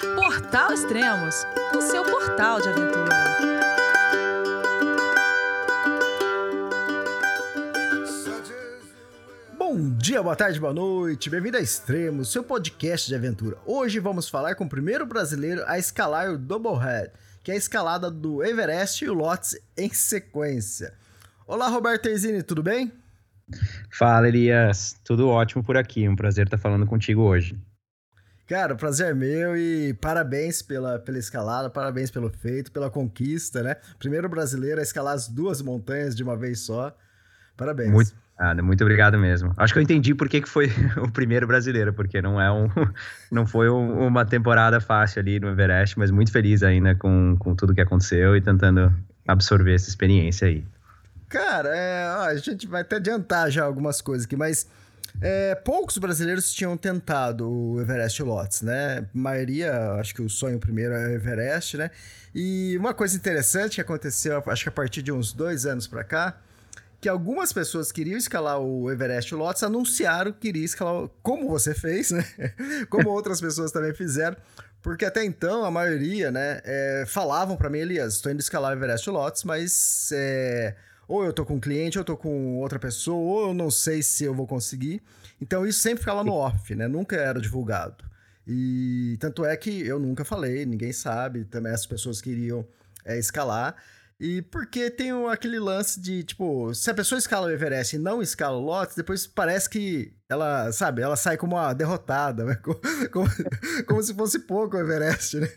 Portal Extremos, o seu portal de aventura. Bom dia, boa tarde, boa noite, bem-vindo a Extremos, seu podcast de aventura. Hoje vamos falar com o primeiro brasileiro a escalar o Double Head, que é a escalada do Everest e o Lhotse em sequência. Olá, Roberto Terzini, tudo bem? Fala, Elias. Tudo ótimo por aqui. Um prazer estar falando contigo hoje. Cara, prazer meu e parabéns pela, pela escalada, parabéns pelo feito, pela conquista, né? Primeiro brasileiro a escalar as duas montanhas de uma vez só. Parabéns. Muito obrigado, muito obrigado mesmo. Acho que eu entendi por que, que foi o primeiro brasileiro, porque não é um, não foi um, uma temporada fácil ali no Everest, mas muito feliz ainda com, com tudo que aconteceu e tentando absorver essa experiência aí. Cara, é, a gente vai até adiantar já algumas coisas aqui, mas é, poucos brasileiros tinham tentado o Everest Lots, né? A maioria, acho que o sonho primeiro é o Everest, né? E uma coisa interessante que aconteceu, acho que a partir de uns dois anos para cá, que algumas pessoas queriam escalar o Everest Lots anunciaram que queriam escalar, como você fez, né? como outras pessoas também fizeram, porque até então a maioria, né, é, falavam para mim, Elias, estou indo escalar o Everest Lots, mas é, ou eu tô com um cliente, ou eu tô com outra pessoa, ou eu não sei se eu vou conseguir. Então isso sempre ficava no off, né? Nunca era divulgado. E tanto é que eu nunca falei, ninguém sabe, também as pessoas queriam é, escalar. E porque tem aquele lance de, tipo, se a pessoa escala o Everest e não escala o Lotus, depois parece que ela, sabe, ela sai como uma derrotada, né? como, como, como se fosse pouco o Everest, né?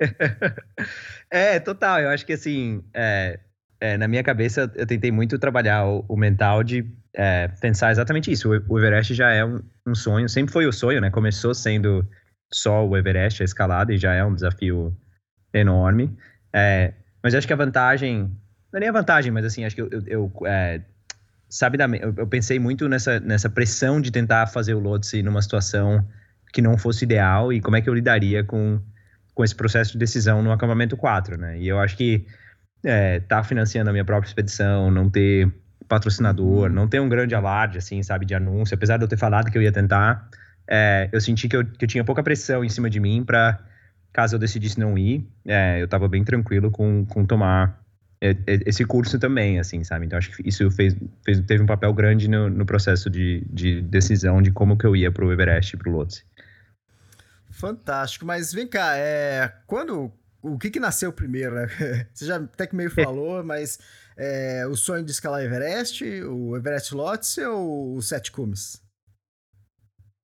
é, total. Eu acho que, assim, é, é, na minha cabeça, eu tentei muito trabalhar o, o mental de é, pensar exatamente isso. O, o Everest já é um, um, sonho, sempre foi o sonho, né? Começou sendo só o Everest, a escalada, e já é um desafio enorme. É, mas acho que a vantagem, não é nem a vantagem, mas assim, acho que eu, eu, eu é, eu, eu, pensei muito nessa, nessa pressão de tentar fazer o Lotse numa situação que não fosse ideal e como é que eu lidaria com, com esse processo de decisão no acampamento 4, né? E eu acho que é, tá financiando a minha própria expedição, não ter patrocinador, uhum. não ter um grande alarde, assim, sabe, de anúncio. Apesar de eu ter falado que eu ia tentar, é, eu senti que eu, que eu, tinha pouca pressão em cima de mim para caso eu decidisse não ir, é, eu estava bem tranquilo com, com tomar esse curso também, assim, sabe? Então, acho que isso fez, fez teve um papel grande no, no processo de, de, decisão de como que eu ia para o Everest e para o Lhotse. Fantástico, mas vem cá, é, quando o que que nasceu primeiro, né? Você já até que meio falou, mas é, o sonho de escalar Everest, o Everest Lhotse ou o Sete Cumes?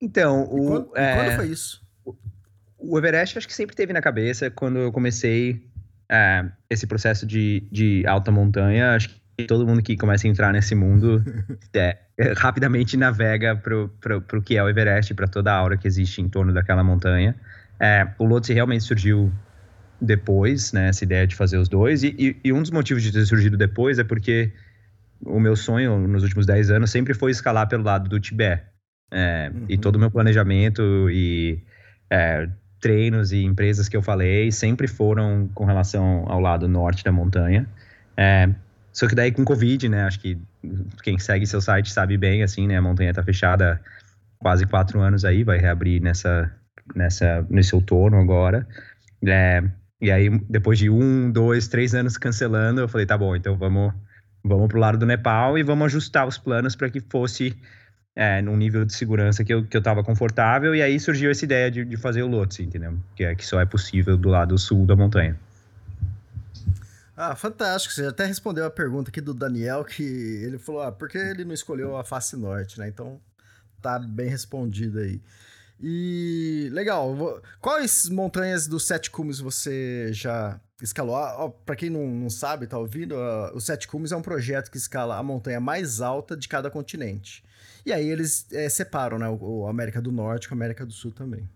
Então, o, quando, é, quando foi isso? O Everest acho que sempre teve na cabeça quando eu comecei é, esse processo de, de alta montanha. Acho que todo mundo que começa a entrar nesse mundo é, rapidamente navega pro, pro que é o Everest, para toda a aura que existe em torno daquela montanha. É, o Lhotse realmente surgiu depois, né, essa ideia de fazer os dois. E, e, e, um dos motivos de ter surgido depois é porque o meu sonho nos últimos 10 anos sempre foi escalar pelo lado do Tibete. É, uhum. E todo o meu planejamento e é, treinos e empresas que eu falei sempre foram com relação ao lado norte da montanha. É, só que daí com Covid, né, acho que quem segue seu site sabe bem, assim, né, a montanha está fechada quase quatro anos aí, vai reabrir nessa, nessa, nesse outono agora. É, e aí, depois de um, dois, três anos cancelando, eu falei, tá bom, então vamos, vamos pro lado do Nepal e vamos ajustar os planos para que fosse é, num nível de segurança que eu, que eu tava confortável. E aí surgiu essa ideia de, de fazer o Lotse, entendeu? Que é que só é possível do lado sul da montanha. Ah, fantástico. Você até respondeu a pergunta aqui do Daniel, que ele falou, ah, por que ele não escolheu a face norte, né? Então, tá bem respondido aí. E legal. Quais montanhas dos Sete Cumes você já escalou? Ah, para quem não, não sabe, tá ouvindo, uh, o Sete Cumes é um projeto que escala a montanha mais alta de cada continente. E aí eles é, separam, né? O, América do Norte com a América do Sul também.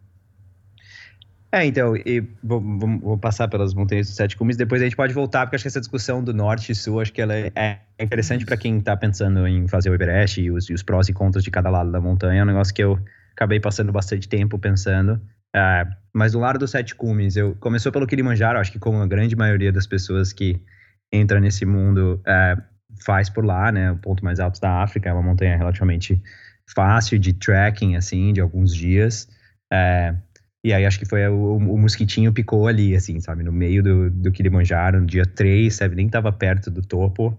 É, então, e vou, vou, passar pelas montanhas dos Sete Cumes, depois a gente pode voltar, porque acho que essa discussão do Norte e Sul, acho que ela é, é interessante para quem está pensando em fazer o Everest e os, e os prós e contras de cada lado da montanha. É um negócio que eu acabei passando bastante tempo pensando. Uh, mas do lado dos sete cumes, eu começou pelo Kilimanjaro, acho que como a grande maioria das pessoas que entra nesse mundo uh, faz por lá, né? O ponto mais alto da África é uma montanha relativamente fácil de trekking, assim, de alguns dias. Uh, E aí acho que foi o, o mosquitinho picou ali, assim, sabe? No meio do, do Kilimanjaro, no dia 3, sabe? Nem tava perto do topo.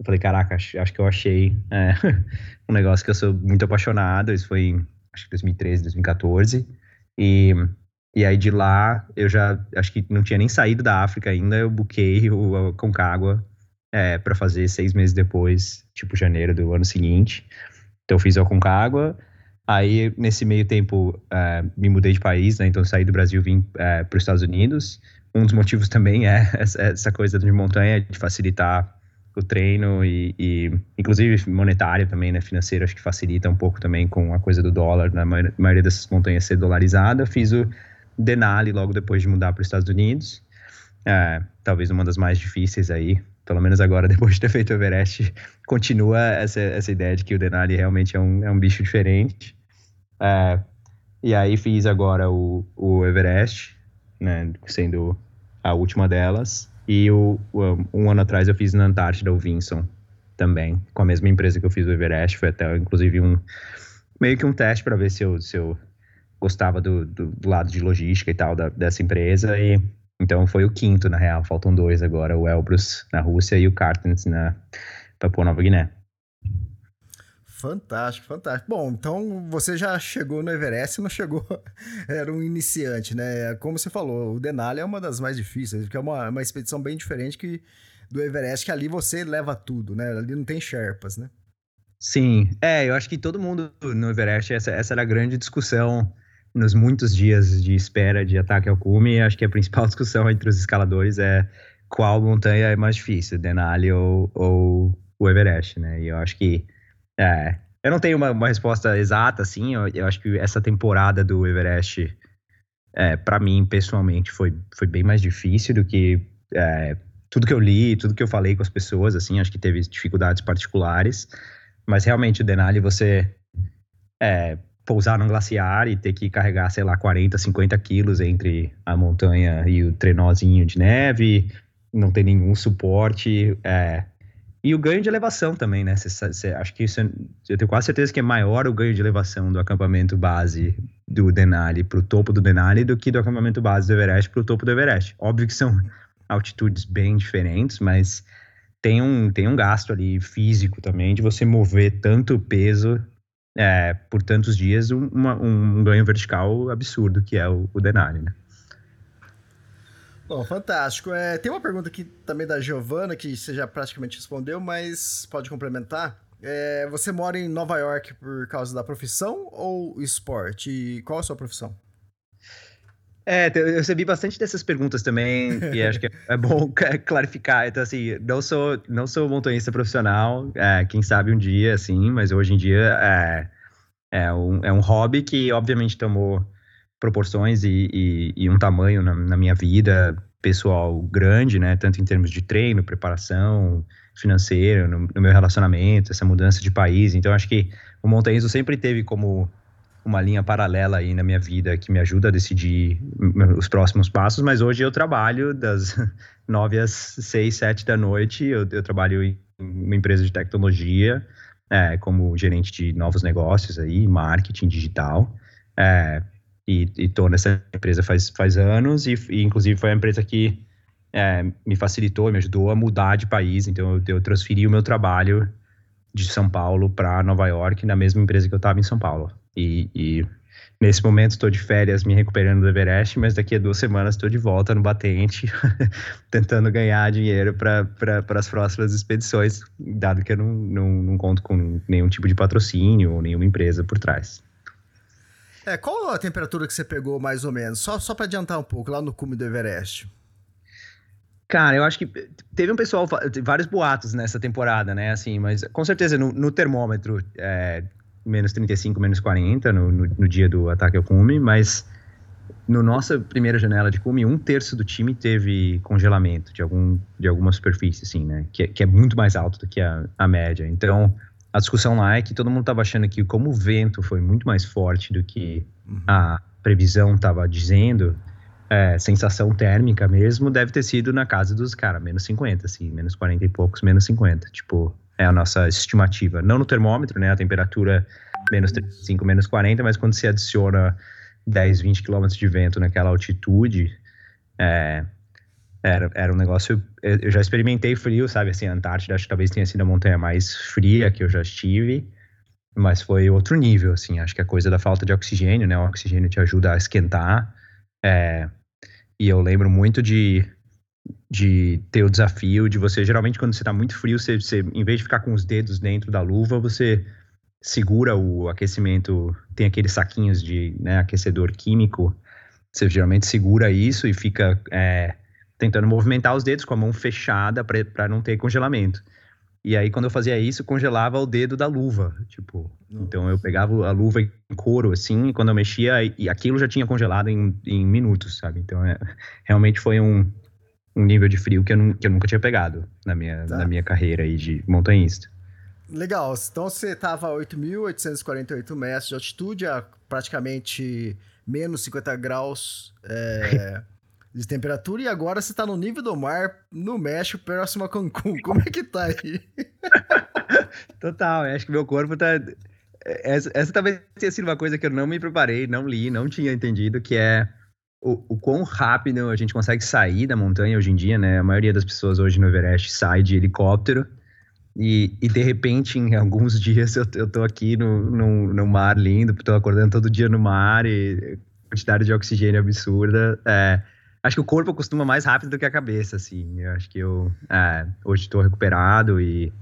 Eu falei, caraca, acho, acho que eu achei é, um negócio que eu sou muito apaixonado. Isso foi em, acho que 2013, 2014. E, e aí de lá, eu já, acho que não tinha nem saído da África ainda, eu buquei o Concagua é, para fazer seis meses depois, tipo janeiro do ano seguinte. Então eu fiz o Concagua. Aí, nesse meio tempo, é, me mudei de país, né? Então saí do Brasil e vim é, para os Estados Unidos. Um dos motivos também é essa coisa de montanha, de facilitar o treino e, e, inclusive monetário também, né, financeiro, acho que facilita um pouco também com a coisa do dólar, na maioria dessas montanhas ser dolarizada. Fiz o Denali logo depois de mudar para os Estados Unidos, é, talvez uma das mais difíceis aí, pelo menos agora depois de ter feito o Everest, continua essa, essa ideia de que o Denali realmente é um, é um bicho diferente. É, e aí fiz agora o, o Everest, né, sendo a última delas. E o, um ano atrás eu fiz na Antártida o Vinson também, com a mesma empresa que eu fiz o Everest. Foi até, inclusive, um meio que um teste para ver se eu, se eu gostava do, do, do, lado de logística e tal da, dessa empresa. E então foi o quinto, na real. Faltam dois agora: o Elbrus na Rússia e o Cartens na Papua Nova Guiné. Fantástico, fantástico. Bom, então você já chegou no Everest, não chegou, era um iniciante, né? Como você falou, o Denali é uma das mais difíceis, porque é uma, uma expedição bem diferente que do Everest, que ali você leva tudo, né? Ali não tem Sherpas, né? Sim, é, eu acho que todo mundo no Everest, essa, essa era a grande discussão nos muitos dias de espera de ataque ao cume. Acho que a principal discussão entre os escaladores é qual montanha é mais difícil, Denali ou, ou o Everest, né? E eu acho que é, eu não tenho uma, uma resposta exata, assim. Eu, eu, acho que essa temporada do Everest, é, para mim, pessoalmente, foi, foi bem mais difícil do que é, tudo que eu li, tudo que eu falei com as pessoas, assim. Acho que teve dificuldades particulares. Mas realmente, o Denali, você é, pousar num glaciar e ter que carregar, sei lá, 40, 50 quilos entre a montanha e o trenózinho de neve, não ter nenhum suporte. É, e o ganho de elevação também, né? Cê, cê, acho que isso é, eu tenho quase certeza que é maior o ganho de elevação do acampamento base do Denali para o topo do Denali do que do acampamento base do Everest para o topo do Everest. Óbvio que são altitudes bem diferentes, mas tem um, tem um gasto ali físico também de você mover tanto peso é, por tantos dias, um, uma, um ganho vertical absurdo que é o, o Denali, né? Bom, fantástico. É, tem uma pergunta aqui também da Giovana, que você já praticamente respondeu, mas pode complementar. É, você mora em Nova York por causa da profissão ou esporte? E qual a sua profissão? É, eu recebi bastante dessas perguntas também, e acho que é bom clarificar. Então, assim, não sou, não sou montanhista profissional, é, quem sabe um dia, assim, mas hoje em dia é, é, um, é um hobby que, obviamente, tomou proporções e, e, e um tamanho na, na, minha vida pessoal grande, né? Tanto em termos de treino, preparação, financeiro, no, no meu relacionamento, essa mudança de país. Então, acho que o montanhismo sempre teve como uma linha paralela aí na minha vida que me ajuda a decidir os próximos passos, mas hoje eu trabalho das nove às seis, sete da noite, eu, eu trabalho em uma empresa de tecnologia, é, como gerente de novos negócios aí, marketing digital, é, e, estou nessa empresa faz, faz anos e, e inclusive foi a empresa que é, me facilitou, me ajudou a mudar de país. Então eu, eu transferi o meu trabalho de São Paulo para Nova York na mesma empresa que eu estava em São Paulo. E, e nesse momento estou de férias me recuperando do Everest, mas daqui a duas semanas estou de volta no batente, tentando ganhar dinheiro para pra, as próximas expedições, dado que eu não, não, não conto com nenhum tipo de patrocínio ou nenhuma empresa por trás. É, qual a temperatura que você pegou mais ou menos? Só, só para adiantar um pouco, lá no cume do Everest. Cara, eu acho que teve um pessoal, vários boatos nessa temporada, né? Assim, mas com certeza no, no termômetro, é, menos 35, menos 40 no, no, no, dia do ataque ao cume, mas no nossa primeira janela de cume, um terço do time teve congelamento de, algum, de alguma superfície, assim, né? Que, que é muito mais alto do que a, a média. Então, a discussão lá é que todo mundo estava achando que como o vento foi muito mais forte do que uhum. a previsão estava dizendo, é, sensação térmica mesmo deve ter sido na casa dos, cara, menos 50, assim, menos 40 e poucos, menos 50. Tipo, é a nossa estimativa. Não no termômetro, né, a temperatura menos 35, menos 40, mas quando se adiciona 10, 20 quilômetros de vento naquela altitude, é, era, era um negócio. Eu já experimentei frio, sabe? Assim, a Antártida acho que talvez tenha sido a montanha mais fria que eu já estive, mas foi outro nível, assim. Acho que a coisa da falta de oxigênio, né? O oxigênio te ajuda a esquentar. É, e eu lembro muito de, de ter o desafio de você, geralmente, quando você tá muito frio, você, você, em vez de ficar com os dedos dentro da luva, você segura o aquecimento, tem aqueles saquinhos de né, aquecedor químico, você geralmente segura isso e fica é, tentando movimentar os dedos com a mão fechada para não ter congelamento. E aí, quando eu fazia isso, congelava o dedo da luva, tipo. Nossa. Então, eu pegava a luva em couro, assim, e quando eu mexia, e aquilo já tinha congelado em, em minutos, sabe? Então, é, realmente foi um, um nível de frio que eu, não, que eu nunca tinha pegado na minha, tá. na minha carreira aí de montanhista. Legal. Então, você estava a 8.848 metros de altitude, a praticamente menos 50 graus é, de temperatura e agora você tá no nível do mar, no México, próximo a Cancún. Como é que tá aí? Total, acho que meu corpo tá. Essa, essa talvez tenha sido uma coisa que eu não me preparei, não li, não tinha entendido, que é o, o quão rápido a gente consegue sair da montanha hoje em dia, né? A maioria das pessoas hoje no Everest sai de helicóptero. E, e, de repente, em alguns dias, eu, eu tô aqui no, no, no mar lindo, tô acordando todo dia no mar e quantidade de oxigênio absurda. É, acho que o corpo acostuma mais rápido do que a cabeça, assim. Eu acho que eu é, hoje estou recuperado e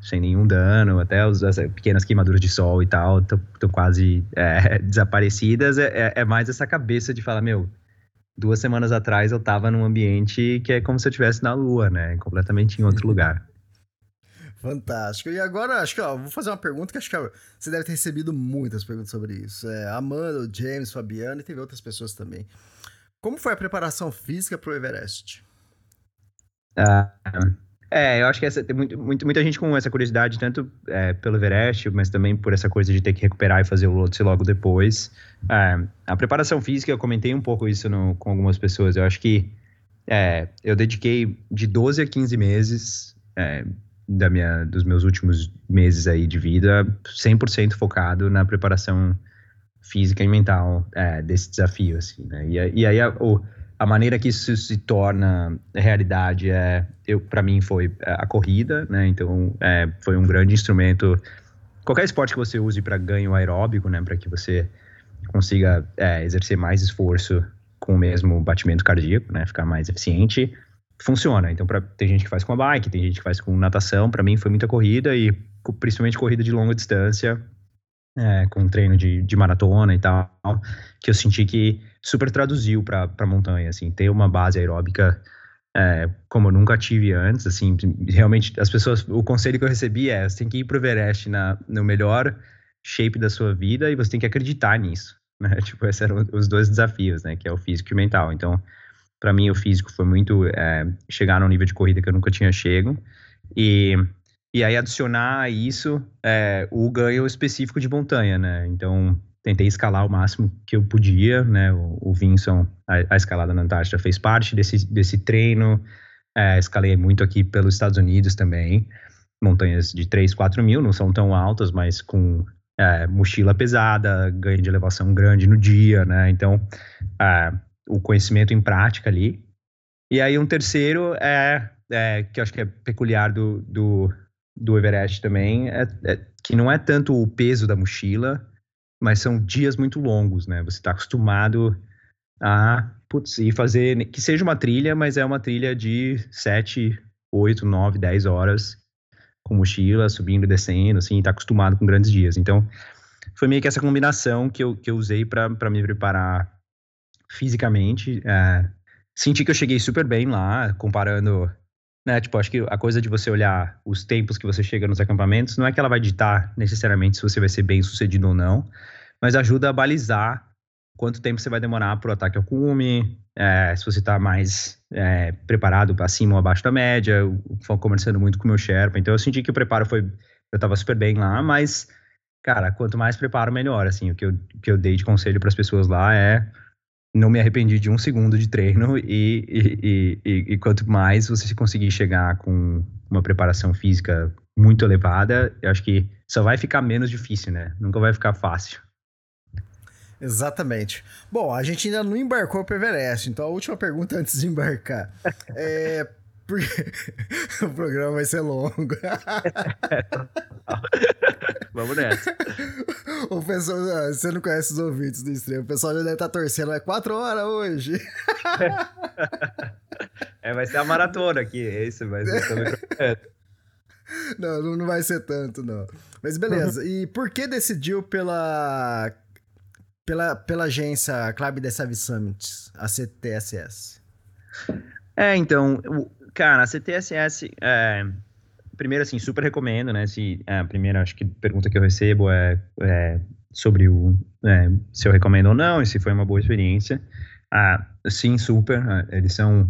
sem nenhum dano, até os, as pequenas queimaduras de sol e tal estão quase é, desaparecidas. É, é, é, mais essa cabeça de falar, meu, duas semanas atrás eu estava num ambiente que é como se eu estivesse na lua, né? Completamente em outro lugar. Fantástico. E agora, acho que, ó, vou fazer uma pergunta que acho que você deve ter recebido muitas perguntas sobre isso. É, Amanda, James, Fabiano e teve outras pessoas também. Como foi a preparação física para o Everest? Ah, é, eu acho que essa, tem muito, muito, muita gente com essa curiosidade, tanto é, pelo Everest, mas também por essa coisa de ter que recuperar e fazer o Lhotse logo depois. É, a preparação física, eu comentei um pouco isso no, com algumas pessoas. Eu acho que é, eu dediquei de 12 a 15 meses é, da minha, dos meus últimos meses aí de vida 100% focado na preparação física e mental é, desse desafio, assim, né? E, e aí a, o, a, maneira que isso se torna realidade é, eu para mim foi a corrida, né? Então é, foi um grande instrumento. Qualquer esporte que você use para ganho aeróbico, né? Para que você consiga é, exercer mais esforço com o mesmo batimento cardíaco, né? Ficar mais eficiente, funciona. Então pra, tem gente que faz com a bike, tem gente que faz com natação. Para mim foi muita corrida e principalmente corrida de longa distância é, com treino de, de maratona e tal, que eu senti que super traduziu para montanha, assim, ter uma base aeróbica é, como eu nunca tive antes, assim, realmente as pessoas, o conselho que eu recebi é, você tem que ir pro Everest na, no melhor shape da sua vida e você tem que acreditar nisso, né, tipo, esses eram os dois desafios, né, que é o físico e o mental, então, para mim o físico foi muito é, chegar num nível de corrida que eu nunca tinha chego. E e aí adicionar a isso é, o ganho específico de montanha, né? Então tentei escalar o máximo que eu podia, né? O, o Vinson, a, a, escalada na Antártida fez parte desse, desse treino. É, escalei muito aqui pelos Estados Unidos também. Montanhas de 3, 4 mil, não são tão altas, mas com é, mochila pesada, ganho de elevação grande no dia, né? Então, é, o conhecimento em prática ali. E aí um terceiro é, é que eu acho que é peculiar do, do do Everest também é, é, que não é tanto o peso da mochila, mas são dias muito longos, né? Você está acostumado a putz, ir fazer, que seja uma trilha, mas é uma trilha de 7, 8, 9, 10 horas com mochila, subindo e descendo, assim, tá acostumado com grandes dias. Então, foi meio que essa combinação que eu, que eu usei para me preparar fisicamente. É, senti que eu cheguei super bem lá, comparando né? Tipo, acho que a coisa de você olhar os tempos que você chega nos acampamentos não é que ela vai ditar necessariamente se você vai ser bem sucedido ou não, mas ajuda a balizar quanto tempo você vai demorar para o ataque ao cume, é, se você está mais é, preparado acima ou abaixo da média. Eu conversando muito com o meu Sherpa, então eu senti que o preparo foi. Eu estava super bem lá, mas, cara, quanto mais preparo, melhor. Assim, o que eu, o que eu dei de conselho para as pessoas lá é não me arrependi de um segundo de treino e, e, e, e, quanto mais você conseguir chegar com uma preparação física muito elevada, eu acho que só vai ficar menos difícil, né? Nunca vai ficar fácil. Exatamente. Bom, a gente ainda não embarcou para o Everest, então a última pergunta antes de embarcar. é, porque o programa vai ser longo. Vamos nessa. O pessoal, ah, você não conhece os ouvintes do extremo, o pessoal já deve estar tá torcendo, é quatro horas hoje. É, vai ser a maratona aqui, é isso, vai ser não, não vai ser tanto, não. Mas beleza, e por que decidiu pela pela, pela agência Club de Service Summit, a CTSS? É, então, Cara, a CTSS, é, primeiro, assim, super recomendo, né? Se, é, a primeira, acho que, pergunta que eu recebo é, é sobre o, é, se eu recomendo ou não, e se foi uma boa experiência. Ah, sim, super. É, eles são,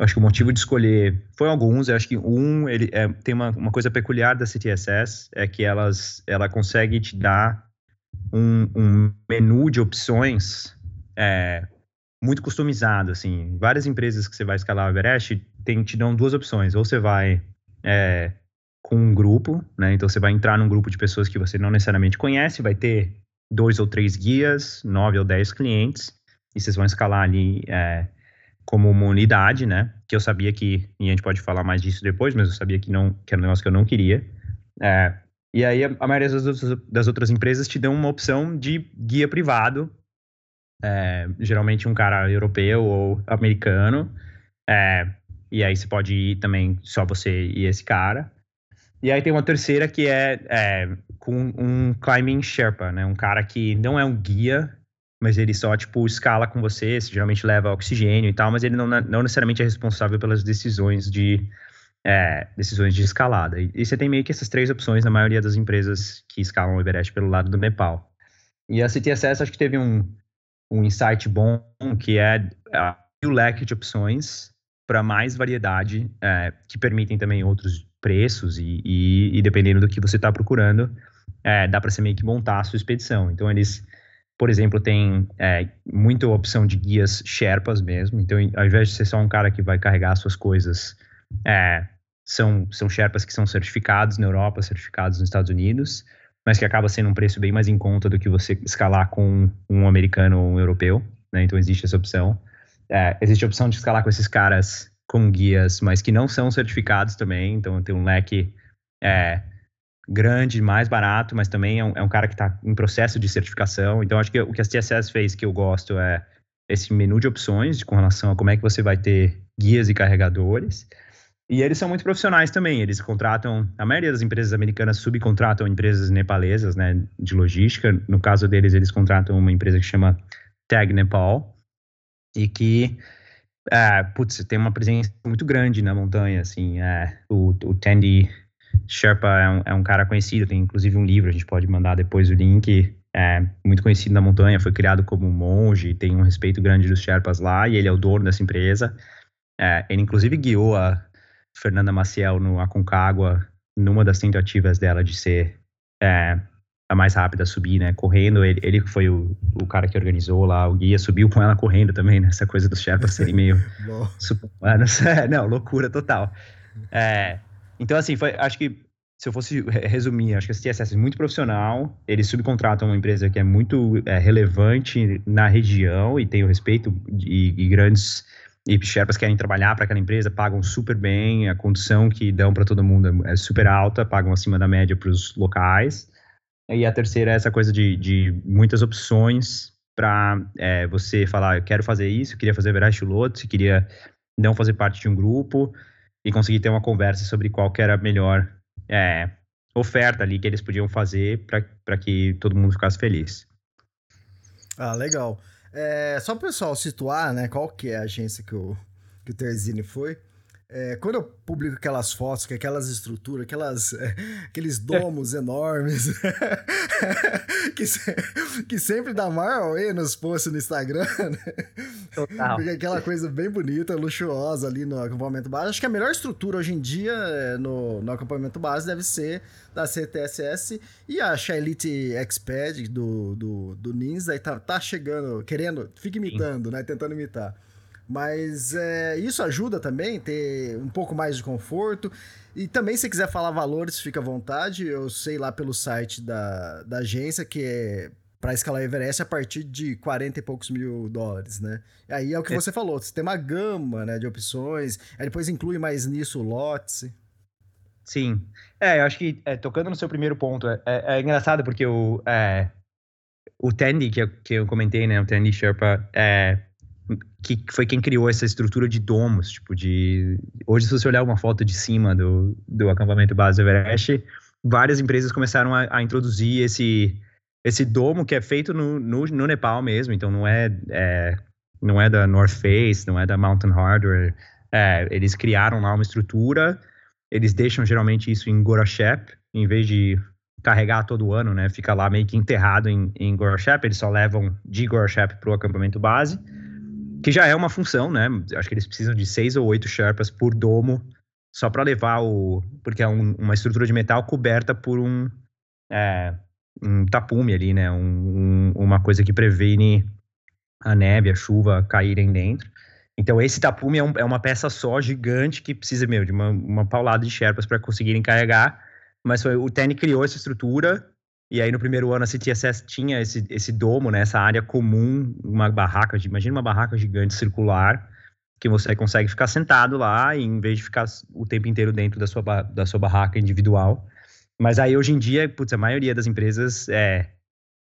acho que o motivo de escolher foi alguns. Eu acho que um, ele é, tem uma, uma coisa peculiar da CTSS, é que elas, ela consegue te dar um, um menu de opções é, muito customizado, assim. Várias empresas que você vai escalar o Everest tem, te dão duas opções. Ou você vai é, com um grupo, né? Então você vai entrar num grupo de pessoas que você não necessariamente conhece, vai ter dois ou três guias, nove ou dez clientes, e vocês vão escalar ali é, como uma unidade, né? Que eu sabia que, e a gente pode falar mais disso depois, mas eu sabia que não, que era um negócio que eu não queria. É, e aí a, a maioria das, das outras empresas te dão uma opção de guia privado, é, geralmente um cara europeu ou americano. É, e aí você pode ir também só você e esse cara. E aí tem uma terceira que é, é, com um climbing Sherpa, né? Um cara que não é um guia, mas ele só, tipo, escala com você, geralmente leva oxigênio e tal, mas ele não, não necessariamente é responsável pelas decisões de, é, decisões de escalada. E, e, você tem meio que essas três opções na maioria das empresas que escalam o Everest pelo lado do Nepal. E a CTSS acho que teve um, um insight bom, que é o leque de opções para mais variedade, é, que permitem também outros preços e, e, e dependendo do que você está procurando, é, dá para você meio que montar a sua expedição. Então, eles, por exemplo, têm é, muita opção de guias Sherpas mesmo. Então, ao invés de ser só um cara que vai carregar suas coisas, é, são, são Sherpas que são certificados na Europa, certificados nos Estados Unidos mas que acaba sendo um preço bem mais em conta do que você escalar com um americano ou um europeu, né? Então existe essa opção. É, existe a opção de escalar com esses caras com guias, mas que não são certificados também, então tem um leque é, grande, mais barato, mas também é um, é um cara que está em processo de certificação. Então acho que o que a TSS fez que eu gosto é esse menu de opções com relação a como é que você vai ter guias e carregadores. E eles são muito profissionais também. Eles contratam, a maioria das empresas americanas subcontratam empresas nepalesas, né, de logística. No caso deles, eles contratam uma empresa que chama Tag Nepal e que, é, putz, tem uma presença muito grande na montanha, assim. É, o, o Tandy Sherpa é um, é um, cara conhecido, tem inclusive um livro, a gente pode mandar depois o link. É muito conhecido na montanha, foi criado como monge, tem um respeito grande dos Sherpas lá e ele é o dono dessa empresa. É, ele inclusive guiou a Fernanda Maciel no Aconcagua, numa das tentativas dela de ser é, a mais rápida a subir, né? Correndo, ele, ele foi o, o cara que organizou lá, o guia subiu com ela correndo também, né? Essa coisa dos Sherpas serem meio. É, não, loucura total. É, então, assim, foi, acho que se eu fosse resumir, acho que a CSS é muito profissional, eles subcontratam uma empresa que é muito é, relevante na região e tem o respeito de, de grandes e Sherpas querem trabalhar para aquela empresa, pagam super bem, a condição que dão para todo mundo é super alta, pagam acima da média para os locais. E a terceira é essa coisa de, de muitas opções para é, você falar, eu quero fazer isso, queria fazer Everest Lotus, queria não fazer parte de um grupo e conseguir ter uma conversa sobre qual que era a melhor é, oferta ali que eles podiam fazer para que todo mundo ficasse feliz. Ah, legal. É, só para o pessoal situar, né, qual que é a agência que o, que o Terzini foi. É, quando eu publico aquelas fotos, que aquelas estruturas, aquelas, é, aqueles domos enormes, que, se, que sempre dá mal aí nos posts no Instagram, né? Total. Porque aquela coisa bem bonita, luxuosa ali no acampamento base. Acho que a melhor estrutura hoje em dia é, no, no acampamento base deve ser da CTSS e a Shailite Exped do, do, do Nins, aí tá, tá chegando, querendo, fica imitando, Sim. né? Tentando imitar. Mas é, isso ajuda também, ter um pouco mais de conforto. E também, se quiser falar valores, fica à vontade. Eu sei lá pelo site da, da agência que é para escalar Everest a partir de 40 e poucos mil dólares, né? Aí é o que é. você falou, você tem uma gama né, de opções, aí depois inclui mais nisso o lotes. Sim. É, eu acho que, é, tocando no seu primeiro ponto, é, é, é engraçado porque o, é, o Tandy, que eu, que eu comentei, né, o Tandy Sherpa, é, que foi quem criou essa estrutura de domos, tipo de... Hoje, se você olhar uma foto de cima do, do acampamento base Everest, várias empresas começaram a, a introduzir esse esse domo que é feito no, no, no Nepal mesmo, então não é, é, não é da North Face, não é da Mountain Hardware. É, eles criaram lá uma estrutura, eles deixam geralmente isso em Gorashep, em vez de carregar todo ano, né? Fica lá meio que enterrado em, em Gorashep, eles só levam de Gorashep para o acampamento base, que já é uma função, né? Acho que eles precisam de seis ou oito Sherpas por domo, só para levar o. Porque é um, uma estrutura de metal coberta por um. É, um tapume ali, né? Um, um, uma coisa que previne a neve, a chuva caírem dentro. Então, esse tapume é, um, é uma peça só gigante que precisa, meu, de uma, uma paulada de Sherpas para conseguirem carregar. Mas foi, o Tenny criou essa estrutura, e aí no primeiro ano a CTSS tinha esse, esse domo, né, essa área comum, uma barraca, imagina uma barraca gigante circular, que você consegue ficar sentado lá, em vez de ficar o tempo inteiro dentro da sua, da sua barraca individual. Mas aí hoje em dia, putz, a maioria das empresas é,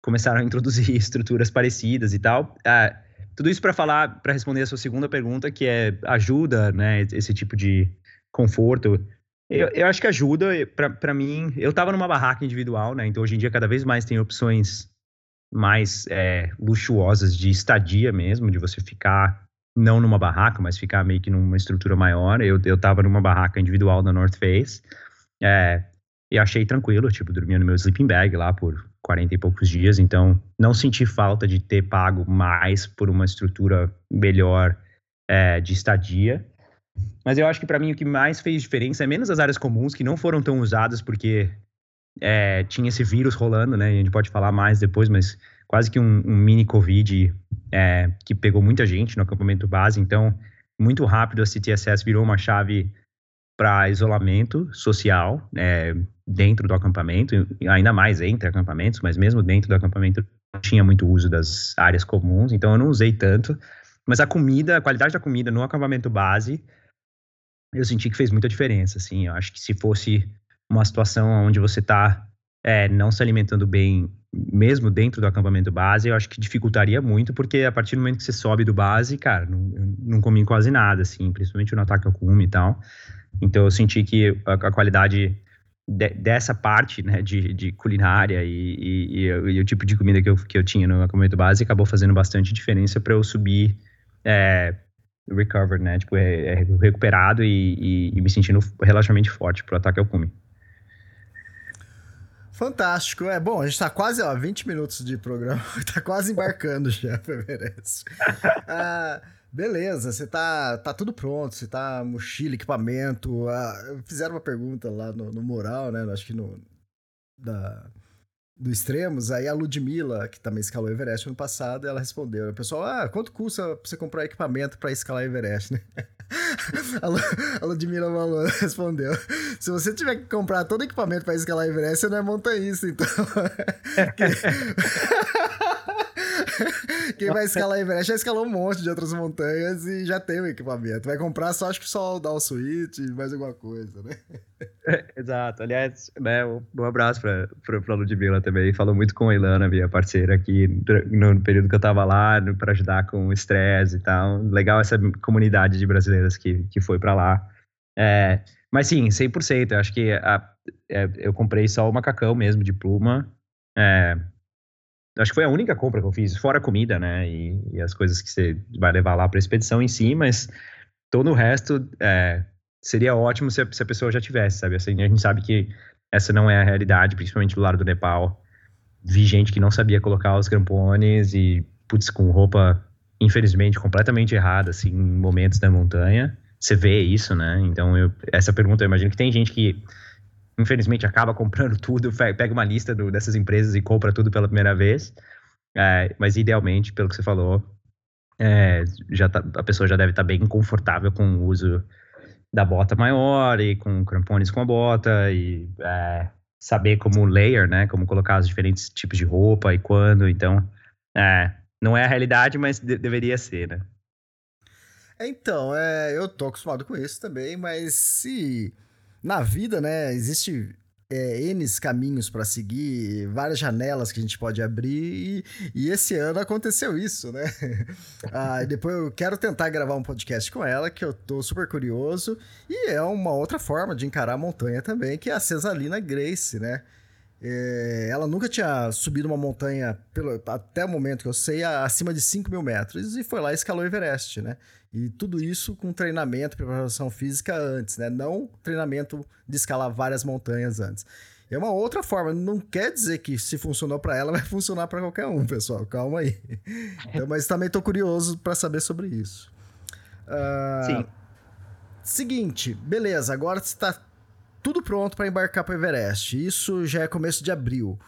começaram a introduzir estruturas parecidas e tal. Ah, tudo isso para falar, para responder a sua segunda pergunta, que é ajuda, né, esse tipo de conforto. Eu, eu acho que ajuda, para mim, eu estava numa barraca individual, né, então hoje em dia cada vez mais tem opções mais é, luxuosas de estadia mesmo, de você ficar não numa barraca, mas ficar meio que numa estrutura maior. Eu, eu tava numa barraca individual da North Face. É, e achei tranquilo, tipo, dormia no meu sleeping bag lá por 40 e poucos dias, então não senti falta de ter pago mais por uma estrutura melhor é, de estadia. Mas eu acho que para mim o que mais fez diferença é menos as áreas comuns que não foram tão usadas porque é, tinha esse vírus rolando, né? A gente pode falar mais depois, mas quase que um, um mini Covid é, que pegou muita gente no acampamento base. Então, muito rápido a CTSS virou uma chave para isolamento social é, dentro do acampamento, ainda mais entre acampamentos, mas mesmo dentro do acampamento não tinha muito uso das áreas comuns, então eu não usei tanto. Mas a comida, a qualidade da comida no acampamento base, eu senti que fez muita diferença. Assim, eu acho que se fosse uma situação onde você está é, não se alimentando bem, mesmo dentro do acampamento base, eu acho que dificultaria muito, porque a partir do momento que você sobe do base, cara, não, não comi quase nada, assim, principalmente no ataque ao cume e tal. Então eu senti que a, a qualidade de, dessa parte né, de, de culinária e, e, e, e, o tipo de comida que eu, que eu tinha no acampamento base acabou fazendo bastante diferença para eu subir é, recovered, né? Tipo, é, é recuperado e, me sentindo relativamente forte pro ataque ao cume. Fantástico. É bom, a gente tá quase, ó, 20 minutos de programa, tá quase embarcando já, merece. ah, Beleza, você tá, tá tudo pronto, você tá mochila, equipamento. Ah, fizeram uma pergunta lá no, no Moral, né? Acho que no. Da, do Extremos, aí a Ludmilla, que também escalou Everest ano passado, ela respondeu. O pessoal, ah, quanto custa pra você comprar equipamento para escalar Everest, né? a Ludmilla falou, respondeu: se você tiver que comprar todo equipamento para escalar Everest, você não é montanhista, então. Quem vai escalar Everest já escalou um monte de outras montanhas e já tem o equipamento. Vai comprar só, acho que só o Down Suite e mais alguma coisa, né? exato. Aliás, né, um abraço pra, pra Ludmilla também. Falou muito com a Ilana, minha parceira aqui, no período que eu tava lá, para ajudar com o estresse e tal. Legal essa comunidade de brasileiras que, que foi para lá. É, mas sim, 100%. Eu acho que a, é, eu comprei só o macacão mesmo de pluma. É, Acho que foi a única compra que eu fiz, fora comida, né? E, e as coisas que você vai levar lá para a expedição em si, mas todo o resto é, seria ótimo se a, se a, pessoa já tivesse, sabe? Assim, a gente sabe que essa não é a realidade, principalmente do lado do Nepal. Vi gente que não sabia colocar os crampones e, putz, com roupa, infelizmente, completamente errada, assim, em momentos da montanha. Você vê isso, né? Então, eu, essa pergunta, eu imagino que tem gente que infelizmente acaba comprando tudo, pega uma lista do, dessas empresas e compra tudo pela primeira vez. É, mas idealmente, pelo que você falou, é, já tá, a pessoa já deve estar tá bem confortável com o uso da bota maior e com crampones com a bota e é, saber como layer, né? Como colocar os diferentes tipos de roupa e quando. Então, é, não é a realidade, mas de deveria ser, né? Então, é, eu tô acostumado com isso também, mas se na vida, né, existe é, N caminhos para seguir, várias janelas que a gente pode abrir, e, e esse ano aconteceu isso, né? ah, depois eu quero tentar gravar um podcast com ela, que eu tô super curioso, e é uma outra forma de encarar a montanha também, que é a Cesalina Grace, né? É, ela nunca tinha subido uma montanha, pelo, até o momento que eu sei, acima de 5 mil metros, e foi lá e escalou o Everest, né? E tudo isso com treinamento, preparação física antes, né? Não treinamento de escalar várias montanhas antes. É uma outra forma, não quer dizer que se funcionou para ela, vai funcionar para qualquer um, pessoal. Calma aí. Então, mas também tô curioso para saber sobre isso. Uh, Sim. Seguinte, beleza, agora está tudo pronto para embarcar para o Everest. Isso já é começo de abril.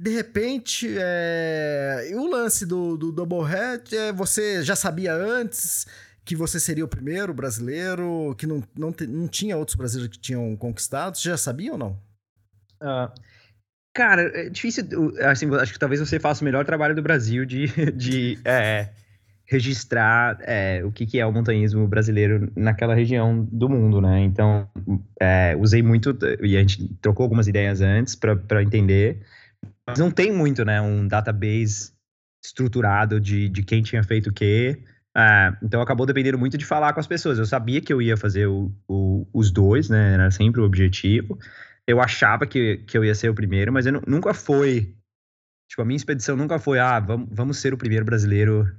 De repente, é... o lance do, do Double Head, é... você já sabia antes que você seria o primeiro brasileiro, que não, não, não tinha outros brasileiros que tinham conquistado? Você já sabia ou não? Uh, cara, é difícil. Assim, acho que talvez você faça o melhor trabalho do Brasil de, de é, registrar é, o que, que é o montanhismo brasileiro naquela região do mundo, né? Então, é, usei muito, e a gente trocou algumas ideias antes para entender, não tem muito, né? Um database estruturado de, de quem tinha feito o quê. É, então, acabou dependendo muito de falar com as pessoas. Eu sabia que eu ia fazer o, o, os dois, né? Era sempre o objetivo. Eu achava que, que eu ia ser o primeiro, mas eu nunca foi. Tipo, a minha expedição nunca foi, ah, vamos, vamos ser o primeiro brasileiro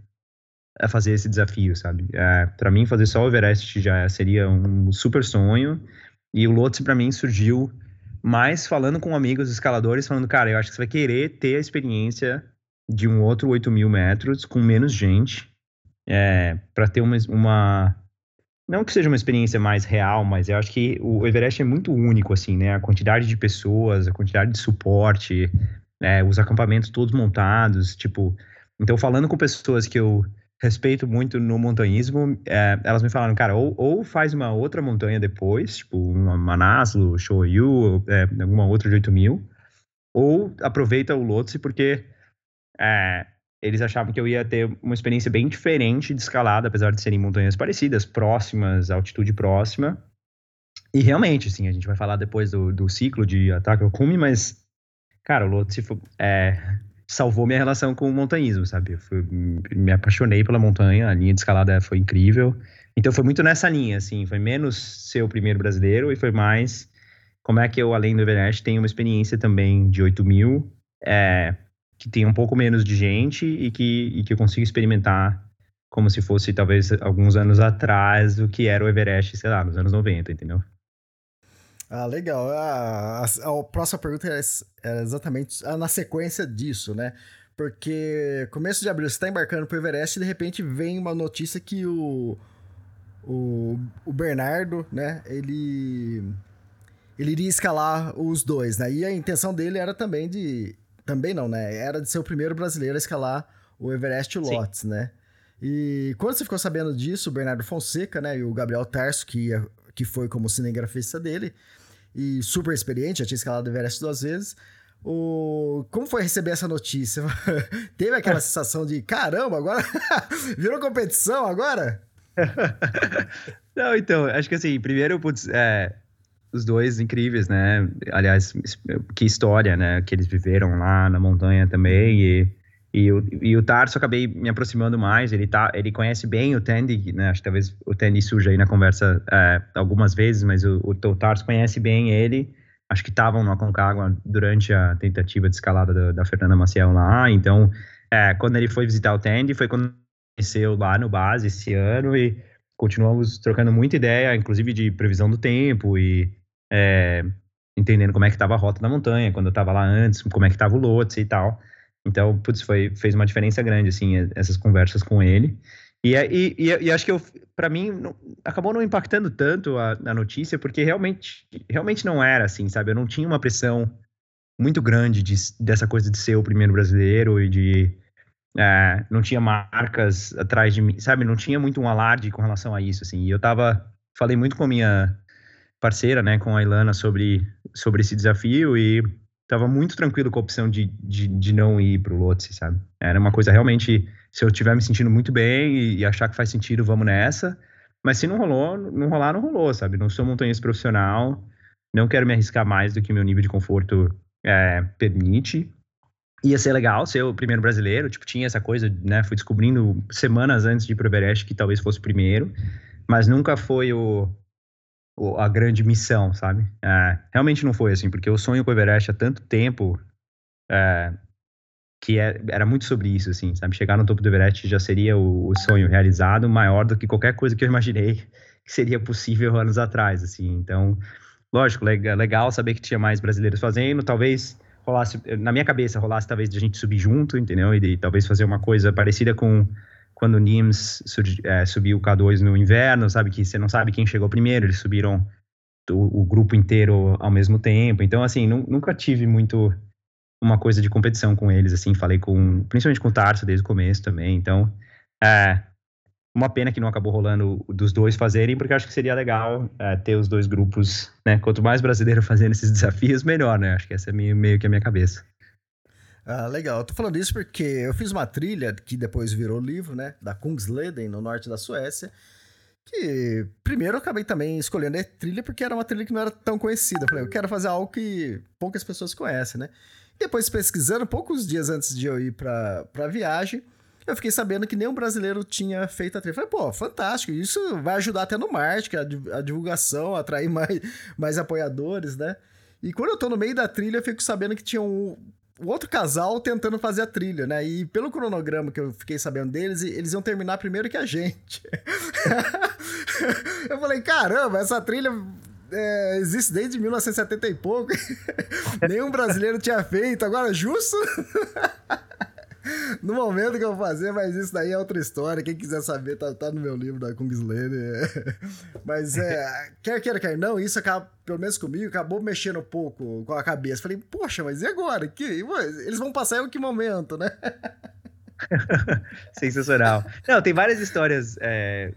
a fazer esse desafio, sabe? É, para mim, fazer só o Everest já seria um super sonho. E o Lotse, para mim, surgiu mais falando com amigos escaladores, falando, cara, eu acho que você vai querer ter a experiência de um outro 8 mil metros com menos gente, é, para ter uma, uma, Não que seja uma experiência mais real, mas eu acho que o Everest é muito único, assim, né? A quantidade de pessoas, a quantidade de suporte, é, os acampamentos todos montados, tipo. Então, falando com pessoas que eu respeito muito no montanhismo, é, elas me falaram, cara, ou, ou, faz uma outra montanha depois, tipo uma Manaslu, Shoyu, é, alguma outra de 8 mil, ou aproveita o Lhotse, porque é, eles achavam que eu ia ter uma experiência bem diferente de escalada, apesar de serem montanhas parecidas, próximas, altitude próxima. E realmente, assim, a gente vai falar depois do, do ciclo de ataque ao cume, mas, cara, o Lhotse é, salvou minha relação com o montanhismo, sabe? Eu fui, me apaixonei pela montanha, a linha de escalada foi incrível. Então foi muito nessa linha, assim, foi menos ser o primeiro brasileiro e foi mais como é que eu, além do Everest, tenho uma experiência também de 8 mil, é, que tem um pouco menos de gente e que, e que eu consigo experimentar como se fosse talvez alguns anos atrás o que era o Everest, sei lá, nos anos 90, entendeu? Ah, legal. A, a, a próxima pergunta era, era exatamente na sequência disso, né? Porque começo de abril você está embarcando para o Everest e de repente vem uma notícia que o, o, o Bernardo, né? Ele, ele iria escalar os dois, né? E a intenção dele era também de... Também não, né? Era de ser o primeiro brasileiro a escalar o Everest Lots, né? E quando você ficou sabendo disso, o Bernardo Fonseca, né? E o Gabriel Tarso, que, ia, que foi como cinegrafista dele, e super experiente, já tinha escalado o Everest duas vezes. O... Como foi receber essa notícia? Teve aquela sensação de caramba, agora virou competição agora? Não, então, acho que assim, primeiro, putz, é, os dois incríveis, né? Aliás, que história, né? Que eles viveram lá na montanha também. E e o, e o Tarso acabei me aproximando mais, ele, tá, ele conhece bem o Tandy, né? Acho que talvez o Tandy surja aí na conversa é, algumas vezes, mas o, o, o Tarso conhece bem ele. Acho que estavam no Aconcagua durante a tentativa de escalada da, da Fernanda Maciel lá. Então, é, quando ele foi visitar o Tandy, foi quando conheceu lá no base esse ano e continuamos trocando muita ideia, inclusive de previsão do tempo e é, entendendo como é que estava a rota da montanha, quando eu estava lá antes, como é que estava o Lotse e tal. Então, putz, foi, fez uma diferença grande, assim, essas conversas com ele. E, é, e, e, e acho que, para mim, não, acabou não impactando tanto a, a, notícia, porque realmente, realmente não era assim, sabe? Eu não tinha uma pressão muito grande de, dessa coisa de ser o primeiro brasileiro e de. É, não tinha marcas atrás de mim, sabe? Não tinha muito um alarde com relação a isso, assim. E eu tava. Falei muito com a minha parceira, né, com a Ilana sobre, sobre esse desafio e estava muito tranquilo com a opção de, de, de não ir para o Lotse, sabe? Era uma coisa realmente, se eu estiver me sentindo muito bem e, e, achar que faz sentido, vamos nessa. Mas se não rolou, não rolar, não rolou, sabe? Não sou montanhista profissional, não quero me arriscar mais do que meu nível de conforto é, permite. Ia ser legal ser o primeiro brasileiro, tipo, tinha essa coisa, né? Fui descobrindo semanas antes de ir pro Everest que talvez fosse o primeiro, mas nunca foi o a grande missão, sabe? É, realmente não foi assim, porque eu sonho com o Everest há tanto tempo é, que é, era muito sobre isso, assim, sabe? Chegar no topo do Everest já seria o, o sonho realizado, maior do que qualquer coisa que eu imaginei que seria possível anos atrás, assim. Então, lógico, legal saber que tinha mais brasileiros fazendo, talvez rolasse, na minha cabeça, rolasse talvez de a gente subir junto, entendeu? E de, talvez fazer uma coisa parecida com quando o NIMS é, subiu o K2 no inverno, sabe? Que você não sabe quem chegou primeiro, eles subiram o, o grupo inteiro ao mesmo tempo. Então, assim, nunca tive muito uma coisa de competição com eles, assim, falei com, principalmente com o Tarso desde o começo também. Então, é, uma pena que não acabou rolando dos dois fazerem, porque acho que seria legal é, ter os dois grupos, né? Quanto mais brasileiro fazendo esses desafios, melhor, né? Acho que essa é meio, meio que a minha cabeça. Ah, legal. Eu tô falando isso porque eu fiz uma trilha que depois virou livro, né? Da Kungsleden, no norte da Suécia. Que primeiro eu acabei também escolhendo a trilha porque era uma trilha que não era tão conhecida. Eu falei, eu quero fazer algo que poucas pessoas conhecem, né? Depois pesquisando, poucos dias antes de eu ir pra, pra viagem, eu fiquei sabendo que nenhum brasileiro tinha feito a trilha. Falei, pô, fantástico, isso vai ajudar até no marketing, a, a divulgação, atrair mais, mais apoiadores, né? E quando eu tô no meio da trilha, eu fico sabendo que tinha um outro casal tentando fazer a trilha, né? E pelo cronograma que eu fiquei sabendo deles, eles iam terminar primeiro que a gente. eu falei, caramba, essa trilha é, existe desde 1970 e pouco. Nenhum brasileiro tinha feito, agora justo? no momento que eu fazer, mas isso daí é outra história. Quem quiser saber, tá, tá no meu livro da Kungsleden. mas é, quer queira, quer não, isso acaba, pelo menos comigo, acabou mexendo um pouco com a cabeça. Falei, poxa, mas e agora? Que, eles vão passar em que momento, né? Sensacional. Não, tem várias histórias. É,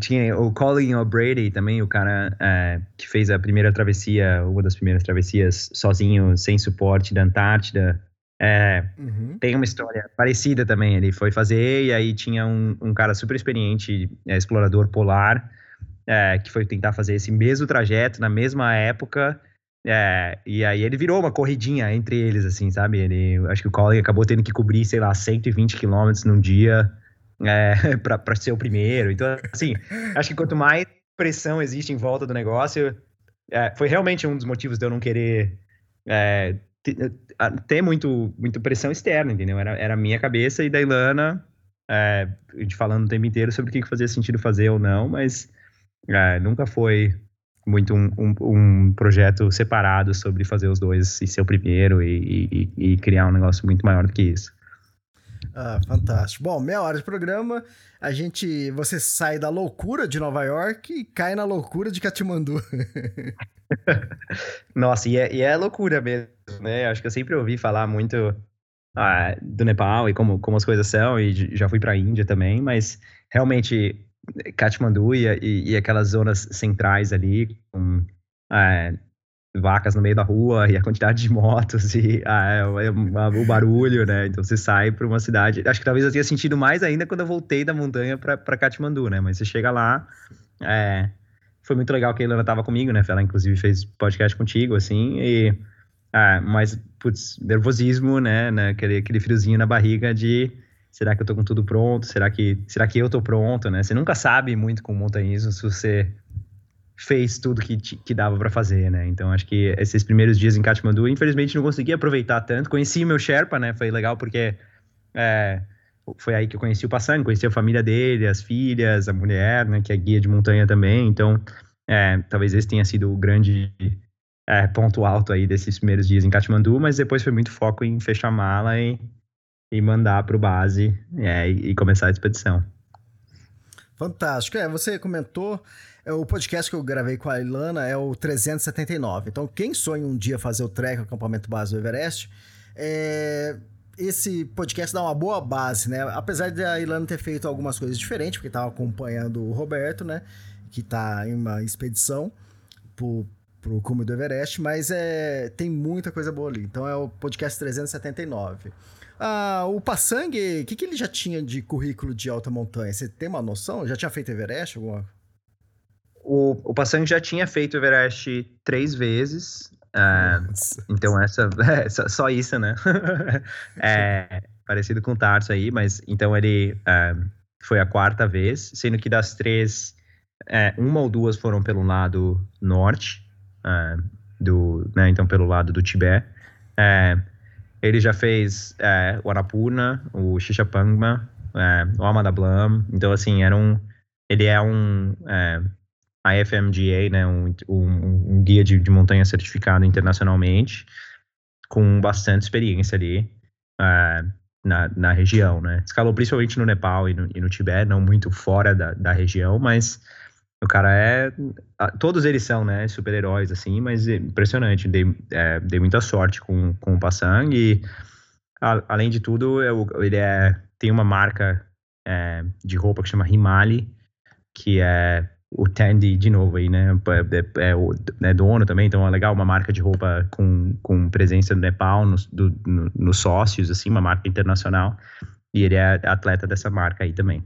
tinha o Colin O'Brady também, o cara é, que fez a primeira travessia, uma das primeiras travessias, sozinho, sem suporte da Antártida. É, uhum. Tem uma história parecida também. Ele foi fazer e aí tinha um, um cara super experiente, é, explorador polar, é, que foi tentar fazer esse mesmo trajeto na mesma época. É, e aí ele virou uma corridinha entre eles, assim, sabe? Ele, acho que o Colin acabou tendo que cobrir, sei lá, 120 quilômetros num dia é, para ser o primeiro. Então, assim, acho que quanto mais pressão existe em volta do negócio, é, foi realmente um dos motivos de eu não querer é, ter muito, muito pressão externa, entendeu? Era, era a minha cabeça e da Ilana, é, gente falando o tempo inteiro sobre o que fazia sentido fazer ou não, mas é, nunca foi muito um, um, um, projeto separado sobre fazer os dois e ser o primeiro e, e, e criar um negócio muito maior do que isso. Ah, fantástico. Bom, meia hora de programa, a gente, você sai da loucura de Nova York e cai na loucura de Katmandu. Nossa, e é, e é loucura mesmo, né? Acho que eu sempre ouvi falar muito ah, do Nepal e como, como as coisas são, e já fui para a Índia também, mas realmente Kathmandu e, e, e, aquelas zonas centrais ali, com ah, vacas no meio da rua e a quantidade de motos e ah, é, o barulho, né? Então você sai para uma cidade. Acho que talvez eu tenha sentido mais ainda quando eu voltei da montanha para Kathmandu, né? Mas você chega lá, é, foi muito legal que a Ilana tava comigo, né? Ela inclusive fez podcast contigo, assim, e ah, mas putz, nervosismo, né? né? Aquele, aquele friozinho na barriga de será que eu tô com tudo pronto? Será que será que eu tô pronto, né? Você nunca sabe muito com montanhismo se você fez tudo que, que dava para fazer, né? Então acho que esses primeiros dias em Kathmandu, infelizmente não consegui aproveitar tanto. Conheci meu Sherpa, né? Foi legal porque é, foi aí que eu conheci o Passang, conheci a família dele, as filhas, a mulher, né, que é guia de montanha também. Então, é, talvez esse tenha sido o grande é, ponto alto aí desses primeiros dias em Kathmandu, mas depois foi muito foco em fechar a mala e, e mandar para o base é, e, e, começar a expedição. Fantástico. É, você comentou, o podcast que eu gravei com a Ilana é o 379. Então, quem sonha um dia fazer o trek, o acampamento base do Everest, é, esse podcast dá uma boa base, né? Apesar de a Ilana ter feito algumas coisas diferentes, porque estava acompanhando o Roberto, né? que está em uma expedição pro, pro cume do Everest, mas é, tem muita coisa boa ali. Então é o podcast 379. Ah, o Passang, o que, que ele já tinha de currículo de alta montanha? Você tem uma noção? Já tinha feito Everest? Alguma? O, o Passang já tinha feito Everest três vezes. É, então, essa é, só isso, né? é, parecido com o Tarso aí, mas então ele é, foi a quarta vez, sendo que das três, é, uma ou duas foram pelo lado norte, é, do, né, então pelo lado do Tibete. Ele já fez o Annapurna, o Xixapangma, é, o Amadablam. Então, assim, era um, ele é um é, IFMGA, né, um, um, um guia de, de, montanha certificado internacionalmente, com bastante experiência ali é, na, na região, né. Escalou principalmente no Nepal e no, e no Tibete, não muito fora da, da região, mas o cara é. Todos eles são, né? Super-heróis, assim, mas é impressionante. Dei, é, dei muita sorte com, com o Passang e, a, além de tudo, eu, ele é, tem uma marca é, de roupa que chama Himali, que é o Tandy, de novo aí, né? É, é, é, dono também, então é legal, uma marca de roupa com, com presença no Nepal, nos no, no, no sócios, assim, uma marca internacional. E ele é atleta dessa marca aí também.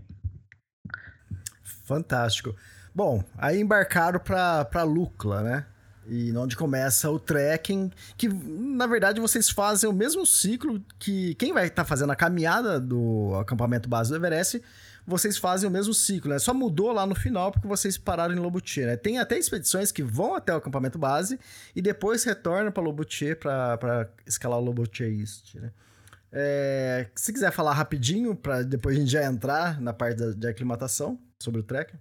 Fantástico. Bom, aí embarcaram para Lucla, né? E onde começa o trekking, que na verdade vocês fazem o mesmo ciclo que quem vai estar tá fazendo a caminhada do acampamento base do Everest, vocês fazem o mesmo ciclo, né? Só mudou lá no final porque vocês pararam em Lobutier, né? Tem até expedições que vão até o acampamento base e depois retornam para Lobutier para escalar o Lobutier East, né? É, se quiser falar rapidinho, para depois a gente já entrar na parte da, de aclimatação sobre o trekking.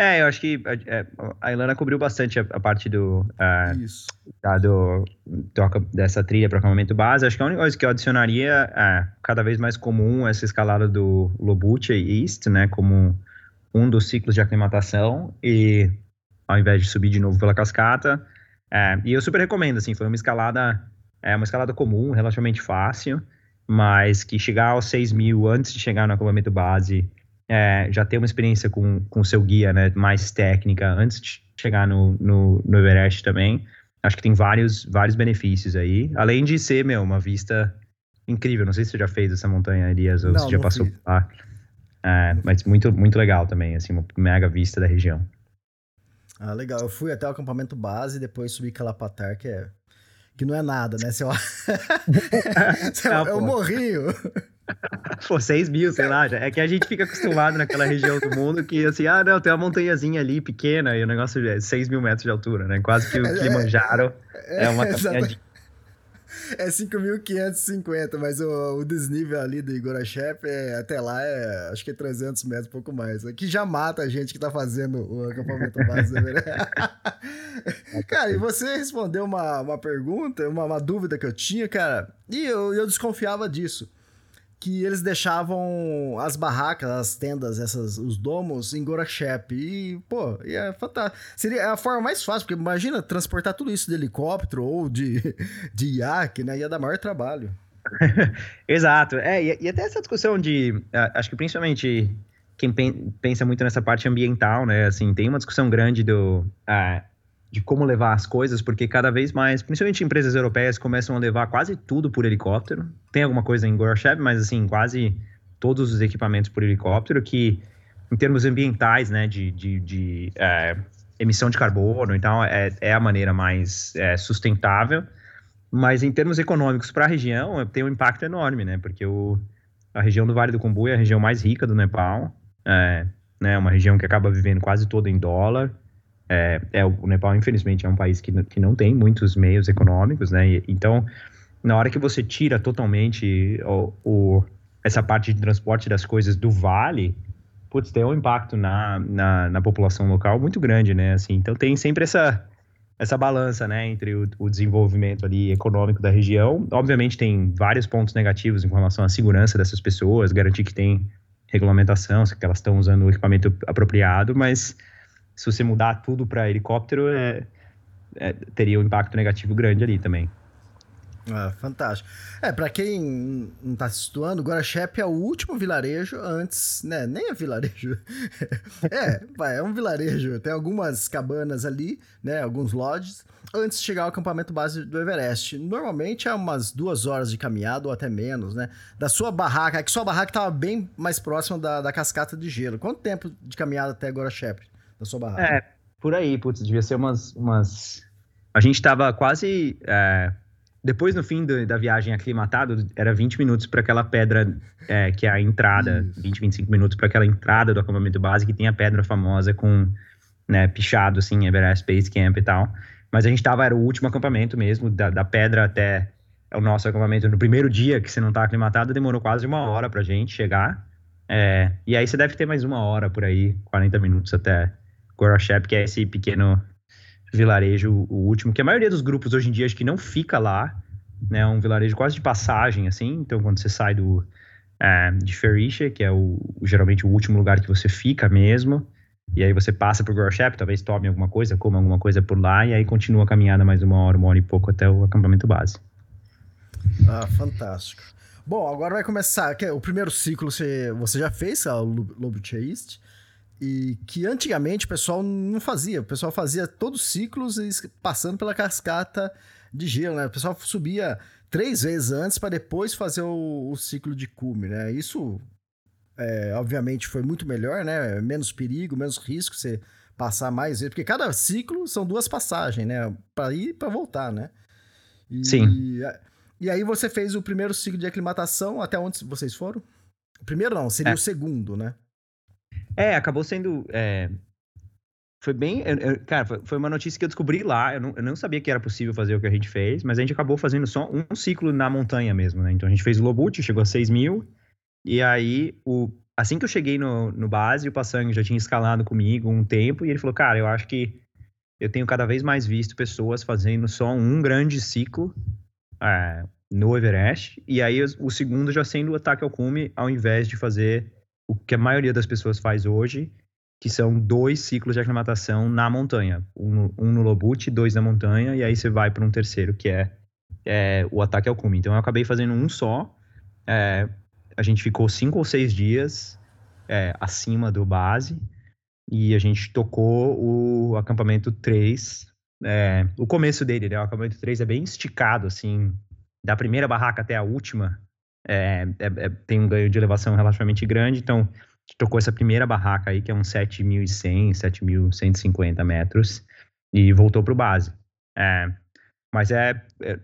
É, eu acho que é, a Ilana cobriu bastante a, a parte do, uh, Isso. Da, do, do, dessa trilha para acampamento base. Acho que a única coisa que eu adicionaria é cada vez mais comum essa escalada do Lobuche East, né, como um dos ciclos de aclimatação e ao invés de subir de novo pela cascata. É, e eu super recomendo, assim, foi uma escalada, é uma escalada comum, relativamente fácil, mas que chegar aos 6 mil antes de chegar no acampamento base é, já ter uma experiência com o seu guia né, mais técnica antes de chegar no, no, no, Everest também. Acho que tem vários, vários benefícios aí. Além de ser, meu, uma vista incrível. Não sei se você já fez essa montanha, Elias, ou não, se já passou por lá. É, mas muito, muito legal também, assim, uma mega vista da região. Ah, legal. Eu fui até o acampamento base, depois subi Calapatar, que é que não é nada, né? Você... não, é um morrinho. Pô, 6 mil, sei lá. Já. É que a gente fica acostumado naquela região do mundo que, assim, ah, não, tem uma montanhazinha ali pequena e o negócio é 6 mil metros de altura, né? Quase que o é, Kilimanjaro é, é uma caminhadinha. É 5.550, mas o, o, desnível ali do Igorachep, é, até lá, é, acho que é 300 metros, pouco mais. Que já mata a gente que tá fazendo o acampamento base. Né? cara, e você respondeu uma, uma pergunta, uma, uma dúvida que eu tinha, cara, e eu, eu desconfiava disso que eles deixavam as barracas, as tendas, essas, os domos em Gorachep. E, pô, é fantástico. Seria a forma mais fácil, porque imagina transportar tudo isso de helicóptero ou de, de iaque, né? Ia dar maior trabalho. Exato. É, e, e, até essa discussão de. Acho que principalmente quem pensa muito nessa parte ambiental, né? Assim, tem uma discussão grande do. Uh, de como levar as coisas, porque cada vez mais, principalmente empresas europeias, começam a levar quase tudo por helicóptero. Tem alguma coisa em Goroshev, mas assim, quase todos os equipamentos por helicóptero, que em termos ambientais, né, de, de, de é, emissão de carbono e tal, é, é a maneira mais é, sustentável. Mas em termos econômicos para a região, tem um impacto enorme, né, porque o, a região do Vale do Kumbu é a região mais rica do Nepal, é né, uma região que acaba vivendo quase toda em dólar, é, é, o Nepal, infelizmente, é um país que, que não tem muitos meios econômicos, né? E, então, na hora que você tira totalmente o, o, essa parte de transporte das coisas do vale, putz, tem um impacto na, na, na, população local muito grande, né? Assim, então, tem sempre essa, essa balança, né? Entre o, o desenvolvimento ali econômico da região. Obviamente, tem vários pontos negativos em relação à segurança dessas pessoas, garantir que tem regulamentação, que elas estão usando o equipamento apropriado, mas se você mudar tudo para helicóptero, é, é, teria um impacto negativo grande ali também. Ah, fantástico. É, para quem não tá se situando, Guarachepe é o último vilarejo antes, né? Nem é vilarejo. é, é um vilarejo. Tem algumas cabanas ali, né? Alguns lodges, antes de chegar ao acampamento base do Everest. Normalmente é umas duas horas de caminhada ou até menos, né? Da sua barraca, é que sua barraca estava bem mais próxima da, da cascata de gelo. Quanto tempo de caminhada até Guarachepe, da sua barraca? É, por aí, putz, devia ser umas. umas... A gente tava quase. É depois, no fim do, da viagem aclimatado, era 20 minutos para aquela pedra é, que é a entrada, Isso. 20, 25 minutos para aquela entrada do acampamento base, que tem a pedra famosa com, né, pichado, assim, Everest Base Camp e tal. Mas a gente tava, era o último acampamento mesmo, da, da pedra até o nosso acampamento. No primeiro dia que você não tá aclimatado, demorou quase uma hora pra gente chegar. É, e aí você deve ter mais uma hora por aí, 40 minutos até Gorashep, que é esse pequeno vilarejo, o último, que a maioria dos grupos hoje em dia acho que não fica lá, né? É um vilarejo quase de passagem, assim. Então, quando você sai do é, de Ferisha, que é o, geralmente o último lugar que você fica mesmo, e aí você passa por Gorshep, talvez tome alguma coisa, coma alguma coisa por lá, e aí continua a caminhada mais uma hora, uma hora e pouco até o acampamento base. Ah, fantástico. Bom, agora vai começar. O primeiro ciclo você, já fez, o Lobo Chase. E que antigamente o pessoal não fazia. O pessoal fazia todos os ciclos passando pela cascata de gelo, né? O pessoal subia três vezes antes para depois fazer o, o, ciclo de cume, né? Isso, é, obviamente, foi muito melhor, né? Menos perigo, menos risco você passar mais vezes, porque cada ciclo são duas passagens, né? Para ir e para voltar, né? E, Sim. E, aí você fez o primeiro ciclo de aclimatação, até onde vocês foram? O primeiro não, seria é. o segundo, né? É, acabou sendo. É, foi bem. Eu, eu, cara, foi uma notícia que eu descobri lá. Eu não, eu não, sabia que era possível fazer o que a gente fez, mas a gente acabou fazendo só um ciclo na montanha mesmo, né? Então a gente fez o Lobut, chegou a 6 mil. E aí, o, assim que eu cheguei no, no base, o Passang já tinha escalado comigo um tempo, e ele falou: Cara, eu acho que eu tenho cada vez mais visto pessoas fazendo só um grande ciclo é, no Everest, e aí o, o segundo já sendo o ataque ao cume, ao invés de fazer o que a maioria das pessoas faz hoje, que são dois ciclos de aclimatação na montanha. Um, um no Lobut, dois na montanha, e aí você vai para um terceiro, que é, é, o ataque ao cume. Então eu acabei fazendo um só. É, a gente ficou cinco ou seis dias é, acima do base, e a gente tocou o acampamento 3. É, o começo dele, né? O acampamento 3 é bem esticado, assim, da primeira barraca até a última é, é, é, tem um ganho de elevação relativamente grande, então tocou essa primeira barraca aí, que é uns 7.100, 7.150 metros, e voltou para o base. É, mas é, é,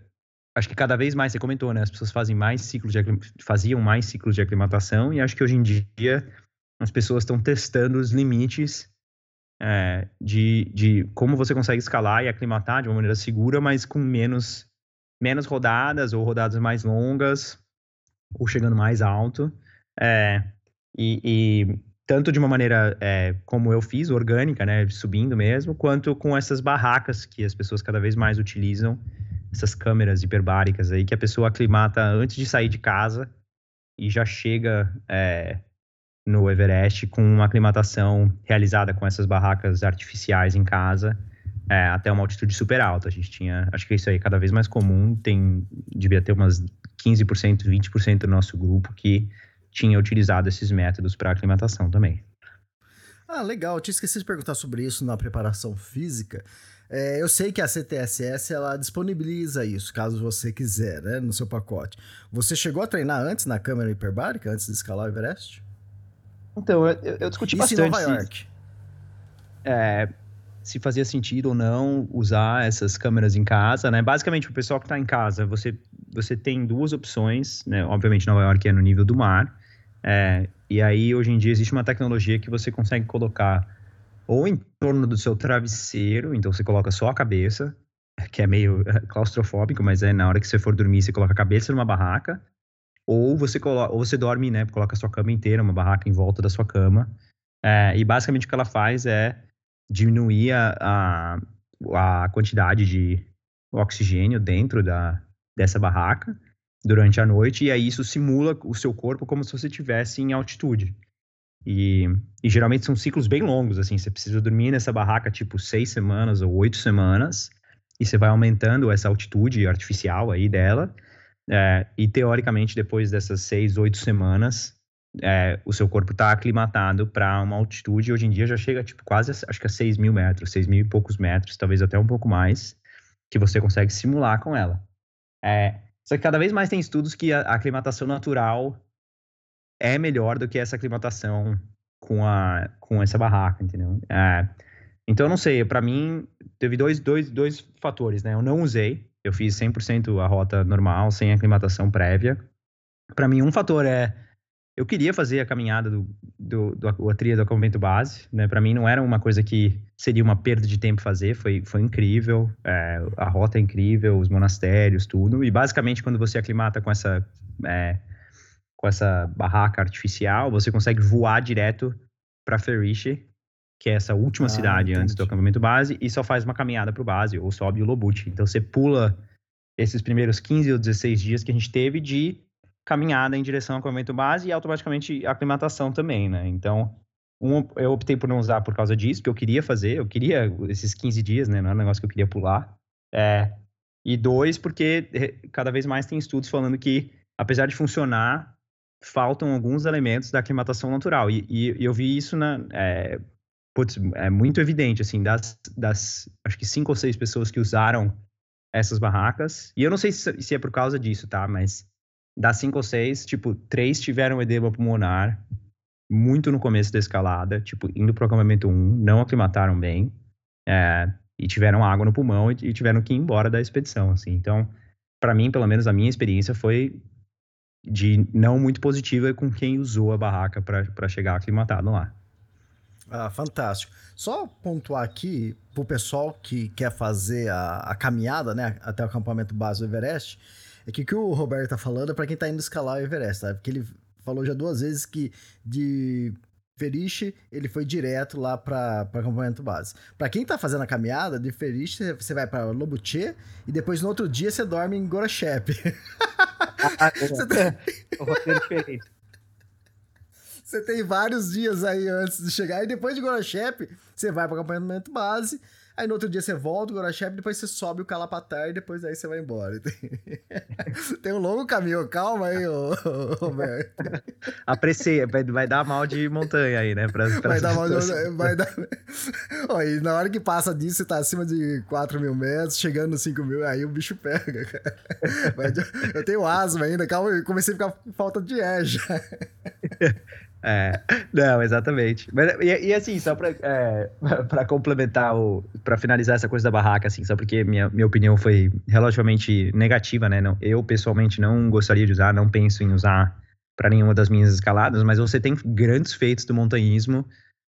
acho que cada vez mais, você comentou, né, as pessoas fazem mais ciclos de, faziam mais ciclos de aclimatação, e acho que hoje em dia as pessoas estão testando os limites é, de, de como você consegue escalar e aclimatar de uma maneira segura, mas com menos, menos rodadas ou rodadas mais longas, ou chegando mais alto. É, e, e, tanto de uma maneira é, como eu fiz, orgânica, né, subindo mesmo, quanto com essas barracas que as pessoas cada vez mais utilizam, essas câmeras hiperbáricas aí, que a pessoa aclimata antes de sair de casa e já chega é, no Everest com uma aclimatação realizada com essas barracas artificiais em casa, é, até uma altitude super alta. A gente tinha, acho que isso aí é cada vez mais comum, tem, devia ter umas 15%, 20% do nosso grupo que tinha utilizado esses métodos para aclimatação também. Ah, legal. Eu tinha esquecido de perguntar sobre isso na preparação física. É, eu sei que a CTSS ela disponibiliza isso, caso você quiser, né, no seu pacote. Você chegou a treinar antes na câmera hiperbárica, antes de escalar o Everest? Então, eu, eu discuti isso bastante. Em Nova York. É, se fazia sentido ou não usar essas câmeras em casa, né? Basicamente, o pessoal que está em casa, você, você tem duas opções, né? Obviamente, Nova York é no nível do mar, é, e aí hoje em dia existe uma tecnologia que você consegue colocar ou em torno do seu travesseiro, então você coloca só a cabeça, que é meio claustrofóbico, mas é na hora que você for dormir, você coloca a cabeça numa barraca, ou você, coloca, ou você dorme, né? Coloca a sua cama inteira, uma barraca em volta da sua cama. É, e basicamente o que ela faz é diminuir a, a, a quantidade de oxigênio dentro da, dessa barraca durante a noite, e aí isso simula o seu corpo como se você estivesse em altitude. E, e, geralmente são ciclos bem longos, assim, você precisa dormir nessa barraca tipo seis semanas ou oito semanas, e você vai aumentando essa altitude artificial aí dela, é, e teoricamente depois dessas seis, oito semanas, é, o seu corpo está aclimatado para uma altitude, hoje em dia já chega tipo quase, acho que a 6 mil metros, 6 mil e poucos metros, talvez até um pouco mais, que você consegue simular com ela. É, só que cada vez mais tem estudos que a, a aclimatação natural é melhor do que essa aclimatação com, a, com essa barraca, entendeu? É, então, não sei, para mim, teve dois, dois, dois fatores, né? Eu não usei, eu fiz 100% a rota normal, sem aclimatação prévia. Para mim, um fator é eu queria fazer a caminhada do, do, do a trilha do acampamento base, né? Para mim não era uma coisa que seria uma perda de tempo fazer, foi, foi incrível, é, a rota é incrível, os monastérios, tudo. E basicamente quando você aclimata com essa é, com essa barraca artificial, você consegue voar direto para Feriche, que é essa última ah, cidade entendi. antes do acampamento base, e só faz uma caminhada para o base ou sobe o Lobut. Então você pula esses primeiros 15 ou 16 dias que a gente teve de caminhada em direção ao acampamento base e automaticamente aclimatação também, né? Então, um, eu optei por não usar por causa disso, que eu queria fazer, eu queria esses 15 dias, né? Não era um negócio que eu queria pular. É, e dois, porque cada vez mais tem estudos falando que, apesar de funcionar, faltam alguns elementos da aclimatação natural. E, e, e eu vi isso na. É, putz, é muito evidente, assim, das, das acho que cinco ou seis pessoas que usaram essas barracas. E eu não sei se, se é por causa disso, tá? Mas das cinco ou seis, tipo, três tiveram edema pulmonar muito no começo da escalada, tipo, indo pro acampamento 1, não aclimataram bem, é, e tiveram água no pulmão e, e, tiveram que ir embora da expedição, assim. Então, para mim, pelo menos a minha experiência foi de não muito positiva com quem usou a barraca para chegar aclimatado lá. Ah, fantástico. Só pontuar aqui pro pessoal que quer fazer a, a caminhada, né, até o acampamento base do Everest, é que o que o Roberto tá falando é pra quem tá indo escalar o Everest, tá? Porque ele falou já duas vezes que de Feriche, ele foi direto lá para acampamento base. Para quem tá fazendo a caminhada, de Feriche você vai para Lobuche e depois no outro dia você dorme em Gorachep. Ah, é. o roteiro diferente. Você tem vários dias aí antes de chegar e depois de Gorachep, você vai para acampamento base Aí no outro dia você volta o Gorachep, depois você sobe o Calapatar e depois aí você vai embora. Tem um longo caminho, calma aí, ô, Roberto. Aprecie, vai, vai dar mal de montanha aí, né? Pra, pra vai dar mal de montanha, vai dar... Ó, e na hora que passa disso, você tá acima de 4 mil metros, chegando nos 5 mil, aí o bicho pega, cara. Eu tenho asma ainda, calma, eu comecei a ficar com falta de ar já. É, não, exatamente. Mas, e, e assim, só pra, é, complementar, o, finalizar essa coisa da barraca, assim, só porque minha, minha opinião foi relativamente negativa, né? Não, eu, pessoalmente, não gostaria de usar, não penso em usar para nenhuma das minhas escaladas, mas você tem grandes feitos do montanhismo,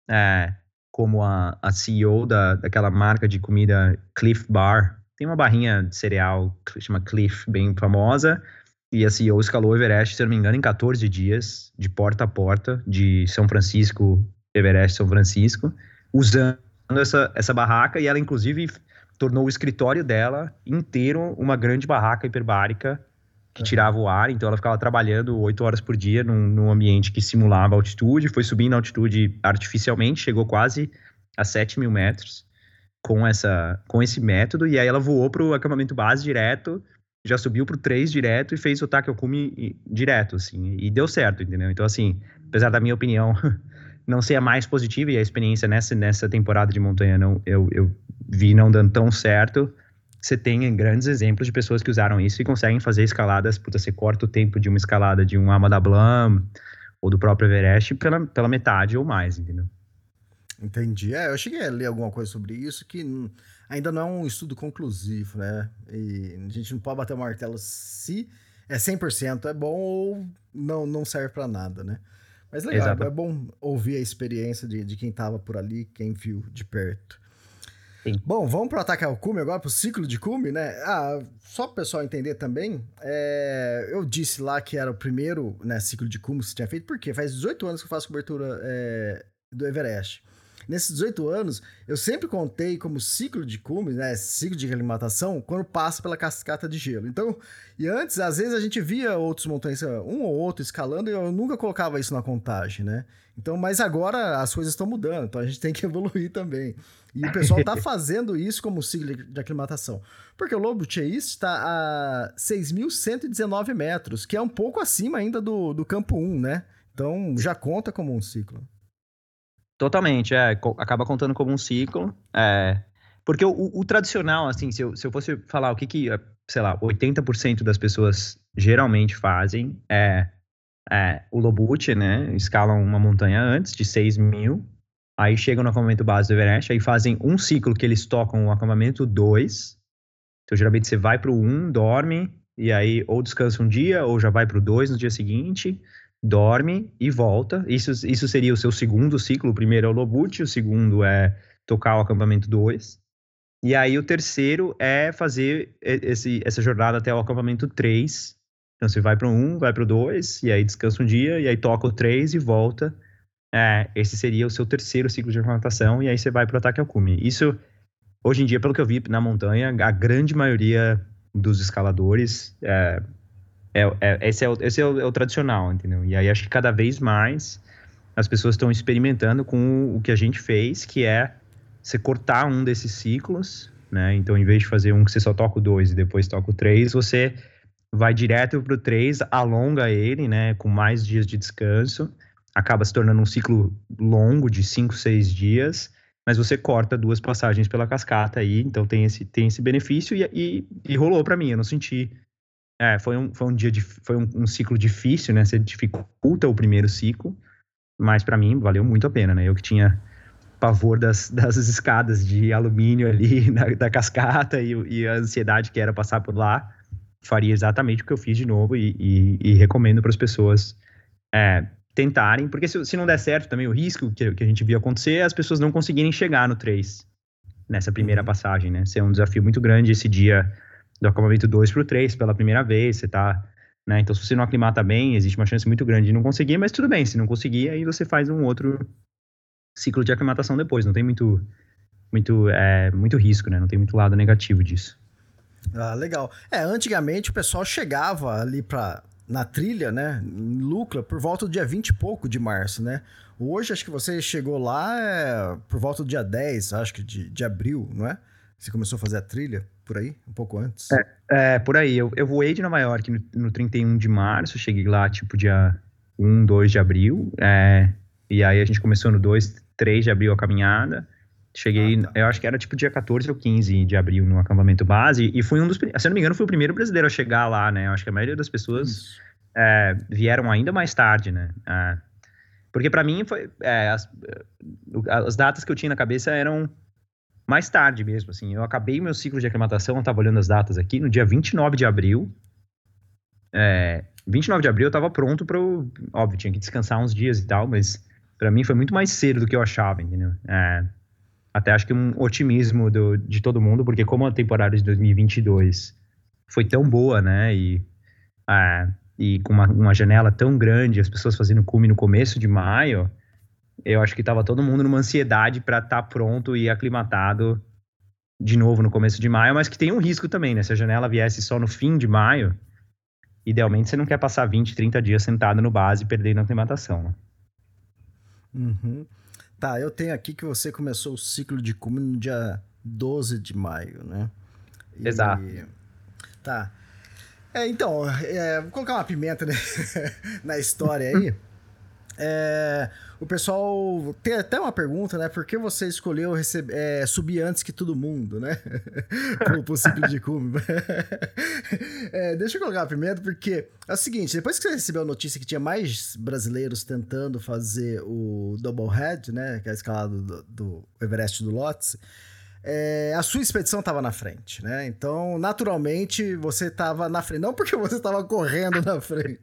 é, como a, a CEO da, daquela marca de comida Cliff Bar. Tem uma barrinha de cereal que chama Cliff, bem famosa, e a CEO escalou o Everest, se não me engano, em 14 dias, de porta a porta, de São Francisco, Everest, São Francisco, usando essa, essa barraca. E ela, inclusive, tornou o escritório dela inteiro uma grande barraca hiperbárica que uhum. tirava o ar. Então, ela ficava trabalhando oito horas por dia num, num ambiente que simulava altitude. Foi subindo a altitude artificialmente, chegou quase a 7 mil metros com, essa, com esse método. E aí, ela voou para o acampamento base direto já subiu pro 3 direto e fez o Takekumi direto, assim, e deu certo, entendeu? Então, assim, apesar da minha opinião não ser a mais positiva e a experiência nessa, nessa temporada de montanha não, eu, eu vi não dando tão certo, você tem grandes exemplos de pessoas que usaram isso e conseguem fazer escaladas, puta, você corta o tempo de uma escalada de um Amada Blanc ou do próprio Everest pela, pela metade ou mais, entendeu? Entendi. É, eu cheguei a ler alguma coisa sobre isso que ainda não é um estudo conclusivo, né? E a gente não pode bater o martelo se é 100% é bom ou não, não serve para nada, né? Mas legal, Exato. é bom ouvir a experiência de, de quem tava por ali, quem viu de perto. Sim. Bom, vamos para o ataque ao cume agora, para o ciclo de cume, né? Ah, só para o pessoal entender também, é, eu disse lá que era o primeiro né, ciclo de cume que você tinha feito, porque faz 18 anos que eu faço cobertura é, do Everest. Nesses 18 anos, eu sempre contei como ciclo de cume, né? Ciclo de aclimatação, quando passa pela cascata de gelo. Então, e antes, às vezes a gente via outros montanhas, um ou outro escalando, e eu nunca colocava isso na contagem, né? Então, mas agora as coisas estão mudando, então a gente tem que evoluir também. E o pessoal está fazendo isso como ciclo de aclimatação. Porque o Lobo Chase está a 6.119 metros, que é um pouco acima ainda do, do campo 1, né? Então já conta como um ciclo. Totalmente, é. Acaba contando como um ciclo. É, porque o, o, tradicional, assim, se eu, se eu fosse falar o que, que sei lá, 80% das pessoas geralmente fazem é, é o Lobut, né? Escalam uma montanha antes de 6 mil, aí chegam no acampamento base do Everest, aí fazem um ciclo que eles tocam o acampamento 2. Então, geralmente você vai para o 1, dorme, e aí ou descansa um dia, ou já vai para o 2 no dia seguinte dorme e volta. Isso, isso seria o seu segundo ciclo. O primeiro é o Lobut, o segundo é tocar o acampamento 2. E aí o terceiro é fazer esse, essa jornada até o acampamento 3. Então você vai para 1, vai para o 2, e aí descansa um dia, e aí toca o 3 e volta. É, esse seria o seu terceiro ciclo de aclimatação, e aí você vai para o ataque ao cume. Isso, hoje em dia, pelo que eu vi na montanha, a grande maioria dos escaladores é, é, é, esse é, o, esse é o, é o tradicional, entendeu? E aí acho que cada vez mais as pessoas estão experimentando com o que a gente fez, que é você cortar um desses ciclos, né? Então, em vez de fazer um que você só toca o 2 e depois toca o 3, você vai direto para o 3, alonga ele, né? Com mais dias de descanso, acaba se tornando um ciclo longo de 5, 6 dias, mas você corta duas passagens pela cascata aí, então tem esse, tem esse benefício e, e, e rolou para mim, eu não senti é, foi um, foi um dia de, foi um, um, ciclo difícil, né? Você dificulta o primeiro ciclo, mas para mim valeu muito a pena, né? Eu que tinha pavor das, das escadas de alumínio ali na, da cascata e, e, a ansiedade que era passar por lá, faria exatamente o que eu fiz de novo e, e, e recomendo para as pessoas é, tentarem, porque se, se, não der certo também o risco que, que, a gente viu acontecer é as pessoas não conseguirem chegar no 3 nessa primeira uhum. passagem, né? Ser um desafio muito grande esse dia do acampamento 2 para o 3 pela primeira vez, você tá, né? Então, se você não aclimata bem, existe uma chance muito grande de não conseguir, mas tudo bem, se não conseguir, aí você faz um outro ciclo de aclimatação depois, não tem muito muito é, muito risco, né? Não tem muito lado negativo disso. Ah, legal. É, antigamente o pessoal chegava ali para na trilha, né, em Lucla, por volta do dia 20 e pouco de março, né? Hoje acho que você chegou lá é, por volta do dia 10, acho que de, de abril, não é? Você começou a fazer a trilha por aí, um pouco antes? É, é por aí. Eu, eu voei de Nova York no, no 31 de março, cheguei lá tipo dia 1, 2 de abril. É, e aí a gente começou no 2, 3 de abril a caminhada. Cheguei, ah, tá. eu acho que era tipo dia 14 ou 15 de abril no acampamento base. E fui um dos. Se eu não me engano, fui o primeiro brasileiro a chegar lá, né? Eu acho que a maioria das pessoas é, vieram ainda mais tarde, né? É, porque para mim foi. É, as, as datas que eu tinha na cabeça eram mais tarde mesmo, assim. Eu acabei meu ciclo de aclimatação, eu tava olhando as datas aqui, no dia 29 de abril. É, 29 de abril eu tava pronto para Óbvio, tinha que descansar uns dias e tal, mas para mim foi muito mais cedo do que eu achava, entendeu? É, até acho que um otimismo do, de todo mundo, porque como a temporada de 2022 foi tão boa, né? E, é, e com uma, uma janela tão grande, as pessoas fazendo cume no começo de maio eu acho que estava todo mundo numa ansiedade para estar tá pronto e aclimatado de novo no começo de maio, mas que tem um risco também, né? Se a janela viesse só no fim de maio, idealmente você não quer passar 20, 30 dias sentado no base perdendo a aclimatação. Né? Uhum. Tá, eu tenho aqui que você começou o ciclo de cume no dia 12 de maio, né? E... Exato. Tá. É, então, é, vou colocar uma pimenta né? na história aí. É, o pessoal tem até uma pergunta, né? Por que você escolheu receber, é, subir antes que todo mundo, né? pro, pro ciclo de cume. é, deixa eu colocar primeiro, porque é o seguinte: depois que você recebeu a notícia que tinha mais brasileiros tentando fazer o Double Head, né? Que é a escalada do, do Everest do Lotse é, a sua expedição estava na frente, né? Então, naturalmente, você estava na frente. Não porque você estava correndo na frente.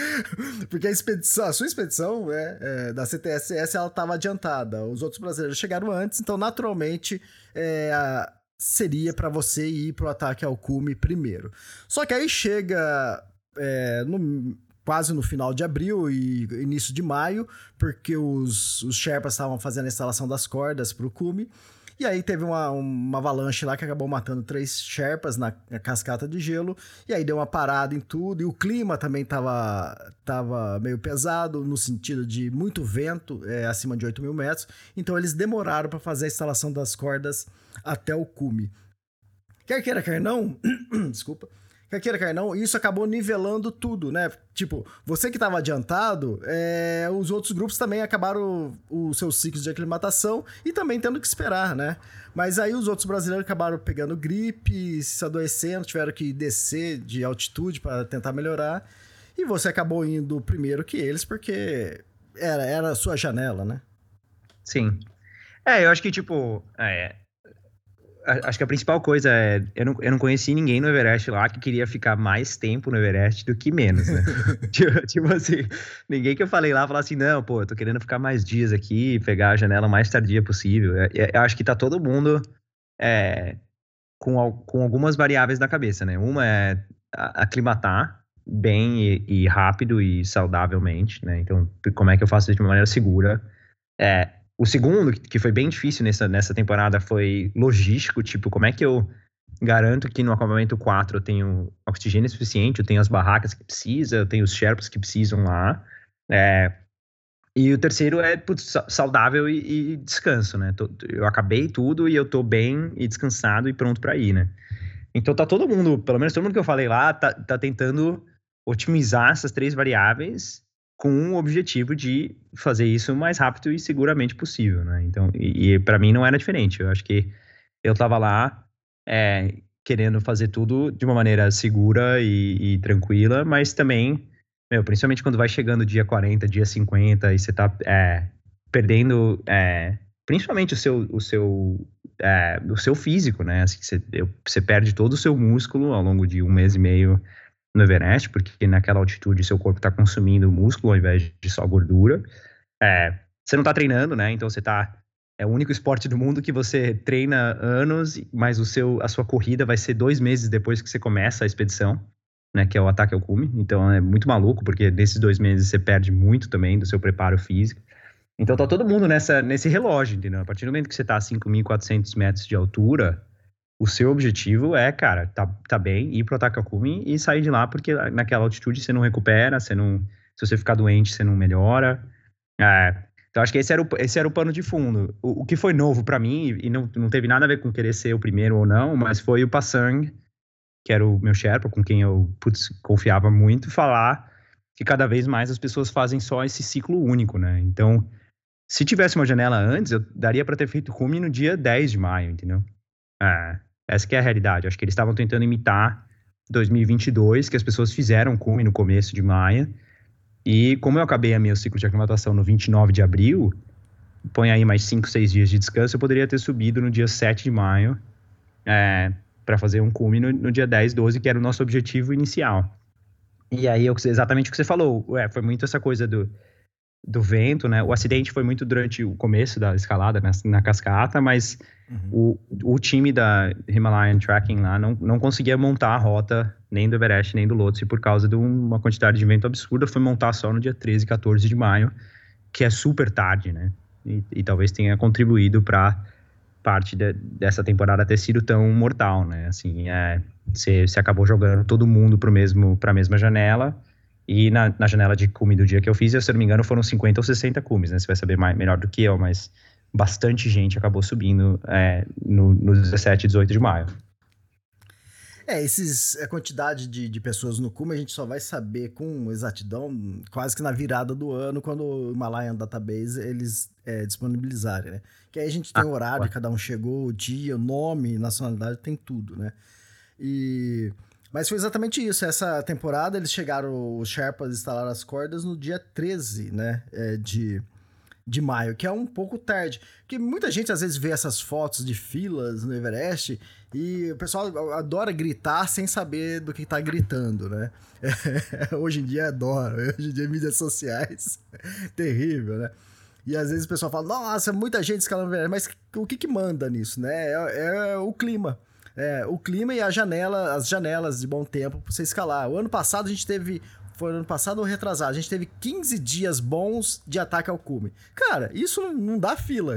porque a expedição, a sua expedição né, é, da CTSS, ela estava adiantada. Os outros brasileiros chegaram antes, então, naturalmente, é, a, seria para você ir para o ataque ao cume primeiro. Só que aí chega é, no quase no final de abril e início de maio, porque os, os Sherpas estavam fazendo a instalação das cordas para o cume. E aí teve uma, uma avalanche lá que acabou matando três Sherpas na, na, cascata de gelo. E aí deu uma parada em tudo. E o clima também tava, tava meio pesado, no sentido de muito vento, é, acima de 8 mil metros. Então eles demoraram para fazer a instalação das cordas até o cume. Quer queira, quer não, desculpa, quer queira, quer não, isso acabou nivelando tudo, né? Tipo, você que estava adiantado, é, os outros grupos também acabaram os seus ciclos de aclimatação e também tendo que esperar, né? Mas aí os outros brasileiros acabaram pegando gripe, se adoecendo, tiveram que descer de altitude para tentar melhorar. E você acabou indo primeiro que eles, porque era, era a sua janela, né? Sim. É, eu acho que, tipo, é, acho que a principal coisa é. Eu não, eu não conheci ninguém no Everest lá que queria ficar mais tempo no Everest do que menos, né? tipo, tipo, assim, ninguém que eu falei lá falou assim: não, pô, eu tô querendo ficar mais dias aqui, pegar a janela mais tardia possível. Eu, eu acho que tá todo mundo é, com, com algumas variáveis na cabeça, né? Uma é aclimatar bem e, e rápido e saudavelmente, né? Então, como é que eu faço isso de uma maneira segura? É, o segundo, que foi bem difícil nessa, nessa temporada, foi logístico, tipo, como é que eu garanto que no acampamento 4 eu tenho oxigênio suficiente, eu tenho as barracas que precisa, eu tenho os Sherpas que precisam lá. É, e o terceiro é putz, saudável e, e, descanso, né? Eu acabei tudo e eu tô bem e descansado e pronto para ir, né? Então tá todo mundo, pelo menos todo mundo que eu falei lá, tá, tá tentando otimizar essas três variáveis com o objetivo de fazer isso o mais rápido e seguramente possível, né? Então, e, e para mim não era diferente. Eu acho que eu estava lá é, querendo fazer tudo de uma maneira segura e, e tranquila, mas também, meu, principalmente quando vai chegando dia 40, dia 50 e você está é, perdendo, é, principalmente o seu, o seu, é, o seu físico, né? Assim, você, eu, você perde todo o seu músculo ao longo de um mês e meio no Everest, porque naquela altitude seu corpo está consumindo músculo ao invés de só gordura. É, você não está treinando, né? Então você está é o único esporte do mundo que você treina anos, mas o seu, a sua corrida vai ser dois meses depois que você começa a expedição, né? Que é o ataque ao cume. Então é muito maluco, porque nesses dois meses você perde muito também do seu preparo físico. Então tá todo mundo nessa, nesse relógio, entendeu? A partir do momento que você tá a 5.400 metros de altura, o seu objetivo é, cara, tá, tá bem, ir pro Takakumi e sair de lá, porque naquela altitude você não recupera, você não. Se você ficar doente, você não melhora. É, então acho que esse era o, esse era o pano de fundo. O, o que foi novo para mim, e não, não teve nada a ver com querer ser o primeiro ou não, mas foi o Passang, que era o meu Sherpa, com quem eu putz, confiava muito, falar que cada vez mais as pessoas fazem só esse ciclo único, né? Então, se tivesse uma janela antes, eu daria para ter feito cume no dia 10 de maio, entendeu? É, essa que é a realidade. Acho que eles estavam tentando imitar 2022, que as pessoas fizeram cume no começo de maio. E como eu acabei a meu ciclo de aclimatação no 29 de abril, põe aí mais 5, 6 dias de descanso, eu poderia ter subido no dia 7 de maio é, para fazer um cume no, no, dia 10, 12, que era o nosso objetivo inicial. E aí, exatamente o que você falou, ué, foi muito essa coisa do, do vento, né? O acidente foi muito durante o começo da escalada na, na cascata, mas Uhum. O, o time da Himalayan Tracking lá não, não conseguia montar a rota nem do Everest nem do Lhotse por causa de uma quantidade de vento absurda. Foi montar só no dia 13 e 14 de maio, que é super tarde, né? E, e talvez tenha contribuído para parte de, dessa temporada ter sido tão mortal, né? Assim, é, você, você acabou jogando todo mundo para mesmo a mesma janela. E na, na janela de cume do dia que eu fiz, se eu não me engano, foram 50 ou 60 cumes, né? Você vai saber mais, melhor do que eu, mas bastante gente acabou subindo é, no, no 17 e 18 de maio. É, esses, a quantidade de, de pessoas no cume a gente só vai saber com exatidão quase que na virada do ano, quando o Himalayan Database eles é, disponibilizarem, né? Que aí a gente tem ah, o horário, ué. cada um chegou, o dia, o nome, nacionalidade, tem tudo, né? E... Mas foi exatamente isso. Essa temporada eles chegaram, os Sherpas instalaram as cordas no dia 13, né? É, de, de maio, que é um pouco tarde. Porque muita gente às vezes vê essas fotos de filas no Everest e o pessoal adora gritar sem saber do que tá gritando, né? É, hoje em dia adora, hoje em dia mídias sociais, terrível, né? E às vezes o pessoal fala, nossa, muita gente escalando Everest, mas o que que manda nisso, né? É, é o clima. É, o clima e a janela, as janelas de bom tempo para você escalar. O ano passado a gente teve foi ano passado ou retrasado, a gente teve 15 dias bons de ataque ao cume. Cara, isso não, dá fila.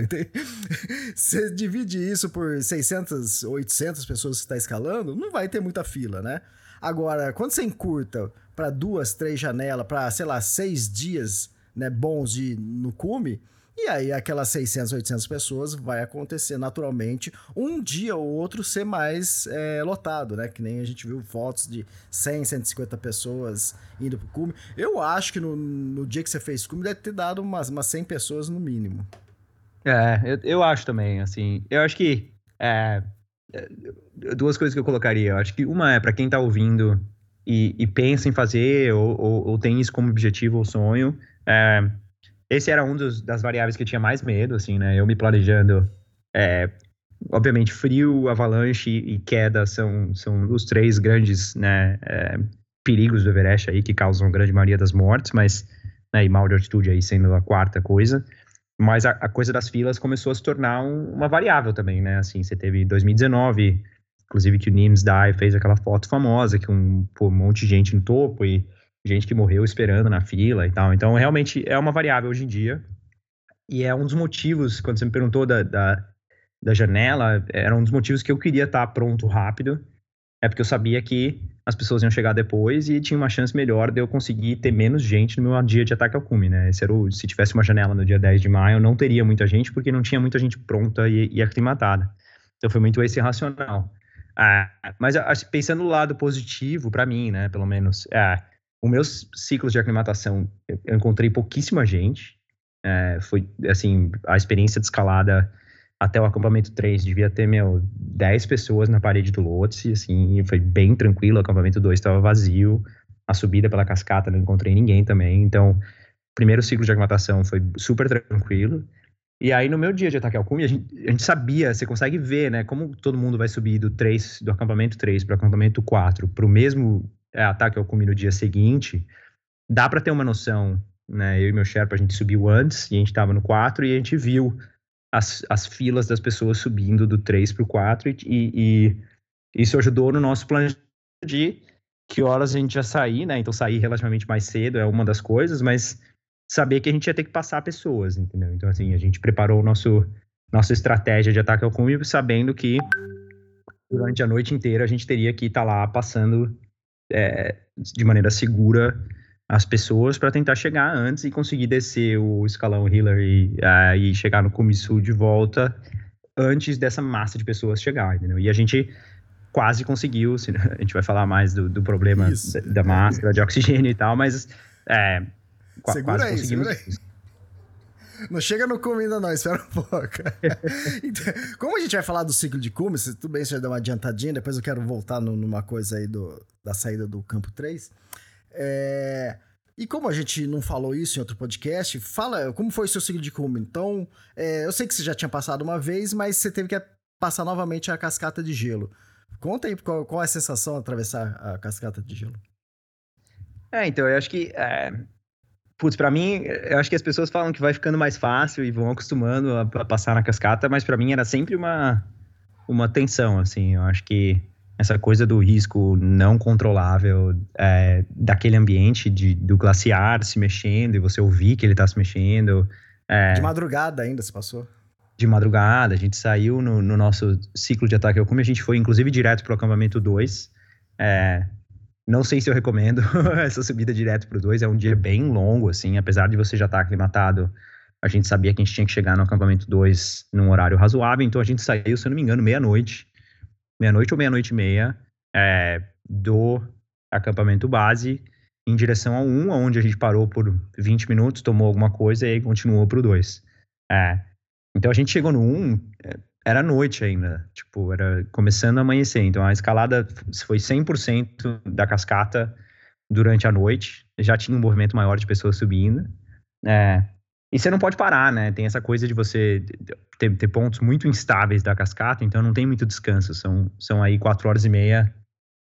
Você divide isso por 600, 800 pessoas que está escalando, não vai ter muita fila, né? Agora, quando você encurta para duas, três janelas, para, sei lá, seis dias né, bons de, no cume, e aí, aquelas 600, 800 pessoas vai acontecer naturalmente um dia ou outro ser mais é, lotado, né? Que nem a gente viu fotos de 100, 150 pessoas indo pro cume. Eu acho que no, no dia que você fez cume deve ter dado umas, umas 100 pessoas no mínimo. É, eu, eu acho também, assim. Eu acho que. É, é duas coisas que eu colocaria. Eu acho que uma é para quem tá ouvindo e, e, pensa em fazer ou, ou, ou, tem isso como objetivo ou sonho. É, esse era um dos, das variáveis que eu tinha mais medo, assim, né? Eu me planejando. É, obviamente, frio, avalanche e queda são, são os três grandes né, é, perigos do Everest aí que causam a grande maioria das mortes, mas. Né, e mal de altitude aí sendo a quarta coisa. Mas a, a coisa das filas começou a se tornar um, uma variável também, né? Assim, você teve 2019, inclusive que o Nims Dye fez aquela foto famosa, que um, pô, um monte de gente no topo e gente que morreu esperando na fila e tal. Então, realmente é uma variável hoje em dia. E é um dos motivos, quando você me perguntou da, da, da janela, era um dos motivos que eu queria estar pronto rápido. É porque eu sabia que as pessoas iam chegar depois e tinha uma chance melhor de eu conseguir ter menos gente no meu dia de ataque ao cume, né? Esse era o, se tivesse uma janela no dia 10 de maio, não teria muita gente, porque não tinha muita gente pronta e, e aclimatada. Então foi muito esse racional. Ah, mas pensando no lado positivo, para mim, né, pelo menos, é, os meus ciclos de aclimatação, eu encontrei pouquíssima gente. É, foi, assim, a experiência de escalada até o acampamento 3 devia ter, meu, 10 pessoas na parede do Lotse, assim, foi bem tranquilo. O acampamento 2 estava vazio. A subida pela cascata não encontrei ninguém também. Então, o primeiro ciclo de aclimatação foi super tranquilo. E aí, no meu dia de ataque ao cume, a gente, a gente, sabia, você consegue ver, né, como todo mundo vai subir do 3, do acampamento 3 para o acampamento 4, para o mesmo é, ataque ao cume no dia seguinte, dá para ter uma noção, né? Eu e meu Sherpa, a gente subiu antes e a gente estava no 4 e a gente viu as, as filas das pessoas subindo do 3 para o 4 e, e, isso ajudou no nosso plano de que horas a gente ia sair, né? Então sair relativamente mais cedo é uma das coisas, mas saber que a gente ia ter que passar pessoas, entendeu? Então assim, a gente preparou o nosso nossa estratégia de ataque ao cume sabendo que durante a noite inteira a gente teria que estar tá lá passando é, de maneira segura as pessoas para tentar chegar antes e conseguir descer o escalão Hiller e, uh, e chegar no Kumisu de volta antes dessa massa de pessoas chegar, entendeu? E a gente quase conseguiu, a gente vai falar mais do, do problema da, da, máscara de oxigênio e tal, mas é, segura quase aí, conseguimos. Segura aí. Não chega no cume ainda não, espera um pouco. então, como a gente vai falar do ciclo de cume, se tudo bem, você já deu uma adiantadinha, depois eu quero voltar no, numa coisa aí do, da saída do campo 3. É... E como a gente não falou isso em outro podcast, fala como foi o seu ciclo de cume. Então, é, eu sei que você já tinha passado uma vez, mas você teve que passar novamente a cascata de gelo. Conta aí qual, qual é a sensação de atravessar a cascata de gelo. É, então, eu acho que é, Putz, pra mim, eu acho que as pessoas falam que vai ficando mais fácil e vão acostumando a, a passar na cascata, mas para mim era sempre uma, uma tensão, assim. Eu acho que essa coisa do risco não controlável é, daquele ambiente de, do glaciar se mexendo e você ouvir que ele tá se mexendo. É, de madrugada ainda se passou? De madrugada, a gente saiu no, no nosso ciclo de ataque ao cume, a gente foi inclusive direto pro acampamento 2. É, não sei se eu recomendo essa subida direto pro 2, é um dia bem longo, assim, apesar de você já estar tá aclimatado, a gente sabia que a gente tinha que chegar no acampamento 2 num horário razoável, então a gente saiu, se eu não me engano, meia-noite, meia-noite ou meia-noite e meia, é, do acampamento base em direção ao 1, onde a gente parou por 20 minutos, tomou alguma coisa e aí continuou pro 2. É, então a gente chegou no 1, era noite ainda, tipo, era começando a amanhecer. Então a escalada foi 100% da cascata durante a noite. Já tinha um movimento maior de pessoas subindo. É, e você não pode parar, né? Tem essa coisa de você ter, ter, pontos muito instáveis da cascata, então não tem muito descanso. São, são aí quatro horas e meia,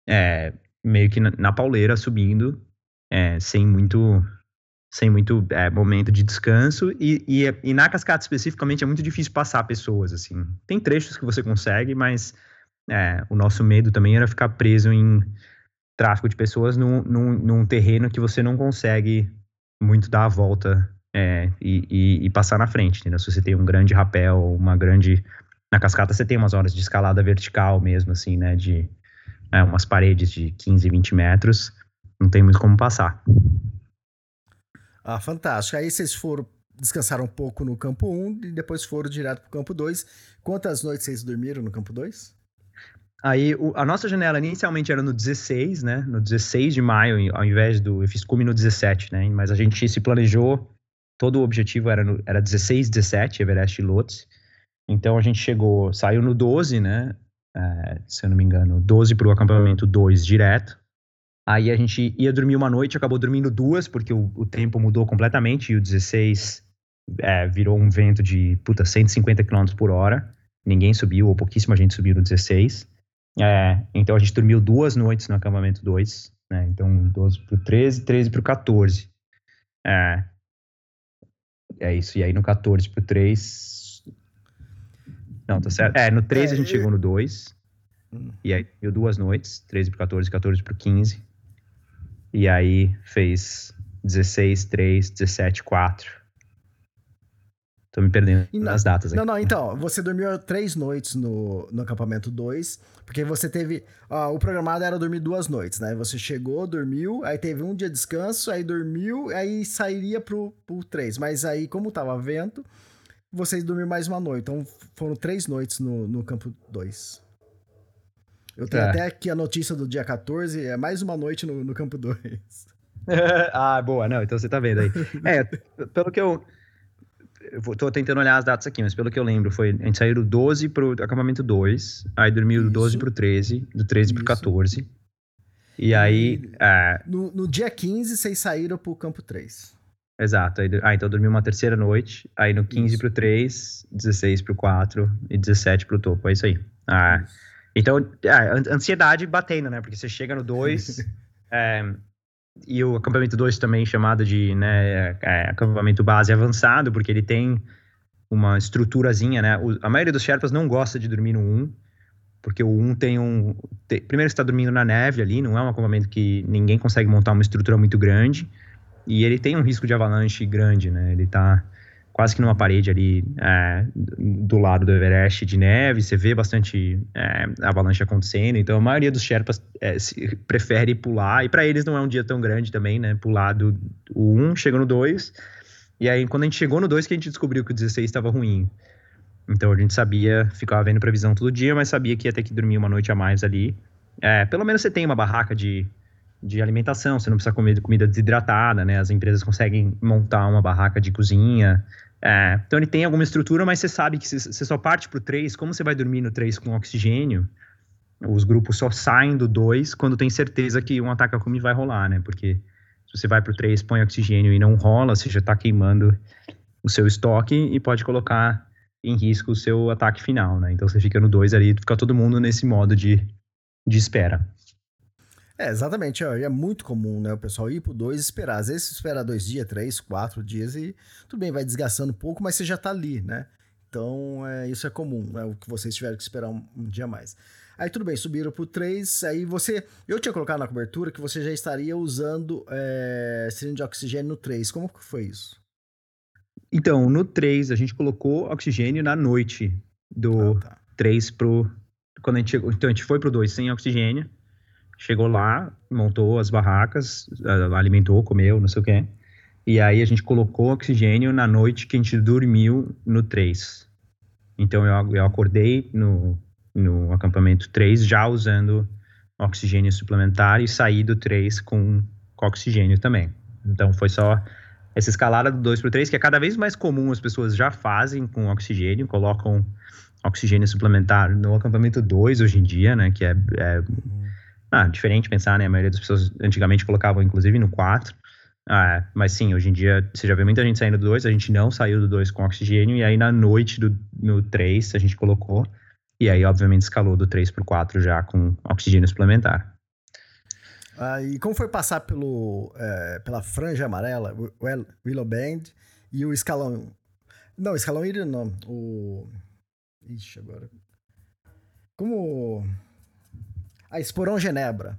é, meio que na, na pauleira subindo, é, sem muito sem muito é, momento de descanso e, e, e, na cascata especificamente é muito difícil passar pessoas assim tem trechos que você consegue mas é, o nosso medo também era ficar preso em tráfego de pessoas num, num, num terreno que você não consegue muito dar a volta é, e, e, e, passar na frente, entendeu? Se você tem um grande rapel, uma grande... Na cascata você tem umas horas de escalada vertical mesmo, assim, né? De é, umas paredes de 15, 20 metros, não tem muito como passar. Ah, fantástico. Aí vocês foram descansaram um pouco no campo 1 e depois foram direto pro campo 2. Quantas noites vocês dormiram no campo 2? Aí o, a nossa janela inicialmente era no 16, né? No 16 de maio, ao invés do. Eu fiz cume no 17, né? Mas a gente se planejou, todo o objetivo era, no, era 16, 17, Everest e Lotse. Então a gente chegou, saiu no 12, né? É, se eu não me engano, 12 para o acampamento 2 direto. Aí a gente ia dormir uma noite, acabou dormindo duas, porque o, o tempo mudou completamente e o 16 é, virou um vento de, puta, 150 km por hora. Ninguém subiu, ou pouquíssima gente subiu no 16. É, então a gente dormiu duas noites no acampamento 2, né? Então 12 pro 13, 13 pro 14. É, é isso. E aí no 14 pro 3. Não, tá certo. É, no 13 é, a gente chegou no 2. Hum. E aí deu duas noites, 13 pro 14, 14 pro 15. E aí fez 16, 3, 17, 4. Tô me perdendo não, nas datas aqui. Não, não, então, você dormiu três noites no, no acampamento 2, porque você teve. Ó, o programado era dormir duas noites, né? Você chegou, dormiu, aí teve um dia de descanso, aí dormiu, aí sairia pro, pro 3. Mas aí, como tava vento, vocês dormiram mais uma noite. Então foram três noites no, no campo 2. Eu tenho é. até aqui a notícia do dia 14, é mais uma noite no, no campo 2. ah, boa, não, então você tá vendo aí. É, pelo que eu eu tô tentando olhar as datas aqui, mas pelo que eu lembro, foi. A gente saiu do 12 pro acampamento 2, aí dormiu do 12 pro 13, do 13 Isso. pro 14. E, e aí. É... No, no, dia 15, vocês saíram pro campo 3. Exato. Aí, ah, então dormi uma terceira noite. Aí no 15 isso. pro 3, 16 pro 4 e 17 pro topo. É isso aí. Ah, então, é, ansiedade batendo, né? Porque você chega no 2. é, e o acampamento 2 também chamado de né, é, acampamento base avançado, porque ele tem uma estruturazinha, né? O, a maioria dos Sherpas não gosta de dormir no 1, um, porque o 1 um tem um... Tem, primeiro, você está dormindo na neve ali, não é um acampamento que ninguém consegue montar uma estrutura muito grande, e ele tem um risco de avalanche grande, né? Ele está quase que numa parede ali é, do lado do Everest de neve, você vê bastante é, avalanche acontecendo, então a maioria dos Sherpas é, se, prefere pular, e para eles não é um dia tão grande também, né, pular do 1, um, chega no 2, e aí quando a gente chegou no 2 que a gente descobriu que o 16 estava ruim, então a gente sabia, ficava vendo previsão todo dia, mas sabia que ia ter que dormir uma noite a mais ali, é, pelo menos você tem uma barraca de de alimentação, você não precisa comer comida desidratada, né? As empresas conseguem montar uma barraca de cozinha, é, então ele tem alguma estrutura, mas você sabe que você só parte pro 3, como você vai dormir no 3 com oxigênio, os grupos só saem do 2 quando tem certeza que um ataque cume vai rolar, né? Porque se você vai pro 3, põe oxigênio e não rola, você já tá queimando o seu estoque e pode colocar em risco o seu ataque final, né? Então você fica no 2 ali, fica todo mundo nesse modo de, de espera. É, exatamente. É muito comum, né? O pessoal ir pro dois e esperar. Às vezes espera dois dias, três, quatro dias e tudo bem, vai desgastando um pouco, mas você já tá ali, né? Então, é, isso é comum, é o que vocês tiveram que esperar um, um dia mais. Aí tudo bem, subiram pro 3, aí você... Eu tinha colocado na cobertura que você já estaria usando é, cilindro de oxigênio no 3. Como que foi isso? Então, no 3, a gente colocou oxigênio na noite do ah, tá. 3 pro... Quando a gente chegou... Então, a gente foi pro 2 sem oxigênio. Chegou lá, montou as barracas, alimentou, comeu, não sei o quê. E aí a gente colocou oxigênio na noite que a gente dormiu no 3. Então eu, eu acordei no, no acampamento 3 já usando oxigênio suplementar e saí do 3 com, com oxigênio também. Então foi só essa escalada do 2 para o 3, que é cada vez mais comum, as pessoas já fazem com oxigênio, colocam oxigênio suplementar no acampamento 2 hoje em dia, né, que é, é ah, diferente pensar, né? A maioria das pessoas antigamente colocavam, inclusive, no 4. Ah, mas sim, hoje em dia você já vê muita gente saindo do 2, a gente não saiu do 2 com oxigênio, e aí na noite do, no 3 a gente colocou, e aí obviamente escalou do 3 para o 4 já com oxigênio suplementar. Ah, e como foi passar pelo, é, pela franja amarela, Willow Band e o escalão... Não, escalão írio não, o... Ixi, agora... Como a Esporão Genebra.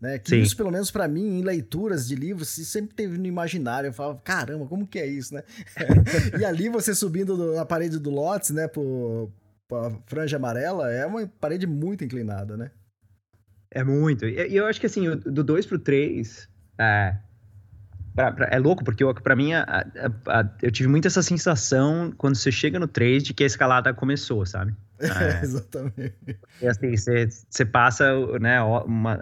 Né? Que Sim. isso, pelo menos para mim, em leituras de livros, sempre teve no imaginário. Eu falava, caramba, como que é isso, né? e ali você subindo do, na parede do Lotus, né, por, por franja amarela, é uma parede muito inclinada, né? É muito. E eu acho que assim, do 2 pro 3, é, pra, pra, é louco, porque para mim a, a, a, eu tive muito essa sensação quando você chega no 3 de que a escalada começou, sabe? É, exatamente. E assim, você passa, né, uma,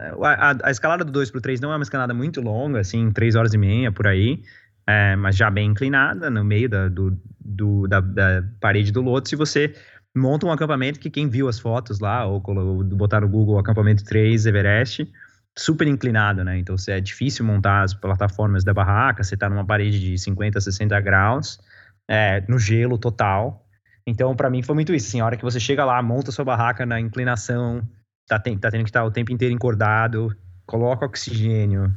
a, escalada do 2 pro 3 não é uma escalada muito longa, assim, 3 horas e meia por aí, é, mas já bem inclinada, no meio da, do, do da, da, parede do Lotus, e você monta um acampamento que quem viu as fotos lá, ou, ou botar no Google acampamento 3 Everest, super inclinado, né? Então é difícil montar as plataformas da barraca, você tá numa parede de 50, 60 graus, é, no gelo total. Então, para mim, foi muito isso. Assim, a hora que você chega lá, monta sua barraca na inclinação, tá, tá tendo que estar o tempo inteiro encordado, coloca oxigênio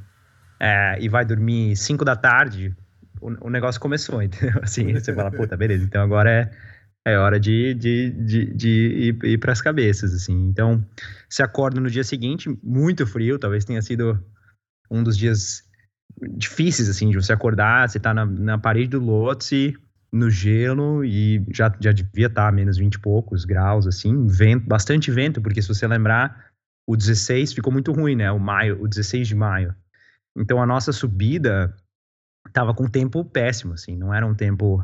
é, e vai dormir 5 da tarde, o, o, negócio começou, entendeu? Assim, você fala, puta, beleza, então agora é, é hora de, de, de, de ir, ir para as cabeças, assim. Então, se acorda no dia seguinte, muito frio, talvez tenha sido um dos dias difíceis, assim, de você acordar, você tá na, na parede do Lhotse, no gelo e já, já devia estar tá menos 20 e poucos graus, assim, vento, bastante vento, porque se você lembrar, o 16 ficou muito ruim, né? O maio, o 16 de maio. Então a nossa subida tava com tempo péssimo, assim, não era um tempo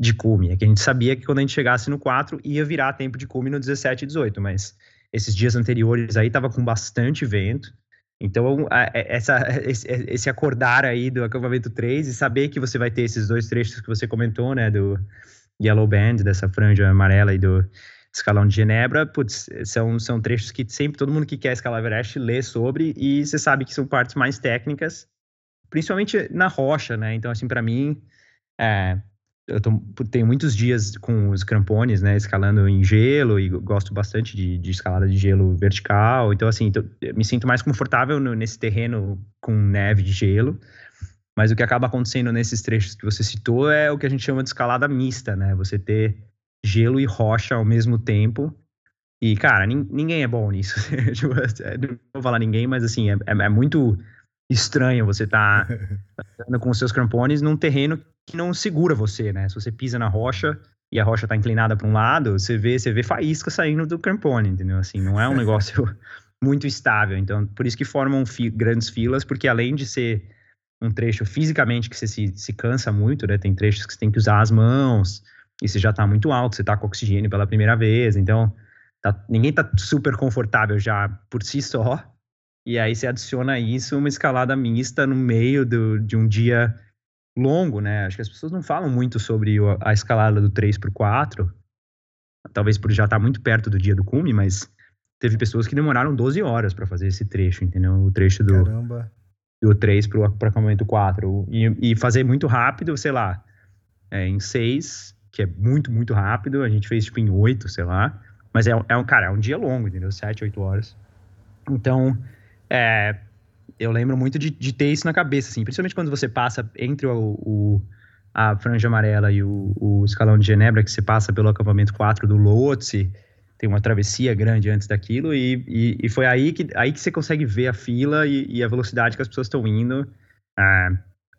de cume. É que a gente sabia que quando a gente chegasse no 4 ia virar tempo de cume no 17 e 18, mas esses dias anteriores aí tava com bastante vento. Então, é, essa, esse acordar aí do acampamento 3 e saber que você vai ter esses dois trechos que você comentou, né, do Yellow Band, dessa franja amarela e do escalão de Genebra, putz, são, são trechos que sempre todo mundo que quer escalar Everest lê sobre e você sabe que são partes mais técnicas, principalmente na rocha, né? Então, assim, para mim, é, eu tô, tenho muitos dias com os crampones, né, escalando em gelo e gosto bastante de, de escalada de gelo vertical. Então, assim, tô, me sinto mais confortável no, nesse terreno com neve de gelo. Mas o que acaba acontecendo nesses trechos que você citou é o que a gente chama de escalada mista, né? Você ter gelo e rocha ao mesmo tempo. E, cara, ninguém é bom nisso. Tipo, é, não vou falar ninguém, mas, assim, é, é, é muito estranho você estar tá andando com os seus crampones num terreno que não segura você, né? Se você pisa na rocha e a rocha tá inclinada para um lado, você vê, você vê faísca saindo do crampone, entendeu? Assim, não é um negócio muito estável. Então, por isso que formam fi grandes filas, porque além de ser um trecho fisicamente que você se, se cansa muito, né? Tem trechos que você tem que usar as mãos, e você já tá muito alto, você tá com oxigênio pela primeira vez, então tá, ninguém tá super confortável já por si só. E aí você adiciona isso uma escalada mista no meio do, de um dia longo, né? Acho que as pessoas não falam muito sobre a escalada do 3 para 4, talvez por já estar tá muito perto do dia do cume, mas teve pessoas que demoraram 12 horas para fazer esse trecho, entendeu? O trecho do, Caramba. do 3 para o acampamento 4. E, e, fazer muito rápido, sei lá, é, em 6, que é muito, muito rápido, a gente fez tipo em 8, sei lá. Mas é, é um, cara, é um dia longo, entendeu? 7, 8 horas. Então, é, eu lembro muito de, de, ter isso na cabeça, assim, principalmente quando você passa entre o, o a franja amarela e o, o, escalão de Genebra, que você passa pelo acampamento 4 do Lhotse, tem uma travessia grande antes daquilo, e, e, e, foi aí que, aí que você consegue ver a fila e, e a velocidade que as pessoas estão indo ah,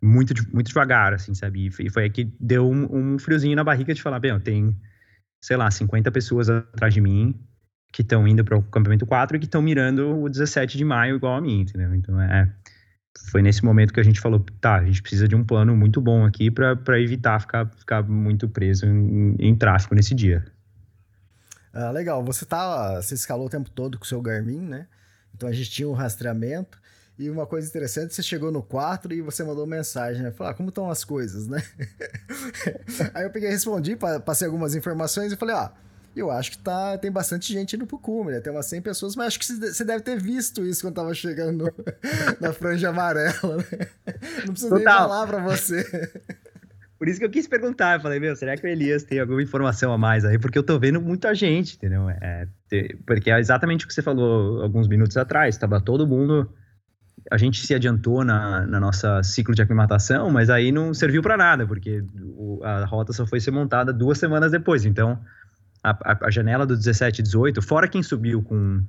muito, muito devagar, assim, sabe? E foi aí que deu um, um friozinho na barriga de falar, bem, tem, sei lá, 50 pessoas atrás de mim, que estão indo para o campamento 4 e que estão mirando o 17 de maio igual a mim, entendeu? Então é foi nesse momento que a gente falou, tá, a gente precisa de um plano muito bom aqui para evitar ficar, ficar muito preso em, em tráfego nesse dia. Ah, legal, você tá, você escalou o tempo todo com o seu Garmin, né? Então a gente tinha um rastreamento e uma coisa interessante, você chegou no 4 e você mandou mensagem, né? Falou, ah, como estão as coisas, né? Aí eu peguei respondi, passei algumas informações e falei, ah, eu acho que tá, tem bastante gente indo pro cume, né? Tem umas 100 pessoas, mas acho que você deve ter visto isso quando tava chegando no, na franja amarela, né? Não preciso Total. nem falar pra você. Por isso que eu quis perguntar, eu falei, meu, será que o Elias tem alguma informação a mais aí? Porque eu tô vendo muita gente, entendeu? É, porque é exatamente o que você falou alguns minutos atrás, tava todo mundo... A gente se adiantou na, na nossa ciclo de aclimatação, mas aí não serviu para nada, porque o, a rota só foi ser montada duas semanas depois, então a, a, janela do 17 e 18, fora quem subiu com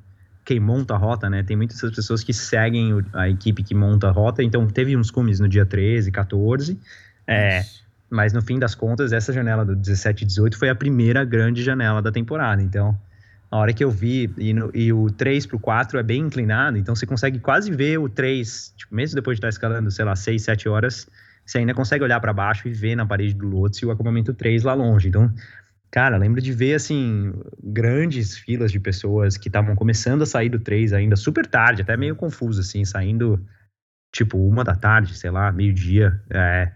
quem monta a rota, né? Tem muitas pessoas que seguem a equipe que monta a rota. Então, teve uns cumes no dia 13, 14. É, mas no fim das contas, essa janela do 17 e 18 foi a primeira grande janela da temporada. Então, a hora que eu vi, e, no, e o 3 pro 4 é bem inclinado, então você consegue quase ver o 3, tipo, mesmo depois de estar escalando, sei lá, 6, 7 horas, você ainda consegue olhar para baixo e ver na parede do Lotus o acabamento 3 lá longe. Então, Cara, lembro de ver, assim, grandes filas de pessoas que estavam começando a sair do 3 ainda super tarde, até meio confuso, assim, saindo tipo uma da tarde, sei lá, meio-dia. É,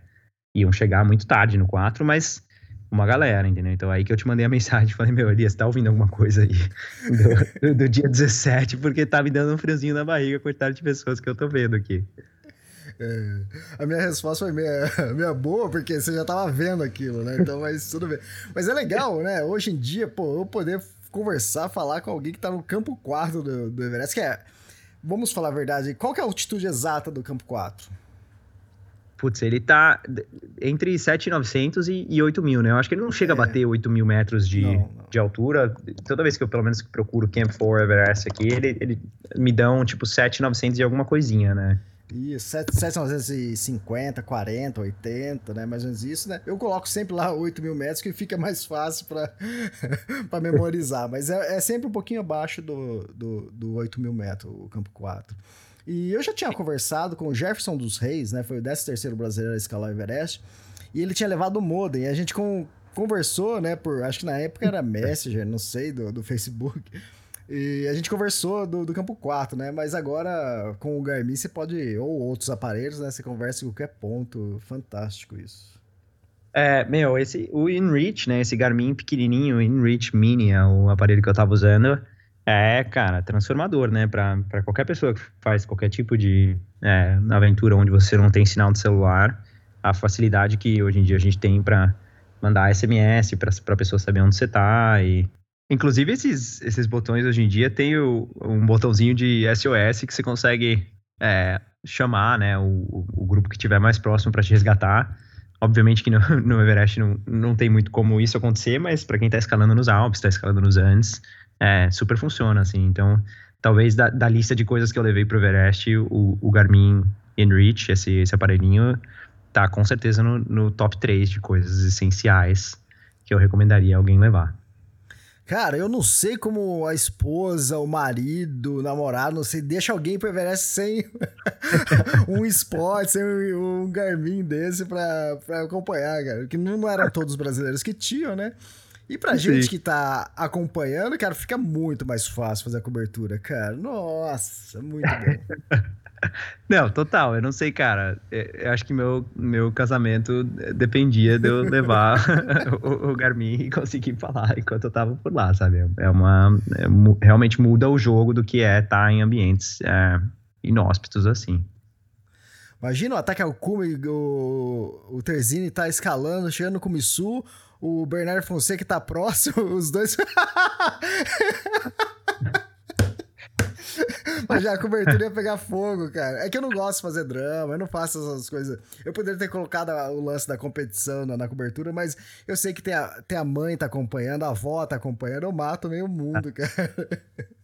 iam chegar muito tarde no 4, mas uma galera, entendeu? Então aí que eu te mandei a mensagem, falei, meu, Elias, tá ouvindo alguma coisa aí do, do dia 17, porque tá me dando um friozinho na barriga, coitado de pessoas que eu tô vendo aqui. É, a minha resposta foi meia, meia boa, porque você já tava vendo aquilo, né? Então, mas tudo bem. Mas é legal, né? Hoje em dia, pô, eu poder conversar, falar com alguém que tá no campo 4 do, do Everest, que é. Vamos falar a verdade, qual que é a altitude exata do campo 4? Putz, ele tá entre 7,900 e, e 8 mil, né? Eu acho que ele não chega é. a bater 8 mil metros de, não, não. de altura. Toda vez que eu, pelo menos, procuro Camp 4 Everest aqui, ele, ele me dão, tipo, 7,900 e alguma coisinha, né? Isso, 750, 40, 80, né? Mais ou menos isso, né? Eu coloco sempre lá 8 mil metros, que fica mais fácil para memorizar. Mas é, é, sempre um pouquinho abaixo do, do, do 8 mil metros, o campo 4. E eu já tinha conversado com o Jefferson dos Reis, né? Foi o 13 brasileiro a escalar o Everest. E ele tinha levado o modem. E a gente com, conversou, né? Por, acho que na época era Messenger, não sei, do, do Facebook. E a gente conversou do, do campo 4, né? Mas agora com o Garmin você pode, ou outros aparelhos, né? Você conversa em qualquer ponto. Fantástico isso. É, meu, esse, o InReach, né? Esse Garmin pequenininho, InReach Mini, é o aparelho que eu tava usando. É, cara, transformador, né? Para qualquer pessoa que faz qualquer tipo de é, aventura onde você não tem sinal de celular, a facilidade que hoje em dia a gente tem para mandar SMS para a pessoa saber onde você tá e Inclusive, esses, esses botões hoje em dia tem o, um botãozinho de SOS que você consegue é, chamar né, o, o grupo que estiver mais próximo para te resgatar. Obviamente que no, no, Everest não, não tem muito como isso acontecer, mas para quem está escalando nos Alpes, está escalando nos Andes, é, super funciona, assim. Então, talvez da, da lista de coisas que eu levei para o Everest, o, o Garmin InReach, esse, esse aparelhinho, tá com certeza no, no top 3 de coisas essenciais que eu recomendaria alguém levar. Cara, eu não sei como a esposa, o marido, o namorado, não sei, deixa alguém pro Everest sem um esporte, sem um, Garmin desse pra, pra acompanhar, cara. Porque não eram todos os brasileiros que tinham, né? E pra Sim. gente que tá acompanhando, cara, fica muito mais fácil fazer a cobertura, cara. Nossa, muito bom. Não, total. Eu não sei, cara. É, eu acho que meu, meu casamento dependia de eu levar o, o, Garmin e conseguir falar enquanto eu tava por lá, sabe? É uma. É, realmente muda o jogo do que é estar tá em ambientes é, inóspitos assim. Imagina o ataque ao cume, o, o Terzini tá escalando, chegando no Kumisu, o Bernardo Fonseca tá próximo, os dois. Mas já a cobertura ia pegar fogo, cara. É que eu não gosto de fazer drama, eu não faço essas coisas. Eu poderia ter colocado o lance da competição na, na, cobertura, mas eu sei que tem a, tem a mãe tá acompanhando, a avó tá acompanhando, eu mato meio mundo, cara.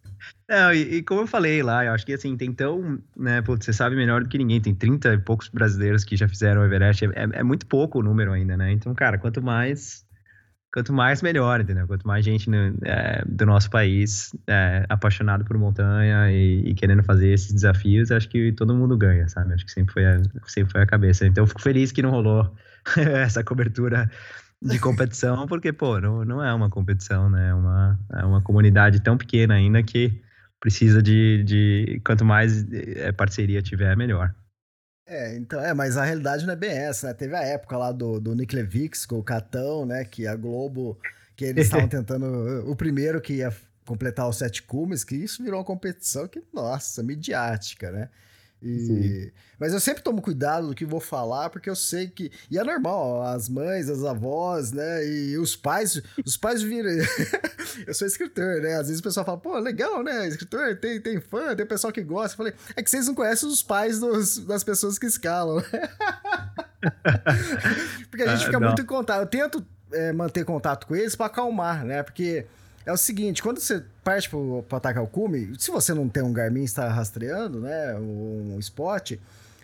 Não, e, e, como eu falei lá, eu acho que assim, tem tão, né, pô, você sabe melhor do que ninguém, tem 30 e poucos brasileiros que já fizeram o Everest, é, é muito pouco o número ainda, né? Então, cara, quanto mais quanto mais melhor, entendeu? Quanto mais gente no, é, do nosso país é, apaixonado por montanha e, e, querendo fazer esses desafios, acho que todo mundo ganha, sabe? Acho que sempre foi a, sempre foi a cabeça. Então, eu fico feliz que não rolou essa cobertura de competição, porque, pô, não, não é uma competição, né? É uma, é uma comunidade tão pequena ainda que precisa de, de quanto mais é, parceria tiver, melhor. É, então, é, mas a realidade não é bem essa, né? Teve a época lá do, do Nick Levix com o Catão, né? Que a Globo, que eles estavam tentando. O primeiro que ia completar os sete cumes, que isso virou uma competição que, nossa, midiática, né? E... Mas eu sempre tomo cuidado do que vou falar, porque eu sei que. E é normal, as mães, as avós, né? E os pais. Os pais viram. eu sou escritor, né? Às vezes o pessoal fala, pô, legal, né? Escritor, tem, tem fã, tem pessoal que gosta. Eu falei, é que vocês não conhecem os pais dos, das pessoas que escalam. porque a gente ah, fica não. muito em contato. Eu tento é, manter contato com eles para acalmar, né? Porque é o seguinte, quando você parte para atacar o cume, se você não tem um Garmin está rastreando, né, um spot,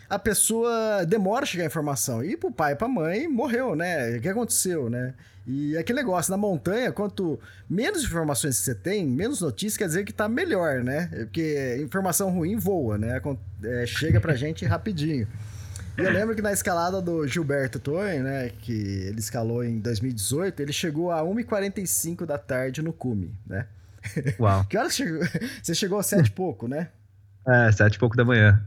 a pessoa demora a chegar a informação. E pro pai e pra mãe, morreu, né? O que aconteceu, né? E aquele negócio, na montanha, quanto menos informações que você tem, menos notícias, quer dizer que tá melhor, né? Porque informação ruim voa, né? É, chega pra gente rapidinho. E eu lembro que na escalada do Gilberto Toin, né, que ele escalou em 2018, ele chegou a 1h45 da tarde no cume, né? Uau. que hora você chegou? Você chegou às sete e pouco, né? É, sete e pouco da manhã.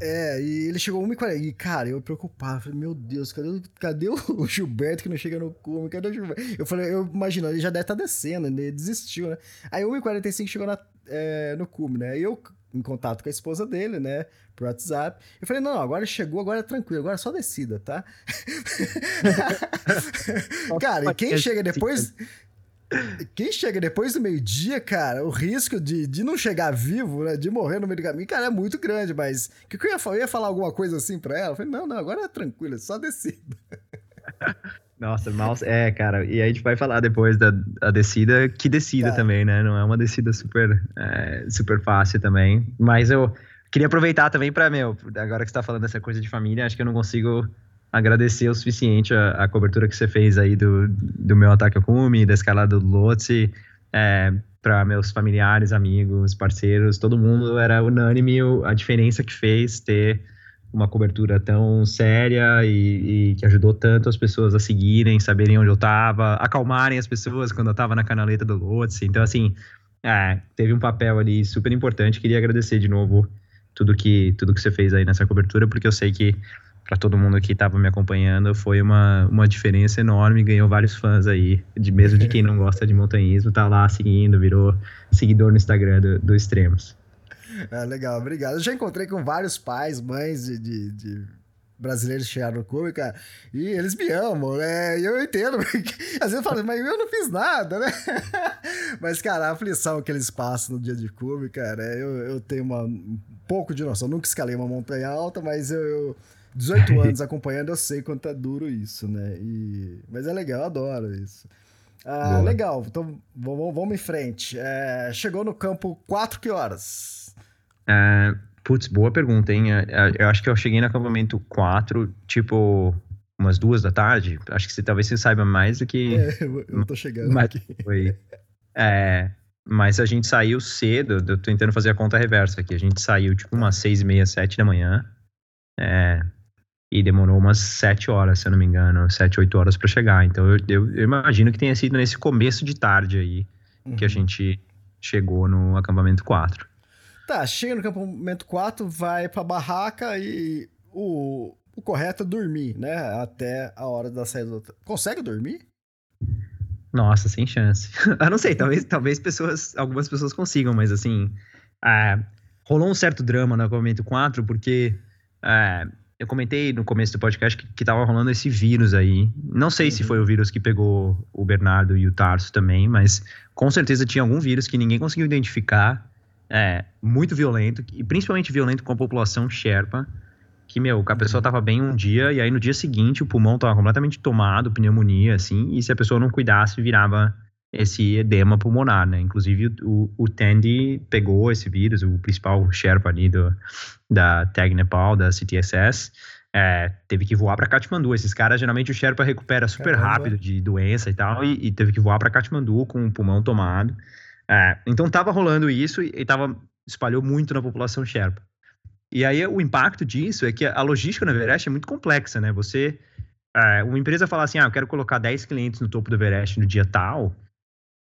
É, e ele chegou 1h40. E, cara, eu preocupado. Falei, meu Deus, cadê, cadê o Gilberto que não chega no cume? Cadê o Gilberto? Eu falei, eu imagino, ele já deve estar tá descendo, ele desistiu, né? Aí 1h45 chegou na, é, no cume, né? E eu, em contato com a esposa dele, né? Por WhatsApp. Eu falei, não, agora chegou, agora é tranquilo, agora é só descida, tá? cara, e quem chega depois. Quem chega depois do meio-dia, cara, o risco de, de não chegar vivo, né, de morrer no meio do caminho, cara, é muito grande, mas o que, que eu ia falar? Eu ia falar alguma coisa assim pra ela? Eu falei, não, não, agora é tranquilo, é só descida. Nossa, mal, é, cara, e a gente vai falar depois da, da descida, que descida tá. também, né? Não é uma descida super, é, super fácil também, mas eu queria aproveitar também pra, meu, agora que você tá falando dessa coisa de família, acho que eu não consigo agradecer o suficiente a, a, cobertura que você fez aí do, do meu ataque ao cume, da escalada do Lotse, é, para meus familiares, amigos, parceiros, todo mundo era unânime a diferença que fez ter uma cobertura tão séria e, e que ajudou tanto as pessoas a seguirem, saberem onde eu estava, acalmarem as pessoas quando eu estava na canaleta do Lotse. Então, assim, é, teve um papel ali super importante. Queria agradecer de novo tudo que, tudo que você fez aí nessa cobertura, porque eu sei que para todo mundo que estava me acompanhando, foi uma, uma diferença enorme, ganhou vários fãs aí, de mesmo de quem não gosta de montanhismo, tá lá seguindo, virou seguidor no Instagram do, do Extremos. É, legal, obrigado. Eu já encontrei com vários pais, mães de, de, de brasileiros chegaram no clube, cara, e eles me amam, né? E eu entendo, porque às vezes eu falo, mas eu não fiz nada, né? mas, cara, a aflição que eles passam no dia de clube, cara, eu, eu tenho uma, um pouco de noção. Nunca escalei uma montanha alta, mas eu, eu 18 anos acompanhando, eu sei quanto é duro isso, né? E... Mas é legal, eu adoro isso. Ah, legal, então vamos, vamos em frente. É, chegou no campo 4 que horas? É, putz, boa pergunta, hein? É, é, eu acho que eu cheguei no acampamento 4, tipo, umas duas da tarde. Acho que você, talvez você saiba mais do que. É, eu tô chegando mas, aqui. Foi. É, mas a gente saiu cedo, eu tô tentando fazer a conta reversa aqui. A gente saiu tipo umas seis e meia, sete da manhã. É, e demorou umas sete horas, se eu não me engano, sete, oito horas para chegar. Então eu, eu, eu, imagino que tenha sido nesse começo de tarde aí uhum. que a uhum. gente chegou no acampamento 4. Tá, chega no acampamento 4, vai pra barraca e o, o correto é dormir, né? Até a hora da saída do... Consegue dormir? Nossa, sem chance. eu não sei, talvez, talvez pessoas, algumas pessoas consigam, mas assim, é, rolou um certo drama no acampamento 4, porque é, eu comentei no começo do podcast que, que tava rolando esse vírus aí. Não sei uhum. se foi o vírus que pegou o Bernardo e o Tarso também, mas com certeza tinha algum vírus que ninguém conseguiu identificar. É, muito violento, e principalmente violento com a população Sherpa. Que, meu, a pessoa uhum. tava bem um dia, e aí no dia seguinte o pulmão tava completamente tomado, pneumonia, assim, e se a pessoa não cuidasse, virava esse edema pulmonar, né? Inclusive o, o Tandy pegou esse vírus, o principal Sherpa ali do, da Tag Nepal, da CTSS, é, teve que voar para Katmandu. Esses caras, geralmente o Sherpa recupera super Caramba. rápido de doença e tal, e, e, teve que voar para Katmandu com o pulmão tomado. É, então tava rolando isso e, e tava, espalhou muito na população Sherpa. E aí o impacto disso é que a logística no Everest é muito complexa, né? Você, é, uma empresa fala assim, ah, eu quero colocar 10 clientes no topo do Everest no dia tal,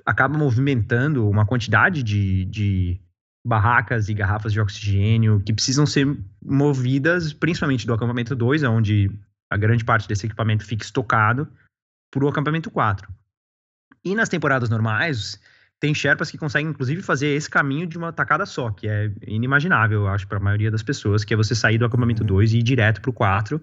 acaba movimentando uma quantidade de, de barracas e garrafas de oxigênio que precisam ser movidas, principalmente do acampamento 2, onde a grande parte desse equipamento fica estocado, para o acampamento 4. E nas temporadas normais, tem Sherpas que conseguem, inclusive, fazer esse caminho de uma tacada só, que é inimaginável, eu acho, para a maioria das pessoas, que é você sair do acampamento 2 uhum. e ir direto para o 4,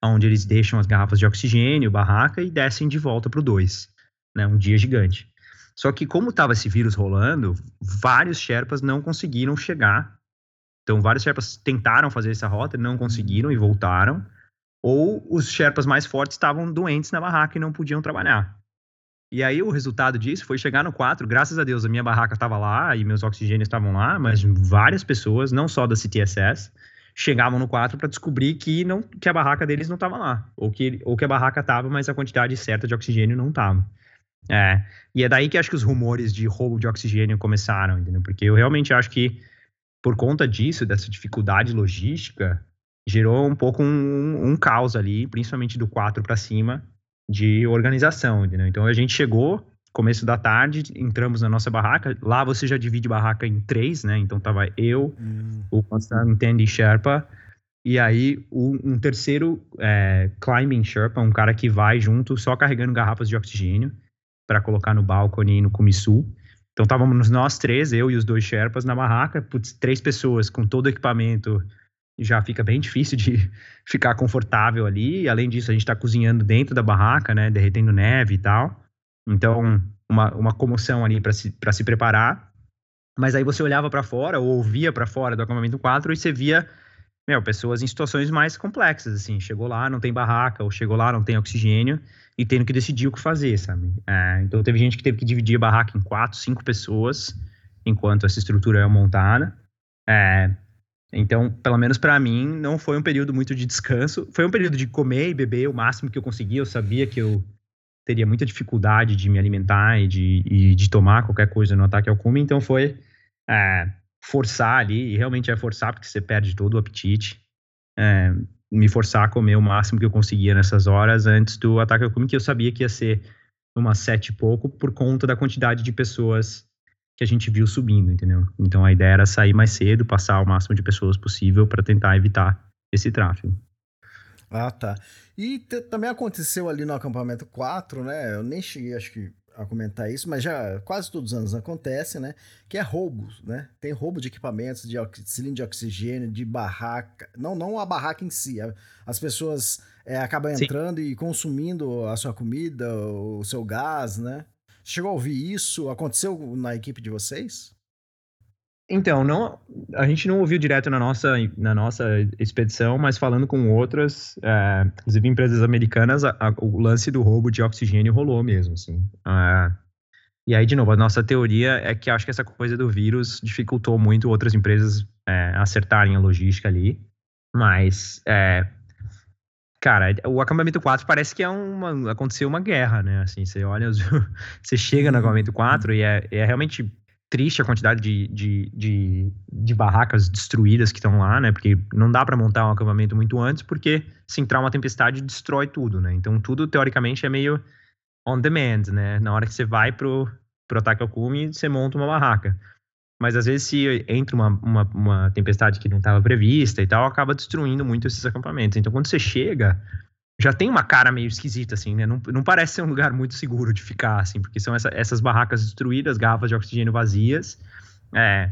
onde eles deixam as garrafas de oxigênio, barraca, e descem de volta para o 2. Né, um dia gigante. Só que como estava esse vírus rolando, vários Sherpas não conseguiram chegar. Então, vários Sherpas tentaram fazer essa rota, não conseguiram e voltaram. Ou os Sherpas mais fortes estavam doentes na barraca e não podiam trabalhar. E aí o resultado disso foi chegar no 4, graças a Deus a minha barraca estava lá e meus oxigênios estavam lá, mas várias pessoas, não só da CTSS, chegavam no 4 para descobrir que não que a barraca deles não estava lá, ou que ou que a barraca estava, mas a quantidade certa de oxigênio não estava. É, e é daí que acho que os rumores de roubo de oxigênio começaram, entendeu? Porque eu realmente acho que por conta disso, dessa dificuldade logística, gerou um pouco um, um caos ali, principalmente do 4 para cima, de organização, entendeu? Então a gente chegou, começo da tarde, entramos na nossa barraca. Lá você já divide barraca em três, né? Então tava eu, hum. o Constantin e Sherpa, e aí um, um terceiro é, climbing Sherpa, um cara que vai junto só carregando garrafas de oxigênio para colocar no balcone e no Kumisu. Então estávamos nós três, eu e os dois Sherpas na barraca, putz, três pessoas com todo o equipamento já fica bem difícil de ficar confortável ali. Além disso, a gente está cozinhando dentro da barraca, né? Derretendo neve e tal. Então, uma, uma comoção ali para se, se preparar. Mas aí você olhava para fora, ou ouvia para fora do acampamento 4 e você via, meu, pessoas em situações mais complexas, assim. Chegou lá, não tem barraca, ou chegou lá, não tem oxigênio, e tendo que decidir o que fazer, sabe? É, então, teve gente que teve que dividir a barraca em quatro, cinco pessoas, enquanto essa estrutura é montada. É, então, pelo menos para mim, não foi um período muito de descanso. Foi um período de comer e beber o máximo que eu conseguia. Eu sabia que eu teria muita dificuldade de me alimentar e de, e de tomar qualquer coisa no ataque ao cume. Então, foi é, forçar ali, e realmente é forçar, porque você perde todo o apetite. É, me forçar a comer o máximo que eu conseguia nessas horas antes do ataque ao cume, que eu sabia que ia ser umas sete e pouco, por conta da quantidade de pessoas que a gente viu subindo, entendeu? Então a ideia era sair mais cedo, passar o máximo de pessoas possível para tentar evitar esse tráfego. Ah, tá. E também aconteceu ali no acampamento 4, né? Eu nem cheguei, acho que, a comentar isso, mas já quase todos os anos acontece, né? Que é roubos, né? Tem roubo de equipamentos, de cilindro de oxigênio, de barraca. Não, não a barraca em si. As pessoas é, acabam entrando Sim. e consumindo a sua comida, o seu gás, né? Chegou a ouvir isso? Aconteceu na equipe de vocês? Então, não, a gente não ouviu direto na nossa, na nossa expedição, mas falando com outras, é, inclusive empresas americanas, a, a, o lance do roubo de oxigênio rolou mesmo, assim. É, e aí, de novo, a nossa teoria é que acho que essa coisa do vírus dificultou muito outras empresas é, acertarem a logística ali, mas é, Cara, o acampamento 4 parece que é uma, aconteceu uma guerra, né? Assim, você olha, você chega no acampamento 4 e é, é realmente triste a quantidade de, de, de, de barracas destruídas que estão lá, né? Porque não dá para montar um acampamento muito antes, porque se entrar uma tempestade destrói tudo, né? Então tudo teoricamente é meio on demand, né? Na hora que você vai pro, pro ataque ao cume, você monta uma barraca. Mas às vezes, se entra uma, uma, uma tempestade que não estava prevista e tal, acaba destruindo muito esses acampamentos. Então, quando você chega, já tem uma cara meio esquisita, assim, né? Não, não parece ser um lugar muito seguro de ficar, assim, porque são essa, essas barracas destruídas, garrafas de oxigênio vazias. É,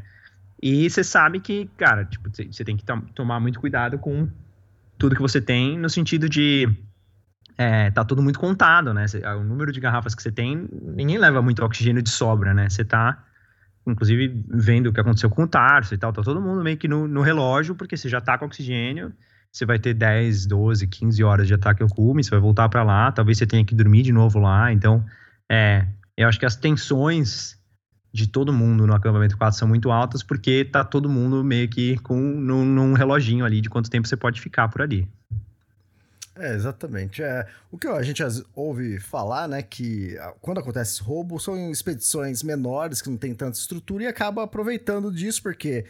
e você sabe que, cara, tipo, você tem que tomar muito cuidado com tudo que você tem, no sentido de. É, tá tudo muito contado, né? o número de garrafas que você tem, ninguém leva muito oxigênio de sobra, né? Você tá inclusive vendo o que aconteceu com o Tarso e tal, tá todo mundo meio que no, no relógio, porque você já tá com oxigênio, você vai ter 10, 12, 15 horas de ataque ao cume, você vai voltar para lá, talvez você tenha que dormir de novo lá, então, é, eu acho que as tensões de todo mundo no acampamento 4 são muito altas, porque tá todo mundo meio que com num, num reloginho ali de quanto tempo você pode ficar por ali. É, exatamente. É, o que a gente ouve falar, né, que ah, quando acontece roubo, são expedições menores, que não tem tanta estrutura, e acaba aproveitando disso, porque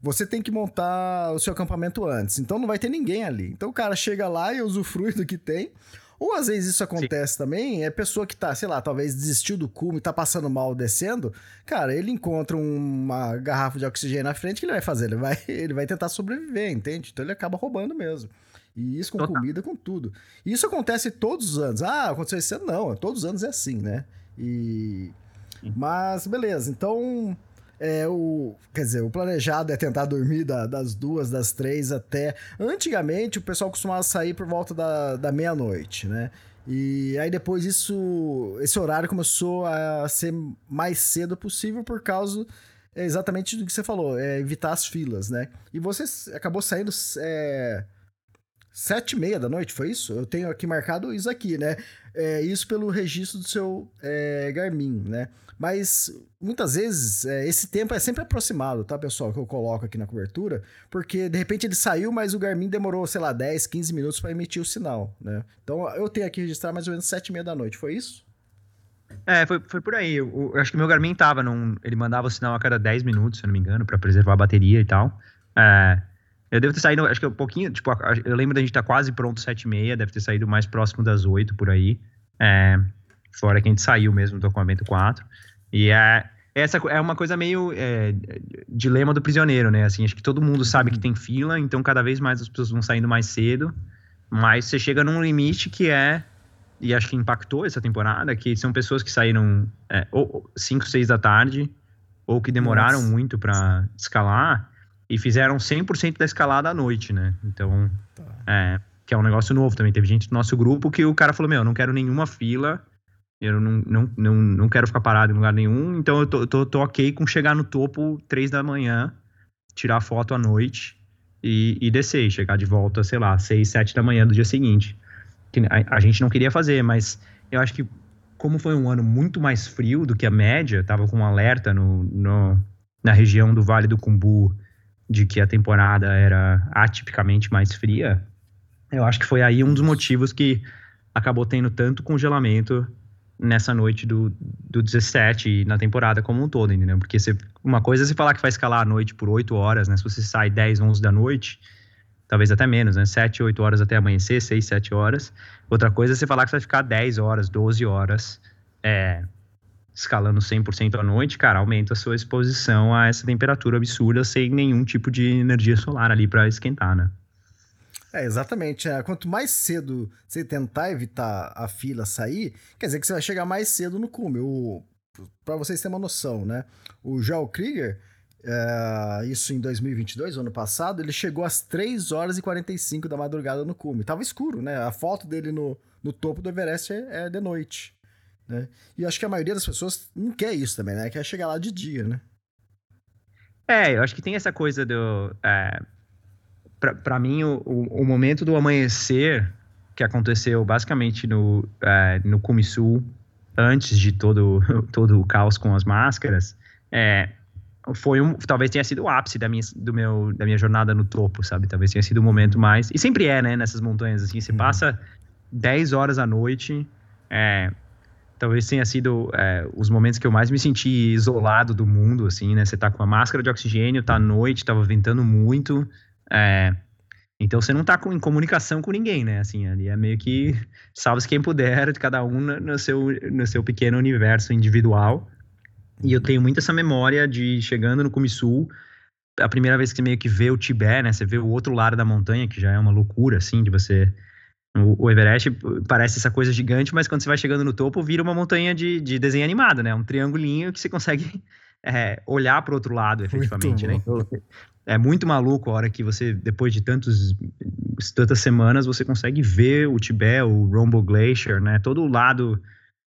você tem que montar o seu acampamento antes, então não vai ter ninguém ali. Então o cara chega lá e usufrui do que tem. Ou às vezes isso acontece Sim. também, é pessoa que tá, sei lá, talvez desistiu do cume, tá passando mal descendo, cara, ele encontra uma garrafa de oxigênio na frente, o que ele vai fazer? Ele vai, ele vai tentar sobreviver, entende? Então ele acaba roubando mesmo. E isso com Total. comida, com tudo. E isso acontece todos os anos. Ah, aconteceu esse ano? Não, todos os anos é assim, né? E... Mas, beleza. Então, é, o, quer dizer, o planejado é tentar dormir da, das duas, das três até... Antigamente, o pessoal costumava sair por volta da, da meia-noite, né? E aí depois isso, esse horário começou a ser mais cedo possível por causa é exatamente do que você falou, é evitar as filas, né? E você acabou saindo é, Sete e meia da noite, foi isso? Eu tenho aqui marcado isso aqui, né? É, isso pelo registro do seu é, Garmin, né? Mas muitas vezes é, esse tempo é sempre aproximado, tá, pessoal? Que eu coloco aqui na cobertura, porque de repente ele saiu, mas o Garmin demorou, sei lá, 10, 15 minutos para emitir o sinal, né? Então eu tenho aqui registrar mais ou menos sete e meia da noite, foi isso? É, foi, foi por aí. Eu, eu acho que meu Garmin tava num. Ele mandava o sinal a cada 10 minutos, se eu não me engano, para preservar a bateria e tal. É, eu devo ter saído, acho que um pouquinho, tipo, eu lembro da gente estar tá quase pronto 7 e meia, deve ter saído mais próximo das 8 por aí. É, fora que a gente saiu mesmo do acampamento 4. E é, essa é uma coisa meio é, dilema do prisioneiro, né? Assim, acho que todo mundo sabe que uhum. tem fila, então cada vez mais as pessoas vão saindo mais cedo, mas você chega num limite que é, e acho que impactou essa temporada, que são pessoas que saíram é, ou 5, 6 da tarde, ou que demoraram Nossa. muito para escalar, e fizeram 100% da escalada à noite, né? Então, tá. é, que é um negócio novo também. Teve gente do nosso grupo que o cara falou: Meu, não quero nenhuma fila, eu não, não, não, não quero ficar parado em lugar nenhum, então eu tô, tô, tô ok com chegar no topo três da manhã, tirar foto à noite e, e descer, chegar de volta, sei lá, seis, sete da manhã do dia seguinte. Que a, a gente não queria fazer, mas eu acho que como foi um ano muito mais frio do que a média, tava com um alerta no, no na região do Vale do Cumbu de que a temporada era atipicamente mais fria, eu acho que foi aí um dos motivos que acabou tendo tanto congelamento nessa noite do, do 17 e na temporada como um todo, entendeu? Porque você, uma coisa é você falar que vai escalar a noite por 8 horas, né? Se você sai 10, 11 da noite, talvez até menos, né? 7, 8 horas até amanhecer, 6, 7 horas. Outra coisa é você falar que você vai ficar 10 horas, 12 horas é, escalando 100% à noite, cara, aumenta a sua exposição a essa temperatura absurda sem nenhum tipo de energia solar ali para esquentar, né? É, exatamente. É, quanto mais cedo você tentar evitar a fila sair, quer dizer que você vai chegar mais cedo no cume. Para vocês terem uma noção, né? O Joel Krieger, é, isso em 2022, ano passado, ele chegou às 3 horas e 45 da madrugada no cume. Tava escuro, né? A foto dele no, no topo do Everest é, é de noite. Né? E acho que a maioria das pessoas não quer isso também, né? Quer chegar lá de dia, né? É, eu acho que tem essa coisa do. É, para mim, o, o, momento do amanhecer que aconteceu basicamente no, é, no Cume Sul, antes de todo, todo o caos com as máscaras, é, foi um, talvez tenha sido o ápice da minha, do meu, da minha jornada no topo, sabe? Talvez tenha sido o momento mais. E sempre é, né? Nessas montanhas, assim, você uhum. passa 10 horas à noite, é, talvez tenha sido é, os momentos que eu mais me senti isolado do mundo, assim, né? Você tá com a máscara de oxigênio, tá à noite, tava ventando muito, é, então você não tá com, em comunicação com ninguém, né? Assim, ali é meio que salve quem puder, cada um no seu, no seu pequeno universo individual. E eu tenho muito essa memória de chegando no Cume a primeira vez que você meio que vê o Tibete, né? Você vê o outro lado da montanha, que já é uma loucura, assim, de você o, Everest parece essa coisa gigante, mas quando você vai chegando no topo, vira uma montanha de, de desenho animado, né? Um triangulinho que você consegue é, olhar para o outro lado, efetivamente, né? Então, é muito maluco a hora que você, depois de tantos, tantas semanas, você consegue ver o Tibete, o Rombo Glacier, né? Todo o lado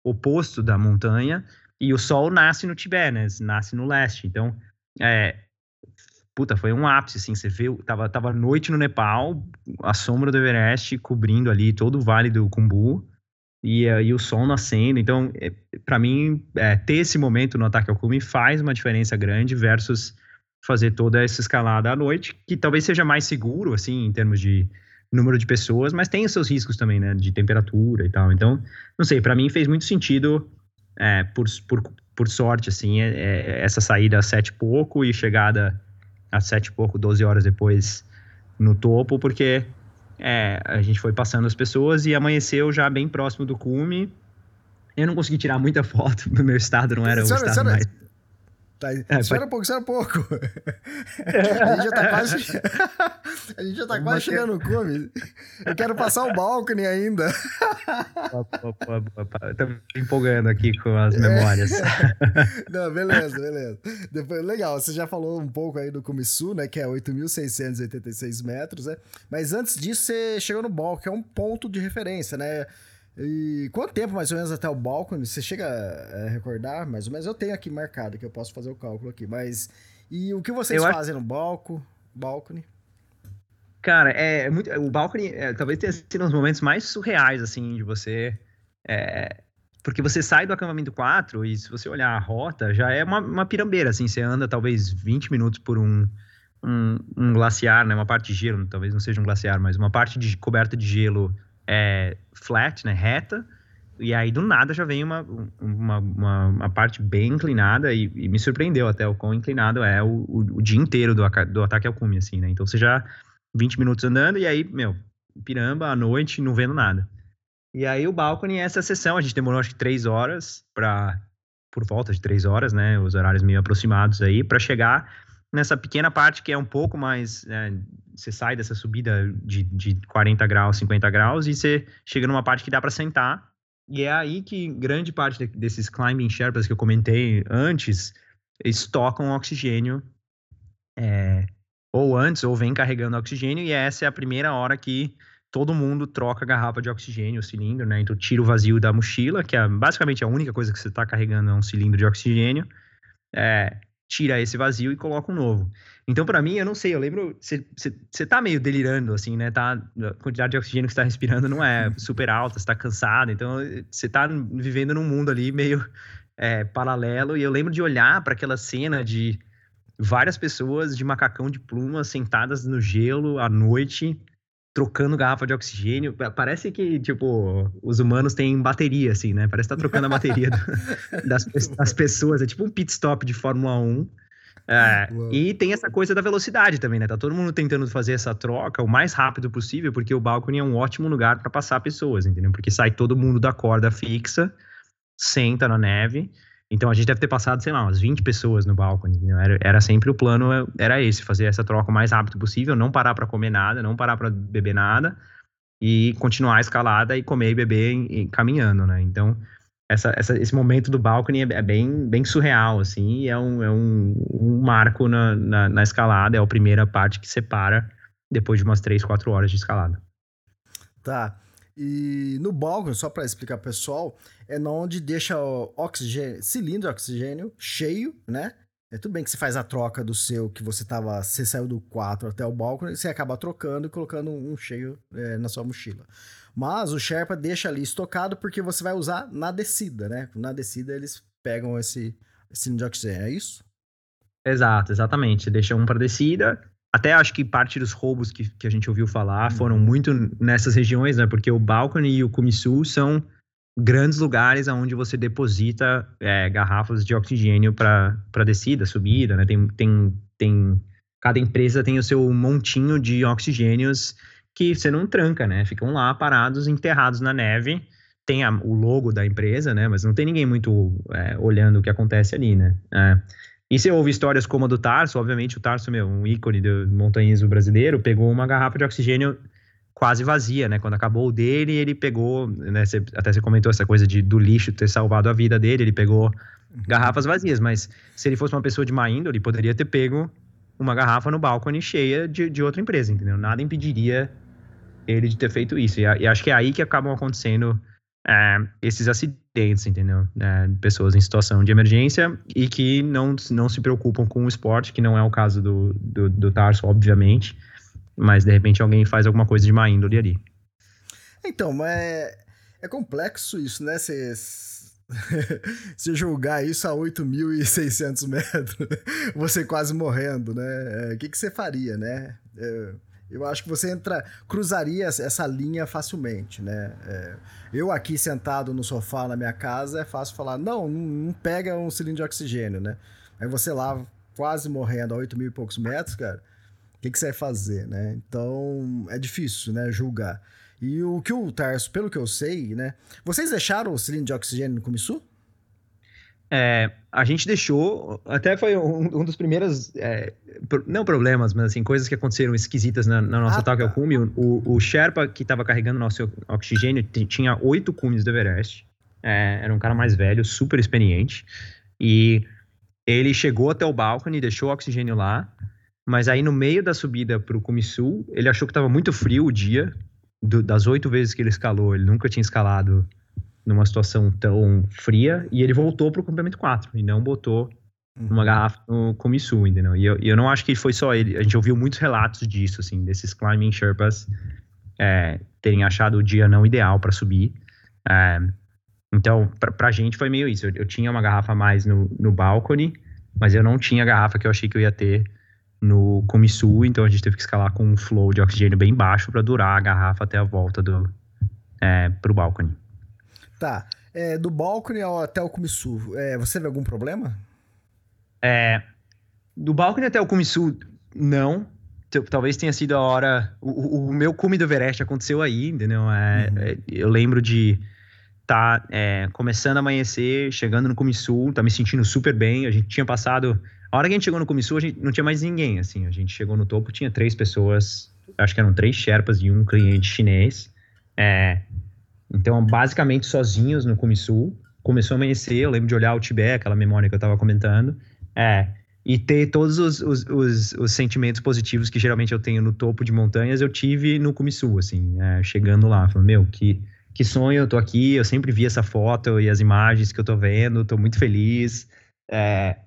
oposto da montanha, e o sol nasce no Tibete, né? Nasce no leste. Então, é, puta, foi um ápice, assim, você viu, tava, tava noite no Nepal, a sombra do Everest cobrindo ali todo o vale do Kumbu, e, uh, e o sol nascendo, então, é, para mim, é, ter esse momento no ataque ao cume faz uma diferença grande versus fazer toda essa escalada à noite, que talvez seja mais seguro, assim, em termos de número de pessoas, mas tem os seus riscos também, né, de temperatura e tal, então, não sei, para mim fez muito sentido, é, por, por, por sorte, assim, é, é, essa saída sete pouco e chegada às sete e pouco, 12 horas depois no topo, porque é, a gente foi passando as pessoas e amanheceu já bem próximo do cume. Eu não consegui tirar muita foto, no meu estado não era o estado mais... Tá, é, espera um pouco, espera um pouco. a gente já tá quase, a gente já tá quase chegando no cume. Eu quero passar o balcone ainda. Me empolgando aqui com as memórias. Não, beleza, beleza. Depois, legal, você já falou um pouco aí do Cume Sul, né, que é 8.686 metros, né? Mas antes disso, você chegou no balcone, que é um ponto de referência, né? E quanto tempo mais ou menos até o balcone? Você chega a recordar mais ou menos? Eu tenho aqui marcado que eu posso fazer o cálculo aqui, mas e o que vocês eu fazem acho... no balco, balcone? Cara, é, é muito. O balcony é, talvez tenha sido um dos momentos mais surreais, assim, de você. É, porque você sai do acampamento 4 e se você olhar a rota, já é uma, uma pirambeira, assim. Você anda talvez 20 minutos por um, um, um, glaciar, né? Uma parte de gelo, talvez não seja um glaciar, mas uma parte de coberta de gelo é, flat, né? Reta. E aí, do nada, já vem uma, uma, uma, uma parte bem inclinada e, e, me surpreendeu até o quão inclinado é o, o, o dia inteiro do, do ataque ao cume, assim, né? Então, você já 20 minutos andando e aí, meu, piramba à noite, não vendo nada. E aí, o balcone, essa sessão, a gente demorou acho que três horas para por volta de três horas, né? Os horários meio aproximados aí, para chegar nessa pequena parte que é um pouco mais. É, você sai dessa subida de, de 40 graus, 50 graus, e você chega numa parte que dá para sentar e é aí que grande parte desses climbing Sherpas que eu comentei antes, eles tocam oxigênio é, ou antes, ou vem carregando oxigênio, e essa é a primeira hora que todo mundo troca a garrafa de oxigênio, o cilindro, né? Então tira o vazio da mochila, que é basicamente a única coisa que você está carregando é um cilindro de oxigênio. É, tira esse vazio e coloca um novo. Então, para mim, eu não sei, eu lembro, você tá meio delirando, assim, né? Tá, a quantidade de oxigênio que você tá respirando não é super alta, você tá cansado, então você tá vivendo num mundo ali meio é, paralelo. E eu lembro de olhar para aquela cena de várias pessoas de macacão de pluma sentadas no gelo à noite, trocando garrafa de oxigênio. Parece que, tipo, os humanos têm bateria, assim, né? Parece que tá trocando a bateria do, das, das, pessoas. É tipo um pit stop de Fórmula 1. É, e tem essa coisa da velocidade também, né? Tá todo mundo tentando fazer essa troca o mais rápido possível, porque o balcone é um ótimo lugar para passar pessoas, entendeu? Porque sai todo mundo da corda fixa, senta na neve então a gente deve ter passado, sei lá, umas 20 pessoas no balcone. Era, era sempre o plano, era esse, fazer essa troca o mais rápido possível, não parar para comer nada, não parar para beber nada e continuar a escalada e comer e beber em, em, caminhando, né? Então essa, essa, esse momento do balcone é, é, bem, bem surreal, assim, é um, é um, um marco na, na, na, escalada, é a primeira parte que separa depois de umas 3, 4 horas de escalada. Tá. E no balcão, só para explicar pessoal, é onde deixa o oxigênio, cilindro de oxigênio cheio, né? É tudo bem que você faz a troca do seu, que você tava. Você saiu do 4 até o balcão, e você acaba trocando e colocando um cheio é, na sua mochila. Mas o Sherpa deixa ali estocado porque você vai usar na descida, né? Na descida eles pegam esse de oxigênio, é isso? Exato, exatamente. Você deixa um para descida até acho que parte dos roubos que, que a gente ouviu falar uhum. foram muito nessas regiões, né? Porque o Balcony e o Kumisu são grandes lugares onde você deposita é, garrafas de oxigênio para descida, subida, né? Tem, tem, tem, cada empresa tem o seu montinho de oxigênios que você não tranca, né? Ficam lá parados, enterrados na neve. Tem a, o logo da empresa, né? Mas não tem ninguém muito é, olhando o que acontece ali, né? É. E você ouve histórias como a do Tarso, obviamente o Tarso, meu, um ícone do montanhismo brasileiro, pegou uma garrafa de oxigênio quase vazia, né? Quando acabou o dele, ele pegou, né? Até você comentou essa coisa de, do lixo ter salvado a vida dele, ele pegou garrafas vazias, mas se ele fosse uma pessoa de má índole, poderia ter pego uma garrafa no balcone cheia de, de outra empresa, entendeu? Nada impediria ele de ter feito isso. E, e acho que é aí que acabam acontecendo é, esses acidentes, entendeu? É, pessoas em situação de emergência e que não, não se preocupam com o esporte, que não é o caso do, do, do Tarso, obviamente, mas de repente alguém faz alguma coisa de má índole ali. Então, é, é complexo isso, né? Você se julgar isso a 8.600 metros, você quase morrendo, né? É, o que, que você faria, né? É, eu acho que você entra, cruzaria essa linha facilmente, né? É, eu aqui sentado no sofá na minha casa é fácil falar, não, não pega um cilindro de oxigênio, né? Aí você lá quase morrendo a 8 mil e poucos metros, cara, o que, que você vai fazer, né? Então é difícil, né? Julgar. E o que o Tarso, pelo que eu sei, né? Vocês deixaram o cilindro de oxigênio no Comissu? É, a gente deixou, até foi um, um dos primeiros, é, não problemas, mas assim, coisas que aconteceram esquisitas na, na nossa ah, ataque tá. ao cume. O, o Sherpa que estava carregando nosso oxigênio tinha oito cumes do Everest. É, era um cara mais velho, super experiente. E ele chegou até o balcone, deixou o oxigênio lá. Mas aí no meio da subida para o cume sul, ele achou que estava muito frio o dia. Do, das oito vezes que ele escalou, ele nunca tinha escalado numa situação tão fria e ele voltou para o complemento 4 e não botou uma uhum. garrafa no Komisu, entendeu? E eu, eu não acho que foi só ele. A gente ouviu muitos relatos disso, assim, desses climbing Sherpas é, terem achado o dia não ideal para subir. É, então, pra, pra gente foi meio isso. Eu, eu, tinha uma garrafa a mais no, no balcone, mas eu não tinha a garrafa que eu achei que eu ia ter no Komisu, então a gente teve que escalar com um flow de oxigênio bem baixo para durar a garrafa até a volta do, é, pro balcone. Tá. É, do balcone até o Komisu, é, você vê algum problema? É, do balcone até o Kumisu, não. Talvez tenha sido a hora. O, o meu cume do Everest aconteceu aí, entendeu? É, uhum. é, eu lembro de estar tá, é, começando a amanhecer, chegando no Kumisu, tá me sentindo super bem. A gente tinha passado. A hora que a gente chegou no Kumisu, a gente não tinha mais ninguém, assim. A gente chegou no topo, tinha três pessoas, acho que eram três Sherpas e um cliente chinês. É, então, basicamente sozinhos no Kumisu. Começou a amanhecer, eu lembro de olhar o Tibete, aquela memória que eu tava comentando. É. E ter todos os, os, os, os, sentimentos positivos que geralmente eu tenho no topo de montanhas, eu tive no Kumisu, assim, é, chegando lá, falando, meu, que, que sonho, eu tô aqui, eu sempre vi essa foto e as imagens que eu tô vendo, tô muito feliz. É,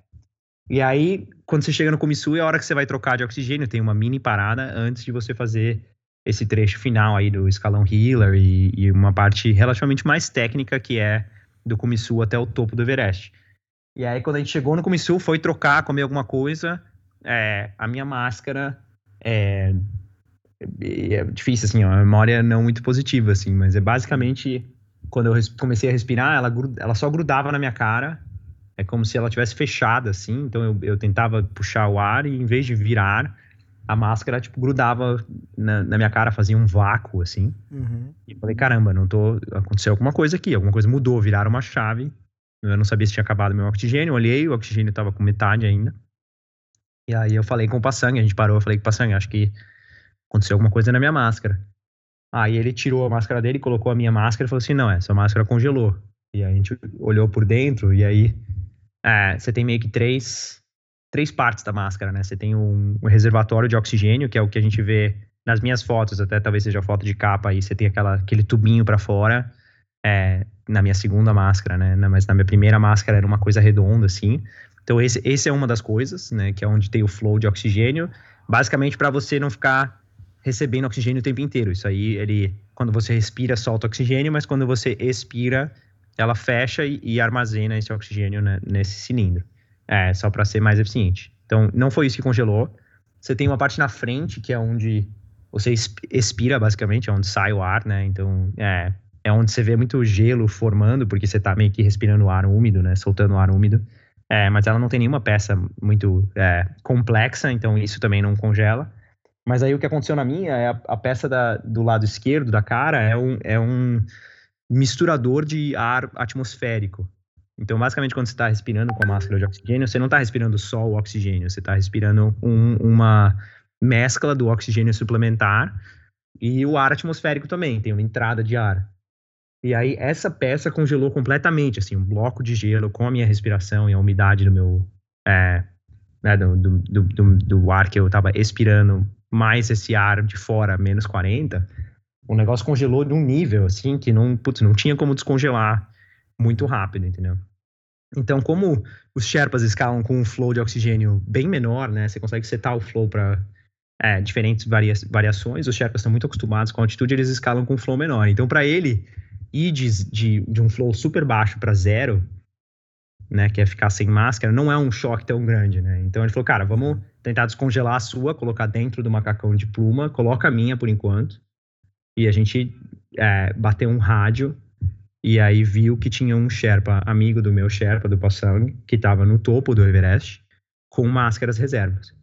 e aí, quando você chega no Kumisu, é a hora que você vai trocar de oxigênio, tem uma mini parada antes de você fazer esse trecho final aí do escalão Healer e, e uma parte relativamente mais técnica que é do Kumisu até o topo do Everest. E aí, quando a gente chegou no Comissul, foi trocar, comer alguma coisa. É, a minha máscara é, é difícil, assim, a memória não muito positiva, assim, mas é basicamente quando eu comecei a respirar, ela, ela só grudava na minha cara. É como se ela tivesse fechada, assim. Então eu, eu tentava puxar o ar e em vez de virar, a máscara, tipo, grudava na, na minha cara, fazia um vácuo, assim. Uhum. E falei, caramba, não tô. Aconteceu alguma coisa aqui, alguma coisa mudou, viraram uma chave eu não sabia se tinha acabado meu oxigênio, olhei, o oxigênio estava com metade ainda. E aí eu falei com o Passang, a gente parou, eu falei com o Passang, acho que aconteceu alguma coisa na minha máscara. Aí ele tirou a máscara dele, colocou a minha máscara e falou assim, não, essa máscara congelou. E aí a gente olhou por dentro e aí é, você tem meio que três, três partes da máscara, né? Você tem um, um, reservatório de oxigênio, que é o que a gente vê nas minhas fotos, até talvez seja foto de capa aí, você tem aquela, aquele tubinho para fora. É, na minha segunda máscara, né? Mas na minha primeira máscara era uma coisa redonda, assim. Então, esse, esse é uma das coisas, né? Que é onde tem o flow de oxigênio. Basicamente, para você não ficar recebendo oxigênio o tempo inteiro. Isso aí, ele, quando você respira, solta oxigênio, mas quando você expira, ela fecha e, e armazena esse oxigênio né, nesse cilindro. É, só para ser mais eficiente. Então, não foi isso que congelou. Você tem uma parte na frente, que é onde você expira, basicamente, é onde sai o ar, né? Então, é, é onde você vê muito gelo formando, porque você está meio que respirando ar úmido, né? Soltando ar úmido. É, mas ela não tem nenhuma peça muito é, complexa, então isso também não congela. Mas aí o que aconteceu na minha é a, a peça da, do lado esquerdo da cara é um, é um misturador de ar atmosférico. Então, basicamente, quando você está respirando com a máscara de oxigênio, você não está respirando só o oxigênio, você está respirando um, uma mescla do oxigênio suplementar e o ar atmosférico também, tem uma entrada de ar. E aí essa peça congelou completamente, assim, um bloco de gelo com a minha respiração e a umidade do meu, é, né, do, do, do, do, ar que eu tava expirando, mais esse ar de fora, menos 40, o negócio congelou de um nível, assim, que não, putz, não tinha como descongelar muito rápido, entendeu? Então, como os Sherpas escalam com um flow de oxigênio bem menor, né, você consegue setar o flow para é, diferentes varia variações, os Sherpas estão muito acostumados com a altitude, eles escalam com um flow menor. Então, para ele ir de, de, de um flow super baixo para zero, né, que é ficar sem máscara, não é um choque tão grande, né? Então ele falou, cara, vamos tentar descongelar a sua, colocar dentro do macacão de pluma, coloca a minha por enquanto. E a gente é, bateu um rádio e aí viu que tinha um Sherpa, amigo do meu Sherpa, do Passang, que estava no topo do Everest, com máscaras reservas.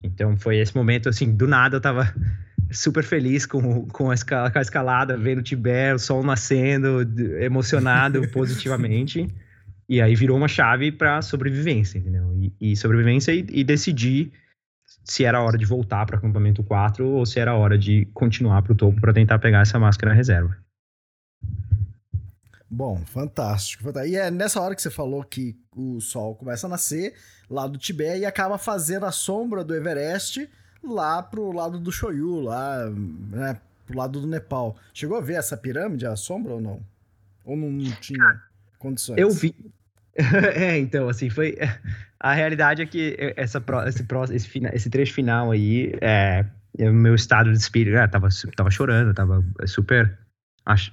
Então foi esse momento, assim, do nada eu tava super feliz com, com, a, escalada, com a escalada, vendo o Tibete, o sol nascendo, emocionado positivamente. E aí virou uma chave para sobrevivência, entendeu? E, e sobrevivência e, e, decidir se era hora de voltar para acampamento 4 ou se era hora de continuar para o topo para tentar pegar essa máscara reserva. Bom, fantástico, fantástico. E é nessa hora que você falou que o sol começa a nascer lá do Tibete e acaba fazendo a sombra do Everest lá pro lado do Shoyu, lá, né, pro lado do Nepal. Chegou a ver essa pirâmide, a sombra ou não? Ou não tinha condições? Eu vi. é, então, assim, foi. A realidade é que essa, esse, esse, esse trecho final aí, é, o meu estado de espírito, né, tava, tava chorando, tava super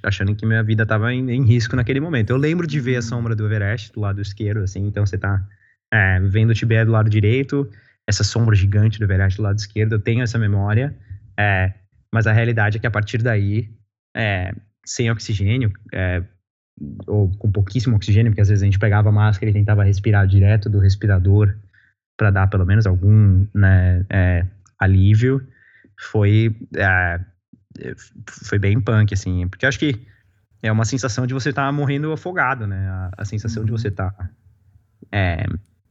achando que minha vida tava em, em, risco naquele momento. Eu lembro de ver a sombra do Everest do lado esquerdo, assim, então você tá é, vendo o Tibete do lado direito, essa sombra gigante do Everest do lado esquerdo, eu tenho essa memória, é, mas a realidade é que a partir daí, é, sem oxigênio, é, ou com pouquíssimo oxigênio, porque às vezes a gente pegava a máscara e tentava respirar direto do respirador para dar pelo menos algum né, é, alívio, foi é, foi bem punk, assim, porque acho que é uma sensação de você estar tá morrendo afogado, né? A, a sensação uhum. de você estar tá, é,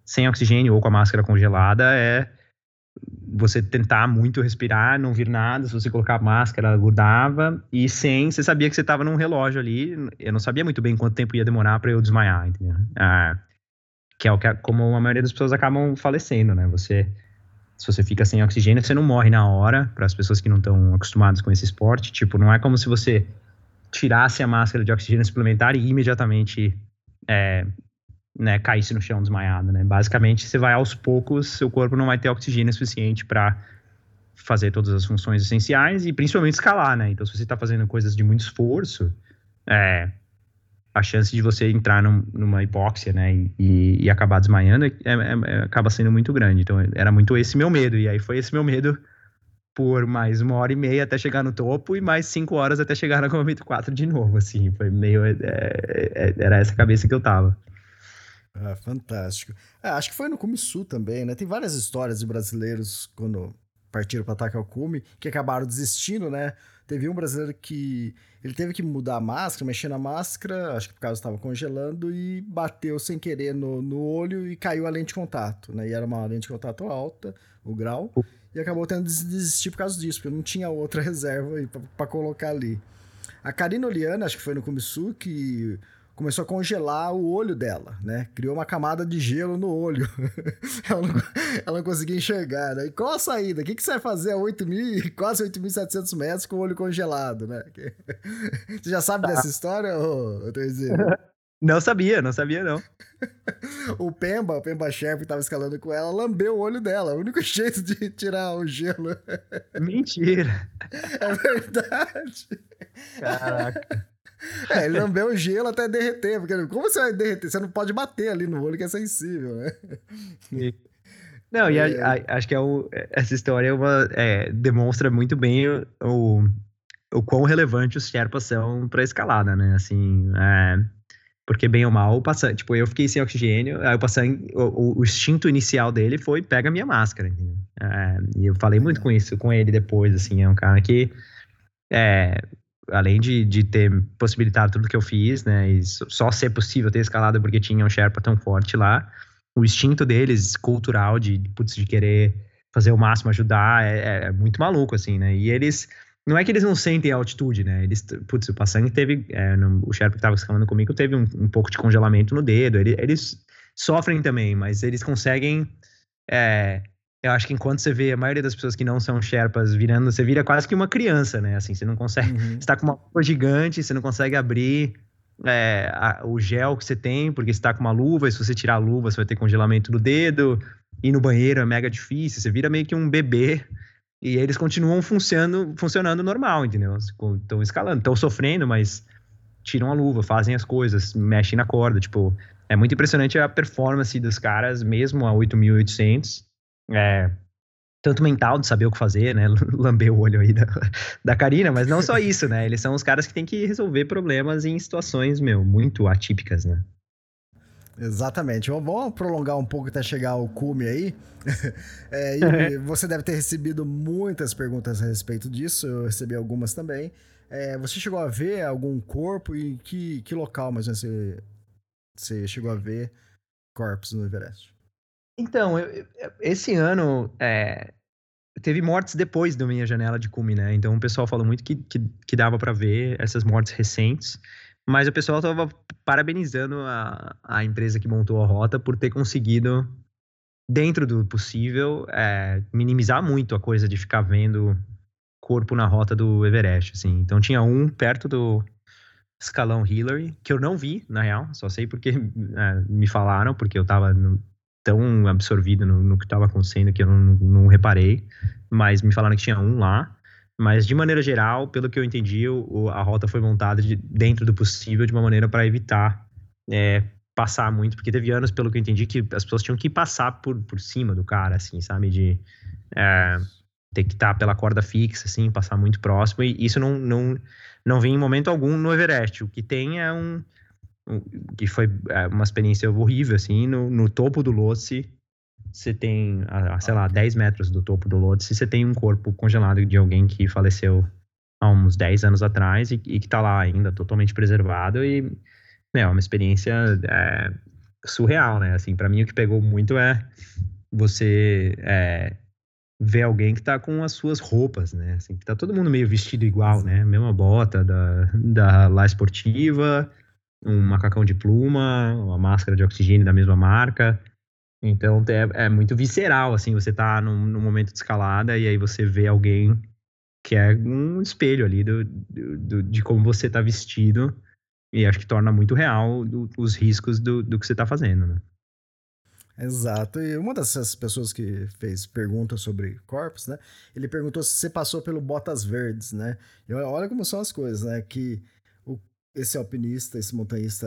sem oxigênio ou com a máscara congelada é você tentar muito respirar, não vir nada, se você colocar a máscara, ela grudava, e sem, você sabia que você estava num relógio ali, eu não sabia muito bem quanto tempo ia demorar para eu desmaiar, entendeu? Ah, que é o que, como a maioria das pessoas acabam falecendo, né? Você, se você fica sem oxigênio, você não morre na hora, para as pessoas que não estão acostumadas com esse esporte, tipo, não é como se você tirasse a máscara de oxigênio suplementar e imediatamente é, né, caísse no chão desmaiado, né? Basicamente, você vai aos poucos, seu corpo não vai ter oxigênio suficiente para fazer todas as funções essenciais e principalmente escalar, né? Então, se você está fazendo coisas de muito esforço, é, a chance de você entrar num, numa hipóxia, né, e, e acabar desmaiando é, é, é, acaba sendo muito grande. Então, era muito esse meu medo. E aí foi esse meu medo por mais uma hora e meia até chegar no topo e mais cinco horas até chegar na Comamento 4 de novo, assim. Foi meio... É, é, era essa cabeça que eu tava. Ah, fantástico. Acho que foi no Cume Sul também, né? Tem várias histórias de brasileiros quando partiram para atacar o cume que acabaram desistindo, né? Teve um brasileiro que ele teve que mudar a máscara, mexer na máscara, acho que por causa estava congelando e bateu sem querer no, no olho e caiu a lente de contato, né? E era uma lente de contato alta, o grau, e acabou tendo que desistir por causa disso, porque não tinha outra reserva para colocar ali. A Karina Oliana, acho que foi no Kumisu, que começou a congelar o olho dela, né? Criou uma camada de gelo no olho. ela, não, ela, não, conseguia enxergar, né? E qual a saída? O que, que você vai fazer a 8 mil, quase 8.700 metros com o olho congelado, né? Você já sabe dessa história, ô, Terzinho? Não sabia, não sabia não. o Pemba, o Pemba Sherp que tava escalando com ela, lambeu o olho dela. O único jeito de tirar o gelo. Mentira. É verdade. Caraca. É, ele lambeu o gelo até derreter, porque como você vai derreter? Você não pode bater ali no olho que é sensível, né? Não, e é... a, a, acho que é o, essa história é uma, é, demonstra muito bem o, o, o quão relevante os Sherpas são pra escalada, né? Assim, é, porque bem ou mal, o passante, tipo, eu fiquei sem oxigênio, aí o passante, o, o, instinto inicial dele foi pega minha máscara? É, e eu falei muito com isso com ele depois, assim, é um cara que é, além de, de ter possibilitado tudo que eu fiz, né, e só ser possível ter escalado porque tinha um Sherpa tão forte lá, o instinto deles, cultural, de, putz, de querer fazer o máximo, ajudar, é, é, é, muito maluco, assim, né, e eles, não é que eles não sentem a altitude, né, eles, putz, o Passang teve, é, no, o Sherpa que estava escalando comigo teve um, um, pouco de congelamento no dedo, eles, sofrem também, mas eles conseguem, é, eu acho que enquanto você vê a maioria das pessoas que não são Sherpas virando, você vira quase que uma criança, né? Assim, você não consegue. Uhum. Você tá com uma luva gigante, você não consegue abrir é, a, o gel que você tem, porque você tá com uma luva, e se você tirar a luva, você vai ter congelamento do dedo. Ir no banheiro é mega difícil, você vira meio que um bebê. E eles continuam funcionando, funcionando normal, entendeu? Estão escalando, estão sofrendo, mas tiram a luva, fazem as coisas, mexem na corda. Tipo, é muito impressionante a performance dos caras, mesmo a 8.800 é, tanto mental de saber o que fazer, né? Lamber o olho aí da, da Karina, mas não só isso, né? Eles são os caras que têm que resolver problemas em situações, meu, muito atípicas, né? Exatamente. Vamos prolongar um pouco até chegar ao cume aí. É, você deve ter recebido muitas perguntas a respeito disso, eu recebi algumas também. É, você chegou a ver algum corpo e que, que local mais você, você chegou a ver corpos no Everest? Então, eu, esse ano é, teve mortes depois da minha janela de cume, né? Então o pessoal falou muito que, que, que dava para ver essas mortes recentes, mas o pessoal tava parabenizando a, a empresa que montou a rota por ter conseguido, dentro do possível, é, minimizar muito a coisa de ficar vendo corpo na rota do Everest, assim. Então tinha um perto do, escalão Hillary, que eu não vi, na real, só sei porque é, me falaram, porque eu tava tão absorvido no, no que tava acontecendo que eu não, não, reparei, mas me falaram que tinha um lá. Mas, de maneira geral, pelo que eu entendi, o, a rota foi montada de, dentro do possível de uma maneira para evitar é, passar muito, porque teve anos, pelo que eu entendi, que as pessoas tinham que passar por, por cima do cara, assim, sabe? De é, ter que estar tá pela corda fixa, assim, passar muito próximo, e isso não, não, não vem em momento algum no Everest. O que tem é um. Que foi é, uma experiência horrível, assim, no, no topo do Lhotse, você tem, a, a, sei lá, 10 metros do topo do Lhotse, você tem um corpo congelado de alguém que faleceu há uns 10 anos atrás e, e que tá lá ainda, totalmente preservado e, é uma experiência é, surreal, né? Assim, para mim o que pegou muito é você é, ver alguém que tá com as suas roupas, né? Assim, que tá todo mundo meio vestido igual, né? Mesma bota da, da lá esportiva, um macacão de pluma, uma máscara de oxigênio da mesma marca. Então é, é muito visceral, assim, você tá num, num, momento de escalada e aí você vê alguém que é um espelho ali do, do, do de como você tá vestido e acho que torna muito real do, os riscos do, do que você tá fazendo, né? Exato. E uma dessas pessoas que fez perguntas sobre corpos, né? Ele perguntou se você passou pelo Botas Verdes, né? E olha como são as coisas, né? Que esse alpinista, esse montanhista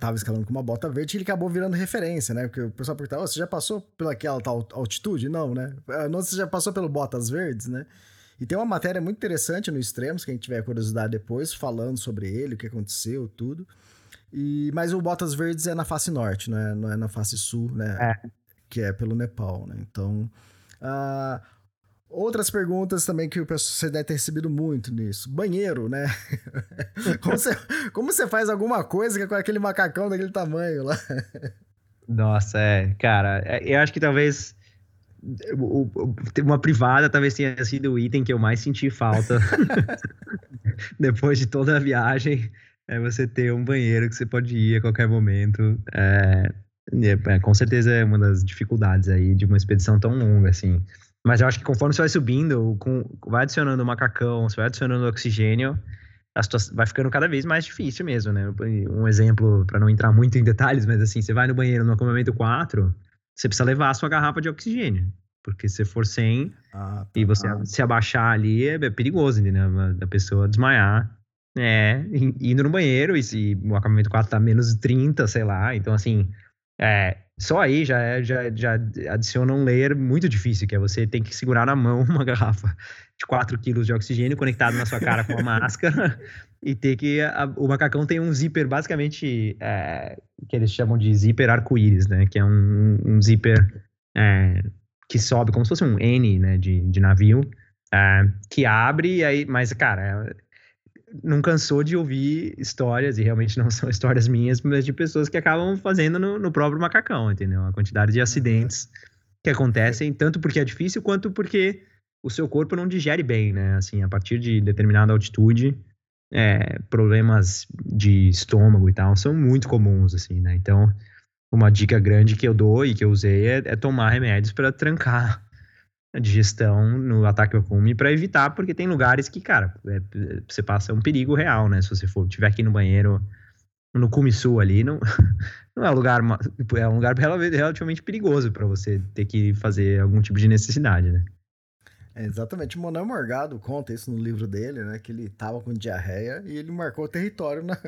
tava escalando com uma bota verde ele acabou virando referência, né? Porque o pessoal perguntava, oh, você já passou pelaquela tal altitude? Não, né? Ah, não, você já passou pelo Botas Verdes, né? E tem uma matéria muito interessante no Extremos, quem tiver curiosidade depois, falando sobre ele, o que aconteceu, tudo. E, mas o Botas Verdes é na face norte, não é, não é na face sul, né? É. Que é pelo Nepal, né? Então. Uh, outras perguntas também que você deve ter recebido muito nisso. Banheiro, né? como, você, como você faz alguma coisa com aquele macacão daquele tamanho lá? Nossa, é, cara, é, eu acho que talvez uma privada talvez tenha sido o item que eu mais senti falta depois de toda a viagem é você ter um banheiro que você pode ir a qualquer momento. É, é, com certeza é uma das dificuldades aí de uma expedição tão longa, assim. Mas eu acho que conforme você vai subindo, com, vai adicionando macacão, você vai adicionando oxigênio, a situação vai ficando cada vez mais difícil mesmo, né? Um exemplo, para não entrar muito em detalhes, mas assim, você vai no banheiro no acampamento 4, você precisa levar a sua garrafa de oxigênio. Porque se for sem ah, tá. e você se abaixar ali, é, perigoso, entendeu? Da pessoa desmaiar é, indo no banheiro, e se o acampamento 4 tá menos 30, sei lá, então assim, é, só aí já, é, já, já adiciona um layer muito difícil, que é você tem que segurar na mão uma garrafa de 4 quilos de oxigênio conectado na sua cara com uma máscara e ter que. A, o macacão tem um zíper basicamente é, que eles chamam de zíper arco-íris, né? Que é um, um zíper é, que sobe como se fosse um N né, de, de navio. É, que abre aí, mas cara, não cansou de ouvir histórias, e realmente não são histórias minhas, mas de pessoas que acabam fazendo no, no próprio macacão, entendeu? A quantidade de uhum. acidentes que acontecem, tanto porque é difícil, quanto porque o seu corpo não digere bem, né? Assim, a partir de determinada altitude, é, problemas de estômago e tal são muito comuns, assim, né? Então, uma dica grande que eu dou e que eu usei é, é tomar remédios para trancar de gestão no ataque ao cume para evitar, porque tem lugares que, cara, é, você passa um perigo real, né? Se você for tiver aqui no banheiro no cume sul ali, não, não é um lugar é um lugar relativamente perigoso para você ter que fazer algum tipo de necessidade, né? É, exatamente. O Manuel Morgado conta isso no livro dele, né? Que ele tava com diarreia e ele marcou o território na...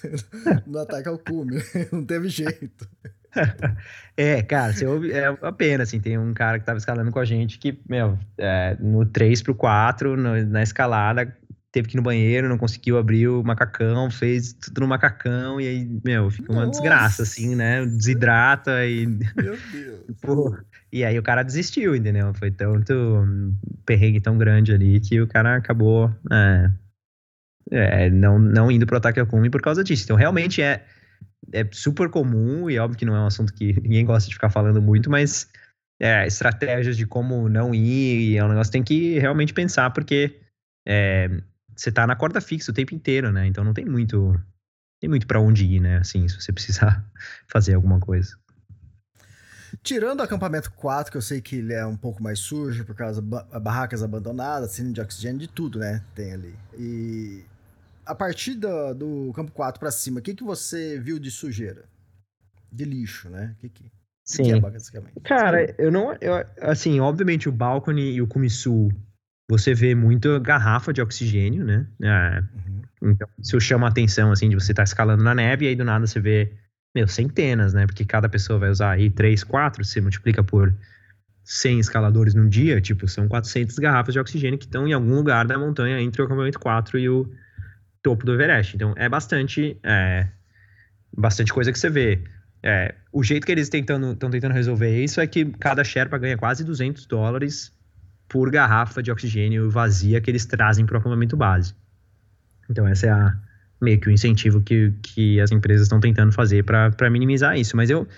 no ataque ao cume. Não teve jeito. é, cara, você ouve, é uma pena, assim, tem um cara que tava escalando com a gente que, meu, é, no 3 pro 4, no, na escalada, teve que ir no banheiro, não conseguiu abrir o macacão, fez tudo no macacão, e aí, meu, fica uma Nossa. desgraça, assim, né? Desidrata e. Meu Deus. Pô, e aí o cara desistiu, entendeu? Foi tanto um perrengue tão grande ali que o cara acabou é, é, não, não indo pro ataque ao cume por causa disso. Então, realmente é é super comum, e óbvio que não é um assunto que ninguém gosta de ficar falando muito, mas é, estratégias de como não ir, é um negócio que tem que realmente pensar, porque é, você tá na corda fixa o tempo inteiro, né? Então não tem muito tem muito para onde ir, né? Assim, se você precisar fazer alguma coisa. Tirando o acampamento 4, que eu sei que ele é um pouco mais sujo por causa de barracas abandonadas, cilindro de oxigênio, de tudo, né? Tem ali. E a partir do, do campo 4 para cima, o que, que você viu de sujeira? De lixo, né? O que, que, Sim. Que é, basicamente? Cara, eu não. Eu, assim, obviamente o balcone e o Kumisu, você vê muito garrafa de oxigênio, né? É, uhum. Então, isso chama a atenção, assim, de você estar tá escalando na neve e aí do nada você vê, meu, centenas, né? Porque cada pessoa vai usar aí 3, 4, você multiplica por 100 escaladores num dia, tipo, são 400 garrafas de oxigênio que estão em algum lugar da montanha entre o acampamento 4 e o topo do Everest. Então, é bastante, é, bastante coisa que você vê. É, o jeito que eles estão tentando, tentando resolver isso é que cada Sherpa ganha quase 200 dólares por garrafa de oxigênio vazia que eles trazem para o acampamento base. Então, essa é a, meio que o incentivo que, que as empresas estão tentando fazer para minimizar isso. Mas eu,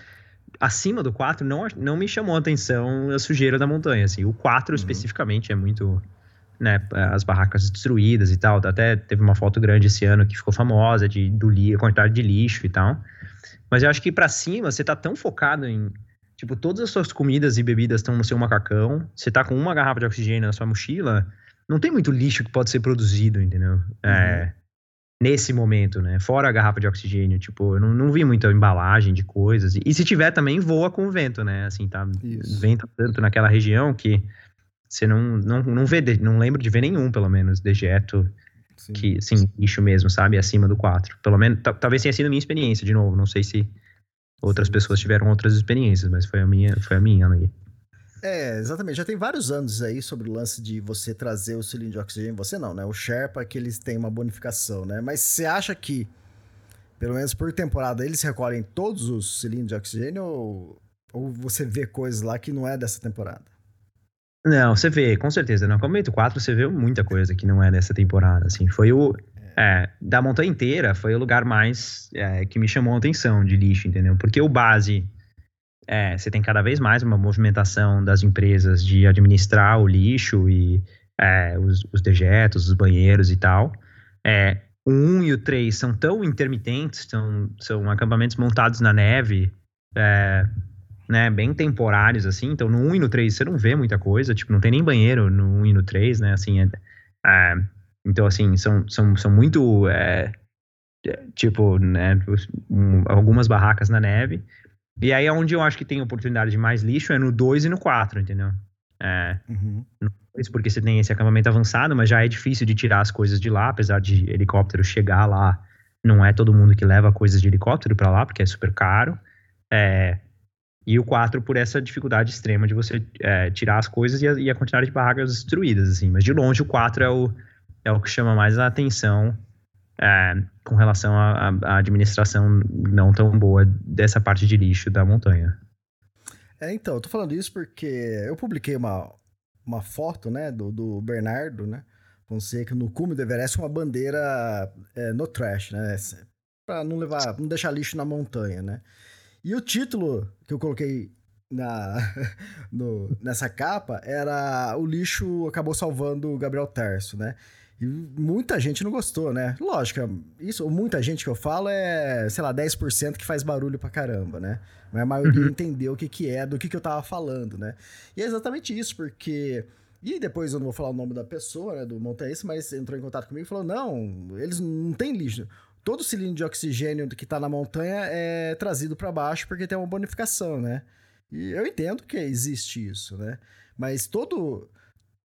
acima do 4, não, não me chamou a atenção a sujeira da montanha. Assim. O 4 uhum. especificamente é muito. Né, as barracas destruídas e tal. Até teve uma foto grande esse ano que ficou famosa de, do li, quantidade de lixo e tal. Mas eu acho que para cima você tá tão focado em. Tipo, todas as suas comidas e bebidas estão no seu macacão. Você tá com uma garrafa de oxigênio na sua mochila. Não tem muito lixo que pode ser produzido, entendeu? Uhum. É, nesse momento, né? Fora a garrafa de oxigênio, tipo, eu não, não vi muita embalagem de coisas. E, e, se tiver também, voa com o vento, né? Assim, tá? Isso. Venta tanto naquela região que você não, não, não vê, não lembro de ver nenhum, pelo menos, dejeto Sim. que, assim, lixo mesmo, sabe? Acima do 4. Pelo menos, talvez tenha sido a minha experiência, de novo. Não sei se outras Sim. pessoas tiveram outras experiências, mas foi a minha, foi a minha ali. É, exatamente. Já tem vários anos aí sobre o lance de você trazer o cilindro de oxigênio. Você não, né? O Sherpa, que eles têm uma bonificação, né? Mas você acha que, pelo menos por temporada, eles recolhem todos os cilindros de oxigênio ou, ou você vê coisas lá que não é dessa temporada? Não, você vê, com certeza. No acampamento 4 você vê muita coisa que não é dessa temporada, assim. Foi o... É, da montanha inteira, foi o lugar mais é, que me chamou a atenção de lixo, entendeu? Porque o base é, você tem cada vez mais uma movimentação das empresas de administrar o lixo e é, os, os, dejetos, os banheiros e tal. É, o 1 e o 3 são tão intermitentes, são, são acampamentos montados na neve, é, né, bem temporários, assim. Então, no 1 e no 3 você não vê muita coisa, tipo, não tem nem banheiro no 1 e no 3, né, assim. É, é, então, assim, são, são, são muito, é, tipo, né, um, algumas barracas na neve. E aí, onde eu acho que tem oportunidade de mais lixo é no 2 e no 4, entendeu? É, uhum. No 2, porque você tem esse acampamento avançado, mas já é difícil de tirar as coisas de lá, apesar de helicóptero chegar lá. Não é todo mundo que leva coisas de helicóptero para lá, porque é super caro. É, e o 4 por essa dificuldade extrema de você é, tirar as coisas e a, e a, quantidade de barracas destruídas, assim. Mas de longe o 4 é o, é o que chama mais a atenção é, com relação à administração não tão boa dessa parte de lixo da montanha. É, então, eu tô falando isso porque eu publiquei uma, uma foto, né, do, do Bernardo, né, Fonseca, no cume do Everest, uma bandeira é, no trash, né, pra não levar, não deixar lixo na montanha, né. E o título que eu coloquei na, no, nessa capa era o lixo acabou salvando o Gabriel Terço, né? E muita gente não gostou, né? Lógico, isso, muita gente que eu falo é, sei lá, 10% que faz barulho pra caramba, né? Mas a maioria uhum. entendeu o que, que é, do que, que eu tava falando, né? E é exatamente isso, porque. E depois eu não vou falar o nome da pessoa, né, do montanhista, mas entrou em contato comigo e falou: não, eles não têm lixo. Todo cilindro de oxigênio que tá na montanha é trazido para baixo porque tem uma bonificação, né? E eu entendo que existe isso, né? Mas todo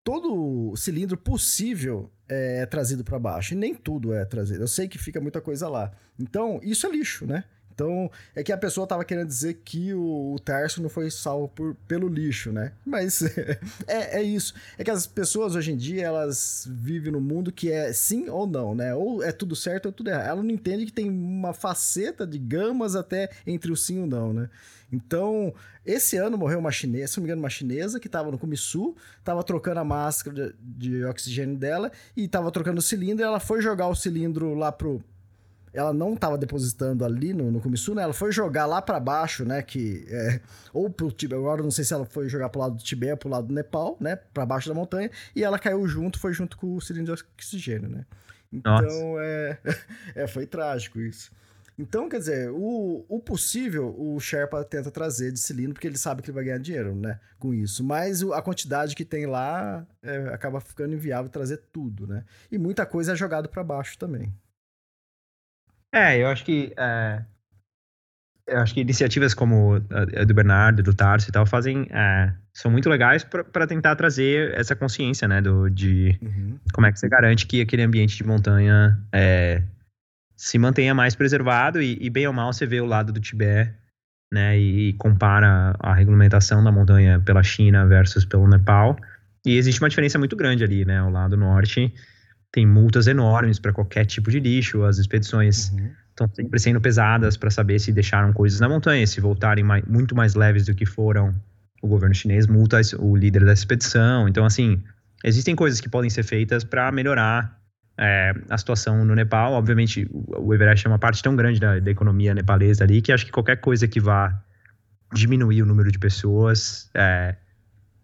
todo cilindro possível é trazido para baixo. E nem tudo é trazido. Eu sei que fica muita coisa lá. Então, isso é lixo, né? Então, é que a pessoa tava querendo dizer que o, o Tarso não foi salvo por, pelo lixo, né? Mas é, é isso. É que as pessoas hoje em dia, elas vivem no mundo que é sim ou não, né? Ou é tudo certo ou tudo errado. Ela não entende que tem uma faceta de gamas até entre o sim ou não, né? Então, esse ano morreu uma chinesa, se não me engano, uma chinesa que estava no Kumisu, estava trocando a máscara de, de, oxigênio dela e estava trocando o cilindro. E ela foi jogar o cilindro lá pro. Ela não estava depositando ali no, no Kumisu, né? Ela foi jogar lá para baixo, né? Que é, ou pro Tibete, agora não sei se ela foi jogar pro lado do Tibete ou pro lado do Nepal, né? Para baixo da montanha. E ela caiu junto, foi junto com o cilindro de oxigênio, né? Então, é, é, foi trágico isso. Então, quer dizer, o, o possível o Sherpa tenta trazer de cilindro, porque ele sabe que ele vai ganhar dinheiro, né? Com isso. Mas a quantidade que tem lá é, acaba ficando inviável trazer tudo, né? E muita coisa é jogado para baixo também. É, eu acho que é, eu acho que iniciativas como a do Bernardo, do Tarso e tal, fazem. É, são muito legais para tentar trazer essa consciência, né? Do, de uhum. como é que você garante que aquele ambiente de montanha é, se mantenha mais preservado e, e, bem ou mal você vê o lado do Tibete, né? E, e compara a regulamentação da montanha pela China versus pelo Nepal. E existe uma diferença muito grande ali, né? O lado norte tem multas enormes para qualquer tipo de lixo, as expedições. Uhum estão sempre sendo pesadas para saber se deixaram coisas na montanha, se voltarem mais, muito mais leves do que foram. O governo chinês multa o líder da expedição. Então, assim, existem coisas que podem ser feitas para melhorar é, a situação no Nepal. Obviamente, o Everest é uma parte tão grande da, da, economia nepalesa ali que acho que qualquer coisa que vá diminuir o número de pessoas é,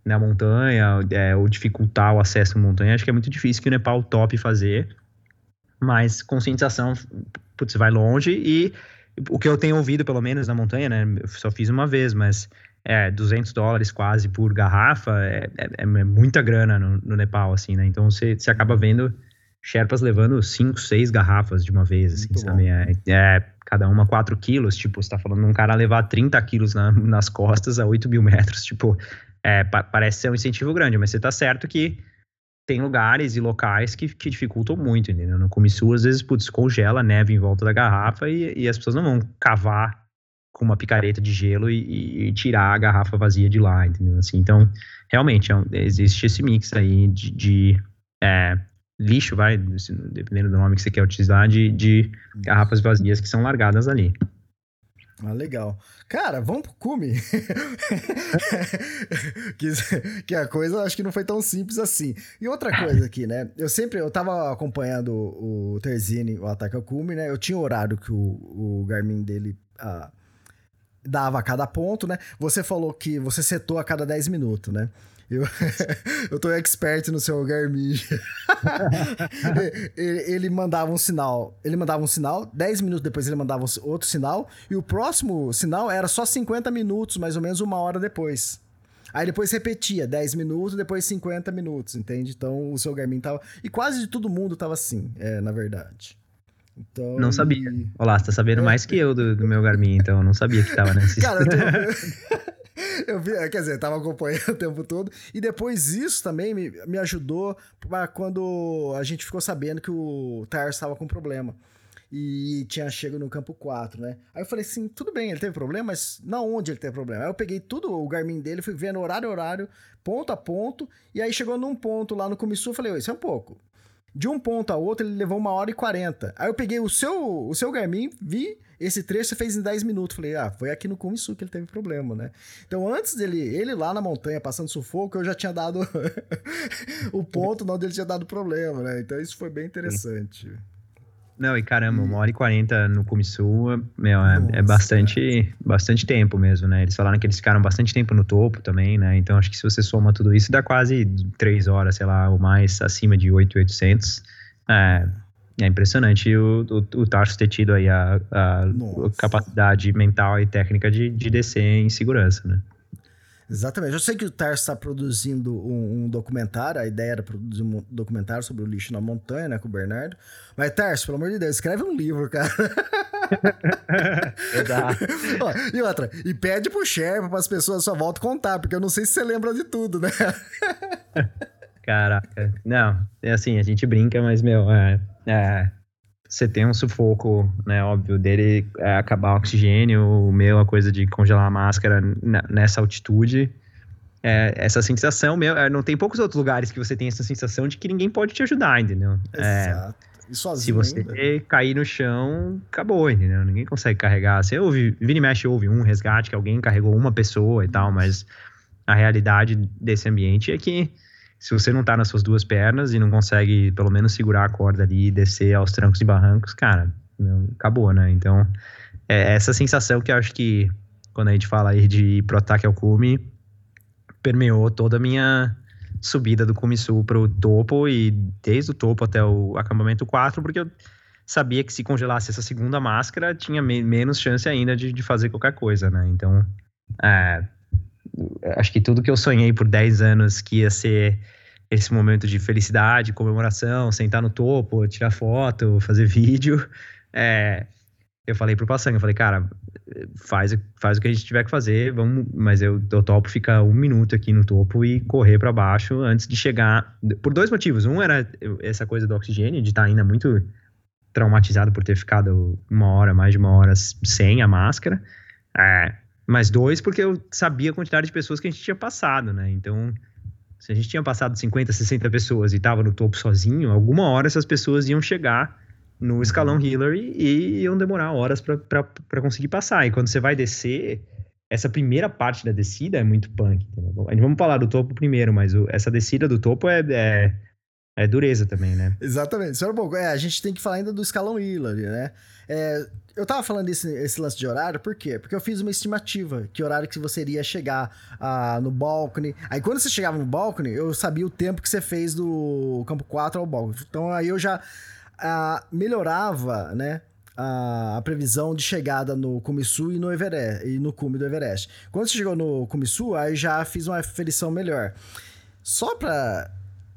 na montanha é, ou dificultar o acesso à montanha, acho que é muito difícil que o Nepal tope fazer. Mas conscientização putz, vai longe e o que eu tenho ouvido, pelo menos na montanha, né? Eu só fiz uma vez, mas é 200 dólares quase por garrafa, é, é, é muita grana no, no, Nepal, assim, né? Então você, acaba vendo Sherpas levando 5, 6 garrafas de uma vez, assim, Muito sabe? É, é, cada uma 4 quilos, tipo, você tá falando de um cara levar 30 quilos na, nas costas a 8 mil metros, tipo, é, pa parece ser um incentivo grande, mas você tá certo que tem lugares e locais que, que dificultam muito, entendeu? No Comissu, às vezes, putz, congela a neve em volta da garrafa e, e as pessoas não vão cavar com uma picareta de gelo e, e, tirar a garrafa vazia de lá, entendeu? Assim, então, realmente, é existe esse mix aí de, de é, lixo, vai, dependendo do nome que você quer utilizar, de, de garrafas vazias que são largadas ali. Ah, legal. Cara, vamos pro cume. que, que a coisa acho que não foi tão simples assim. E outra coisa aqui, né? Eu sempre, eu tava acompanhando o Terzini, o ataque ao cume, né? Eu tinha horário que o, o Garmin dele ah, dava a cada ponto, né? Você falou que você setou a cada 10 minutos, né? Eu, eu tô expert no seu Garmin. ele, ele, mandava um sinal. Ele mandava um sinal, 10 minutos depois ele mandava outro sinal, e o próximo sinal era só 50 minutos, mais ou menos uma hora depois. Aí depois repetia, 10 minutos, depois 50 minutos, entende? Então o seu Garmin tava. E quase de todo mundo tava assim, é, na verdade. Então, não sabia. Olá, você tá sabendo é. mais que eu do, do meu Garmin, então eu não sabia que tava nesse. Cara, eu tô... eu vi, quer dizer, tava acompanhando o tempo todo. E depois isso também me, me ajudou para quando a gente ficou sabendo que o Tars estava com problema. E tinha chego no campo 4, né? Aí eu falei assim: tudo bem, ele teve problema, mas na onde ele teve problema? Aí eu peguei tudo o Garmin dele, fui vendo horário a horário, ponto a ponto, e aí chegou num ponto lá no começo, eu falei: isso é um pouco. De um ponto a outro, ele levou uma hora e quarenta. Aí eu peguei o seu, o seu Garmin, vi esse trecho você fez em 10 minutos. Falei, ah, foi aqui no Kumisu que ele teve problema, né? Então, antes dele, ele lá na montanha passando sufoco, eu já tinha dado o ponto onde ele tinha dado problema, né? Então, isso foi bem interessante. Não, e caramba, uma hora e quarenta no Kumisu, meu, é, é, bastante, bastante tempo mesmo, né? Eles falaram que eles ficaram bastante tempo no topo também, né? Então, acho que se você soma tudo isso, dá quase três horas, sei lá, ou mais, acima de 8,800. É, é impressionante o, o, o Tarso ter tido aí a, a capacidade mental e técnica de, de descer em segurança, né? Exatamente. Eu sei que o Tarso está produzindo um, um, documentário, a ideia era produzir um documentário sobre o lixo na montanha, né, com o Bernardo. Mas, Tarso, pelo amor de Deus, escreve um livro, cara. Exato. e outra, e pede pro Sherpa para as pessoas só volta contar, porque eu não sei se você lembra de tudo, né? Caraca. Não, é assim, a gente brinca, mas, meu, é, é, você tem um sufoco, né, óbvio, dele é acabar o oxigênio, o meu, a coisa de congelar a máscara nessa altitude. É, essa sensação, é, não tem poucos outros lugares que você tem essa sensação de que ninguém pode te ajudar, entendeu? É, Exato. E sozinho se você ainda. cair no chão, acabou, entendeu? Ninguém consegue carregar. Você ouve, vira e mexe, ouve um resgate que alguém carregou uma pessoa e tal, mas a realidade desse ambiente é que se você não tá nas suas duas pernas e não consegue pelo menos segurar a corda ali e descer aos trancos e barrancos, cara, acabou, né? Então, é essa sensação que eu acho que quando a gente fala aí de pro ataque ao cume, permeou toda a minha subida do cume sul pro topo e desde o topo até o acampamento 4, porque eu sabia que se congelasse essa segunda máscara, tinha me menos chance ainda de, de fazer qualquer coisa, né? Então, é, acho que tudo que eu sonhei por 10 anos que ia ser esse momento de felicidade, comemoração, sentar no topo, tirar foto, fazer vídeo, é, eu falei pro Passang, eu falei, cara, faz, faz o que a gente tiver que fazer, vamos, mas eu, eu topo ficar um minuto aqui no topo e correr para baixo antes de chegar, por dois motivos. Um era essa coisa do oxigênio, de estar tá ainda muito traumatizado por ter ficado uma hora, mais de uma hora sem a máscara. É, mas dois, porque eu sabia a quantidade de pessoas que a gente tinha passado, né? Então, se a gente tinha passado 50, 60 pessoas e estava no topo sozinho, alguma hora essas pessoas iam chegar no uhum. escalão Hillary e iam demorar horas para conseguir passar. E quando você vai descer, essa primeira parte da descida é muito punk. Entendeu? Vamos falar do topo primeiro, mas o, essa descida do topo é, é, é, dureza também, né? Exatamente. Senhor Bogo, é, a gente tem que falar ainda do escalão Hillary, né? É, eu tava falando esse, esse lance de horário, por quê? Porque eu fiz uma estimativa, que horário que você iria chegar ah, no balcony. Aí quando você chegava no balcony, eu sabia o tempo que você fez do campo 4 ao balcony. Então aí eu já a, melhorava, né? A, a, previsão de chegada no Kumisu e no Everest, e no cume do Everest. Quando você chegou no Kumisu, aí já fiz uma aferição melhor. Só pra.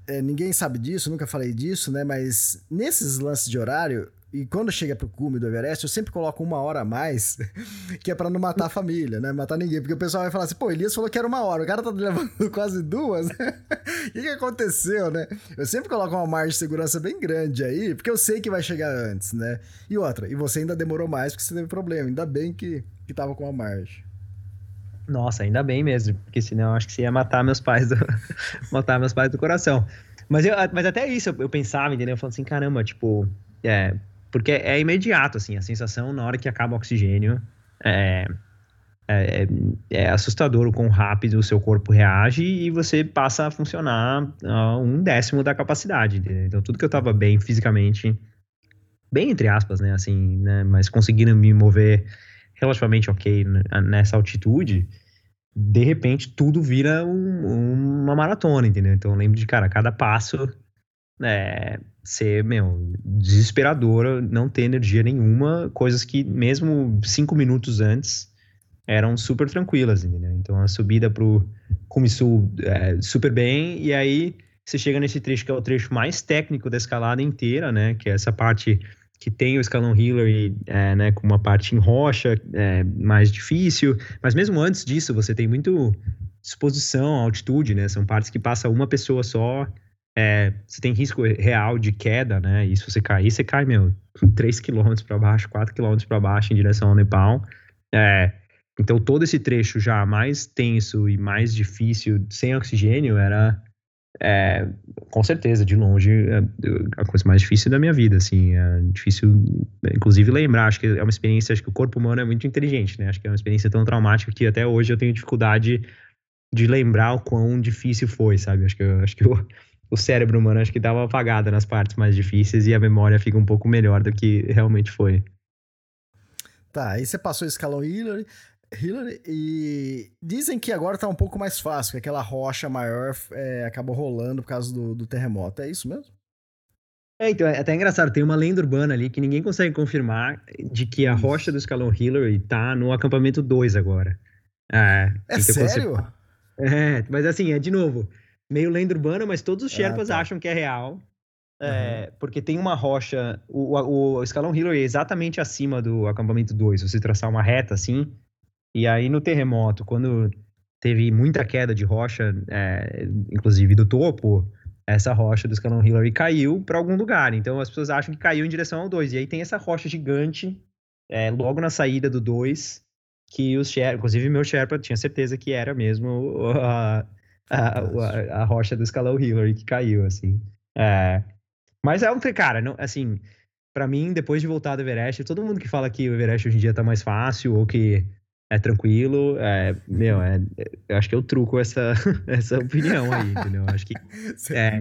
É, ninguém sabe disso, nunca falei disso, né? Mas nesses lances de horário, e quando chega pro cume do Everest, eu sempre coloco uma hora a mais, que é para não matar a família, né? Matar ninguém. Porque o pessoal vai falar assim, pô, Elias falou que era uma hora, o cara tá levando quase duas. O que, que aconteceu, né? Eu sempre coloco uma margem de segurança bem grande aí, porque eu sei que vai chegar antes, né? E outra, e você ainda demorou mais porque você teve problema. Ainda bem que, que tava com a margem. Nossa, ainda bem mesmo, porque senão eu acho que você ia matar meus pais do, matar meus pais do coração. Mas, eu, mas até isso eu, eu pensava, entendeu? Eu falando assim, caramba, tipo, é, porque é imediato, assim, a sensação na hora que acaba o oxigênio é, é, é, é assustador o quão rápido o seu corpo reage e você passa a funcionar a um décimo da capacidade. Então, tudo que eu tava bem fisicamente, bem entre aspas, né, assim, né, mas conseguindo me mover relativamente ok nessa altitude, de repente tudo vira um, uma maratona, entendeu? Então, eu lembro de, cara, cada passo é, ser, meu, desesperadora, não ter energia nenhuma, coisas que mesmo cinco minutos antes eram super tranquilas, entendeu? Então a subida pro Kumisu é, super bem, e aí você chega nesse trecho que é o trecho mais técnico da escalada inteira, né? Que é essa parte que tem o escalão Hillary, é, né, com uma parte em rocha, é, mais difícil, mas mesmo antes disso você tem muito disposição, altitude, né? São partes que passa uma pessoa só, é, você tem risco real de queda, né? E se você cair, você cai, meu, 3 km para baixo, 4 km para baixo em direção ao Nepal. É, então, todo esse trecho já mais tenso e mais difícil, sem oxigênio, era, é, com certeza, de longe, é, a coisa mais difícil da minha vida, assim. É difícil, inclusive, lembrar. Acho que é uma experiência, acho que o corpo humano é muito inteligente, né? Acho que é uma experiência tão traumática que até hoje eu tenho dificuldade de lembrar o quão difícil foi, sabe? Acho que, acho que eu o cérebro humano acho que dá uma apagada nas partes mais difíceis e a memória fica um pouco melhor do que realmente foi. Tá, aí você passou o escalão Hillary, Hillary e dizem que agora tá um pouco mais fácil, que aquela rocha maior é, acabou rolando por causa do, do terremoto. É isso mesmo? É, então, é até engraçado, tem uma lenda urbana ali que ninguém consegue confirmar de que a rocha do escalão Hillary tá no acampamento 2 agora. É, é então sério? Você... É, mas assim, é de novo, meio lenda urbana, mas todos os ah, Sherpas ah, tá. acham que é real. É, uhum. Porque tem uma rocha. O, o, o escalão Hillary é exatamente acima do acampamento 2. Você traçar uma reta assim. E aí no terremoto, quando teve muita queda de rocha, é, inclusive do topo, essa rocha do escalão Hillary caiu para algum lugar. Então as pessoas acham que caiu em direção ao 2. E aí tem essa rocha gigante, é, logo na saída do 2, que os Sherpas, inclusive meu Sherpa tinha certeza que era mesmo a, a, a, a, rocha do escalão Hillary que caiu, assim. É, mas é um, cara, não, assim, para mim, depois de voltar do Everest, todo mundo que fala que o Everest hoje em dia tá mais fácil ou que é tranquilo, é, meu, é, eu acho que eu truco essa, essa opinião aí, entendeu? Acho que. É.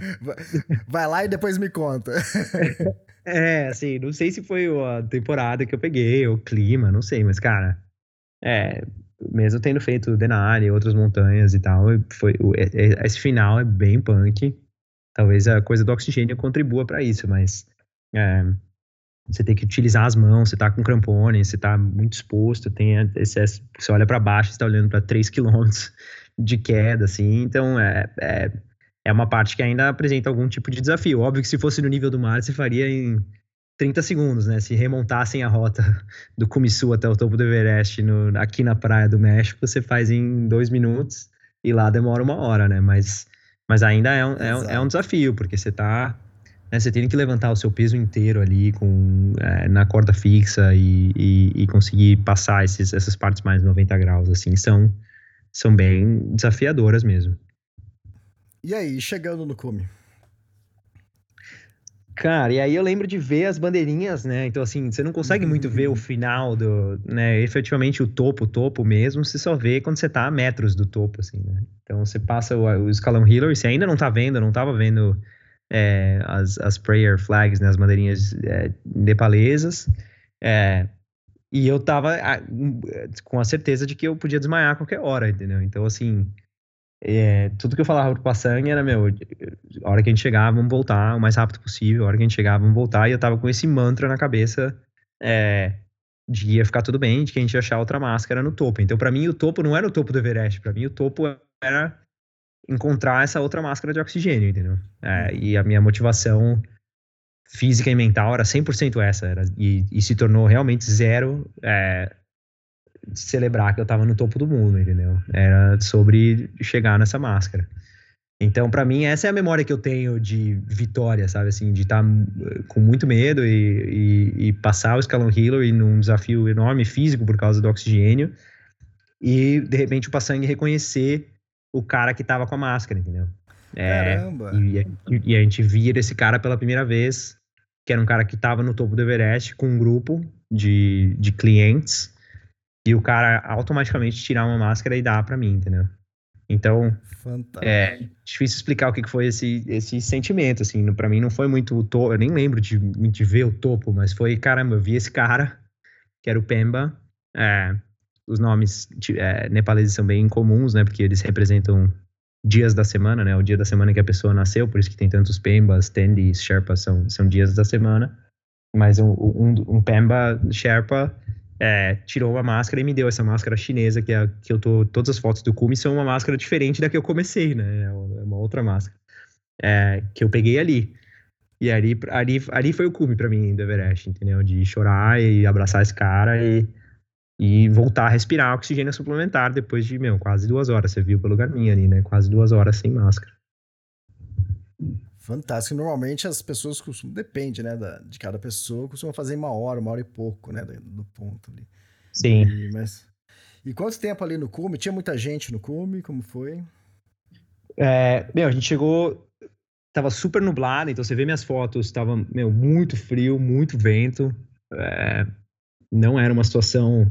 Vai lá e depois me conta. É, assim, não sei se foi a temporada que eu peguei, ou o clima, não sei, mas, cara, é, mesmo tendo feito Denali, outras montanhas e tal, foi, esse final é bem punk. Talvez a coisa do oxigênio contribua para isso, mas é, você tem que utilizar as mãos, você tá com crampone, você tá muito exposto, tem esse, você olha para baixo, você tá olhando para 3 km de queda, assim, então é, é, é uma parte que ainda apresenta algum tipo de desafio. Óbvio que se fosse no nível do mar, você faria em 30 segundos, né? Se remontassem a rota do Kumisu até o topo do Everest no, aqui na praia do México, você faz em dois minutos e lá demora uma hora, né? Mas, mas ainda é um, é, um, é um desafio, porque você tá. Né, você tem que levantar o seu peso inteiro ali com, é, na corda fixa e, e, e, conseguir passar esses, essas partes mais 90 graus, assim, são, são bem desafiadoras mesmo. E aí, chegando no cume? Cara, e aí eu lembro de ver as bandeirinhas, né? Então, assim, você não consegue muito ver o uhum. final do, né? Efetivamente o topo, o topo mesmo, você só vê quando você tá a metros do topo, assim, né? Então você passa o, o escalão Hillary, você ainda não tá vendo, não tava vendo é, as, as prayer flags, né? As bandeirinhas é, nepalesas. É, e eu tava com a certeza de que eu podia desmaiar a qualquer hora, entendeu? Então, assim, é, tudo que eu falava pro Passangue era, meu, a hora que a gente chegar, vamos voltar o mais rápido possível, a hora que a gente chegar, vamos voltar, e eu tava com esse mantra na cabeça é, de ia ficar tudo bem, de que a gente ia achar outra máscara no topo. Então, para mim, o topo não era o topo do Everest, para mim, o topo era encontrar essa outra máscara de oxigênio, entendeu? É, e a minha motivação física e mental era 100% essa, era, e, e se tornou realmente zero é, celebrar que eu tava no topo do mundo, entendeu? Era sobre chegar nessa máscara. Então, para mim, essa é a memória que eu tenho de vitória, sabe? Assim, de estar tá eh, com muito medo e, e, e, passar o escalão Hillary num desafio enorme físico por causa do oxigênio. E, de repente, o Passang reconhecer o cara que tava com a máscara, entendeu? É, Caramba! E, e, a gente vira esse cara pela primeira vez, que era um cara que tava no topo do Everest com um grupo de, de clientes e o cara automaticamente tirar uma máscara e dar para mim, entendeu? Então, Fantástico. é difícil explicar o que foi esse, esse sentimento, assim, para mim não foi muito o topo, eu nem lembro de, de ver o topo, mas foi, caramba, eu vi esse cara, que era o Pemba, é, os nomes é, nepaleses são bem comuns, né, porque eles representam dias da semana, né, o dia da semana que a pessoa nasceu, por isso que tem tantos Pembas, Tendis, Sherpas, são, são dias da semana, mas um, um, um Pemba Sherpa é, tirou uma máscara e me deu essa máscara chinesa, que, é, que eu tô. Todas as fotos do Kumi são uma máscara diferente da que eu comecei, né? É uma outra máscara. É, que eu peguei ali. E ali, ali, ali foi o cume para mim do Everest, entendeu? De chorar e abraçar esse cara e, e voltar a respirar oxigênio suplementar depois de, meu, quase duas horas. Você viu pelo caminho ali, né? Quase duas horas sem máscara. Fantástico. Normalmente as pessoas costumam, depende, né, da, de cada pessoa, costumam fazer uma hora, uma hora e pouco, né, do, do ponto ali. Sim. E, mas, e quanto tempo ali no cume? Tinha muita gente no cume? Como foi? É, meu, a gente chegou, tava super nublado, então você vê minhas fotos, tava, meu, muito frio, muito vento, é, não era uma situação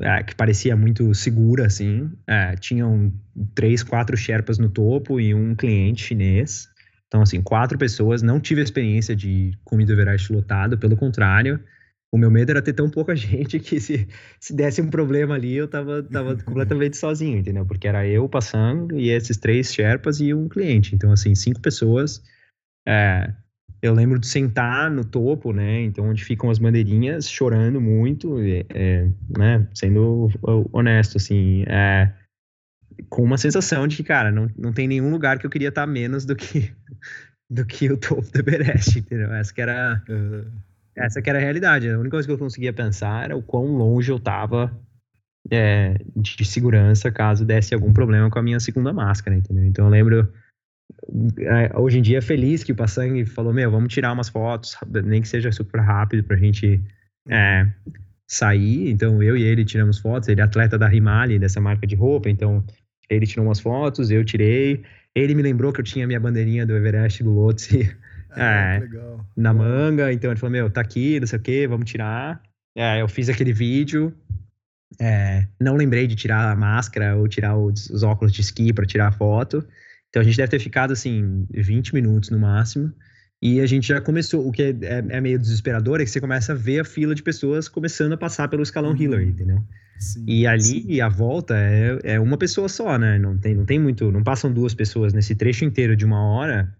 é, que parecia muito segura, assim, é, tinham três, quatro Sherpas no topo e um cliente chinês, então, assim, quatro pessoas, não tive a experiência de comida Everest lotado, pelo contrário, o meu medo era ter tão pouca gente que se, se desse um problema ali, eu tava, tava completamente sozinho, entendeu? Porque era eu passando e esses três Sherpas e um cliente. Então, assim, cinco pessoas. É, eu lembro de sentar no topo, né? Então, onde ficam as bandeirinhas, chorando muito, é, né? Sendo honesto, assim. É, com uma sensação de que, cara, não, não tem nenhum lugar que eu queria estar menos do que do que o topo do Everest, entendeu? Essa que era uhum. essa que era a realidade. A única coisa que eu conseguia pensar era o quão longe eu tava é, de segurança caso desse algum problema com a minha segunda máscara, entendeu? Então eu lembro é, hoje em dia feliz que o Passangue falou, meu, vamos tirar umas fotos, nem que seja super rápido pra gente é, sair. Então eu e ele tiramos fotos, ele é atleta da Rimali, dessa marca de roupa, então ele tirou umas fotos, eu tirei. Ele me lembrou que eu tinha minha bandeirinha do Everest do Lotse ah, é, na manga. Então ele falou: Meu, tá aqui, não sei o que, vamos tirar. É, eu fiz aquele vídeo. É, não lembrei de tirar a máscara ou tirar os, os óculos de esqui para tirar a foto. Então a gente deve ter ficado assim 20 minutos no máximo. E a gente já começou, o que é, é, é, meio desesperador é que você começa a ver a fila de pessoas começando a passar pelo escalão uhum. Hillary, entendeu? Sim, e ali sim. a volta é, é uma pessoa só, né? Não tem, não tem muito, não passam duas pessoas nesse trecho inteiro de uma hora.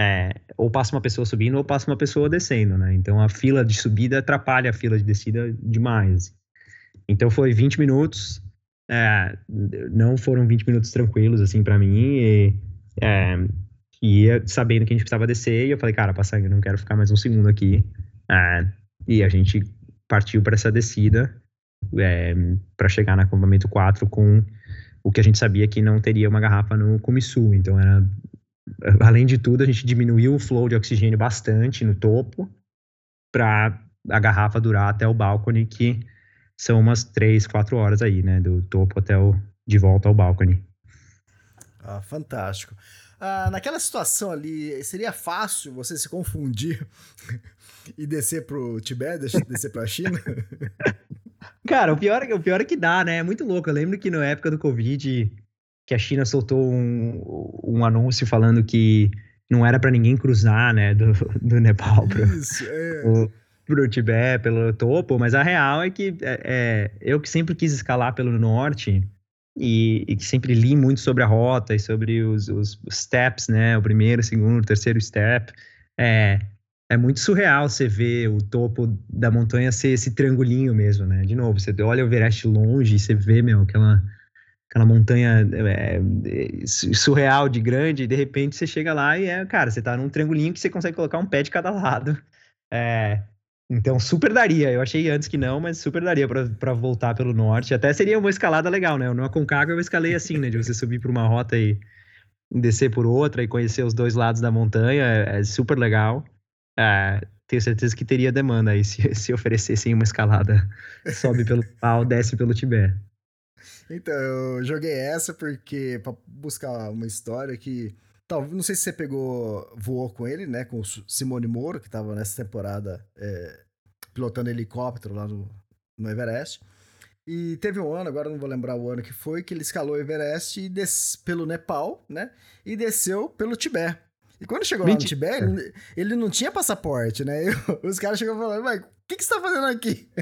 É, ou passa uma pessoa subindo ou passa uma pessoa descendo, né? Então a fila de subida atrapalha a fila de descida demais. Então foi 20 minutos, é, não foram 20 minutos tranquilos assim para mim e, é, ia sabendo que a gente precisava descer e eu falei, cara, passar, eu não quero ficar mais um segundo aqui. Ah, e a gente partiu para essa descida é, para chegar no acampamento 4 com o que a gente sabia que não teria uma garrafa no Kumisu. Então, era, além de tudo, a gente diminuiu o flow de oxigênio bastante no topo para a garrafa durar até o balcone, que são umas 3, 4 horas aí, né? Do topo até o de volta ao balcone. Ah, fantástico. Ah, naquela situação ali, seria fácil você se confundir e descer pro Tibete, descer pra China? Cara, o pior, o pior é que dá, né? É muito louco. Eu lembro que na época do Covid, que a China soltou um, um anúncio falando que não era para ninguém cruzar, né, do, do Nepal pro, Isso, é. pro, pro Tibete, pelo topo, mas a real é que é, é, eu que sempre quis escalar pelo norte e, e, que sempre li muito sobre a rota e sobre os, os steps, né, o primeiro, o segundo, o terceiro step, é, é muito surreal você ver o topo da montanha ser esse triangulinho mesmo, né? De novo, você olha o Everest longe e você vê, meu, aquela, aquela montanha é, é, surreal de grande, e de repente você chega lá e é, cara, você tá num triangulinho que você consegue colocar um pé de cada lado. É, então, super daria. Eu achei antes que não, mas super daria para voltar pelo norte. Até seria uma escalada legal, né? No Aconcagua eu escalei assim, né? De você subir por uma rota e descer por outra e conhecer os dois lados da montanha. É, é super legal. É, tenho certeza que teria demanda aí se, se oferecessem uma escalada. Sobe pelo pau, desce pelo Tibete. Então, eu joguei essa porque para buscar uma história que talvez não sei se você pegou voou com ele, né, com o Simone Moro que estava nessa temporada é, pilotando helicóptero lá no, no Everest. E teve um ano, agora não vou lembrar o ano que foi, que ele escalou o Everest e des, pelo Nepal, né? E desceu pelo Tibete. E quando chegou Mentira. lá no Tibete, ele, ele, não tinha passaporte, né? E os caras chegam falando, mas o que, que você tá fazendo aqui?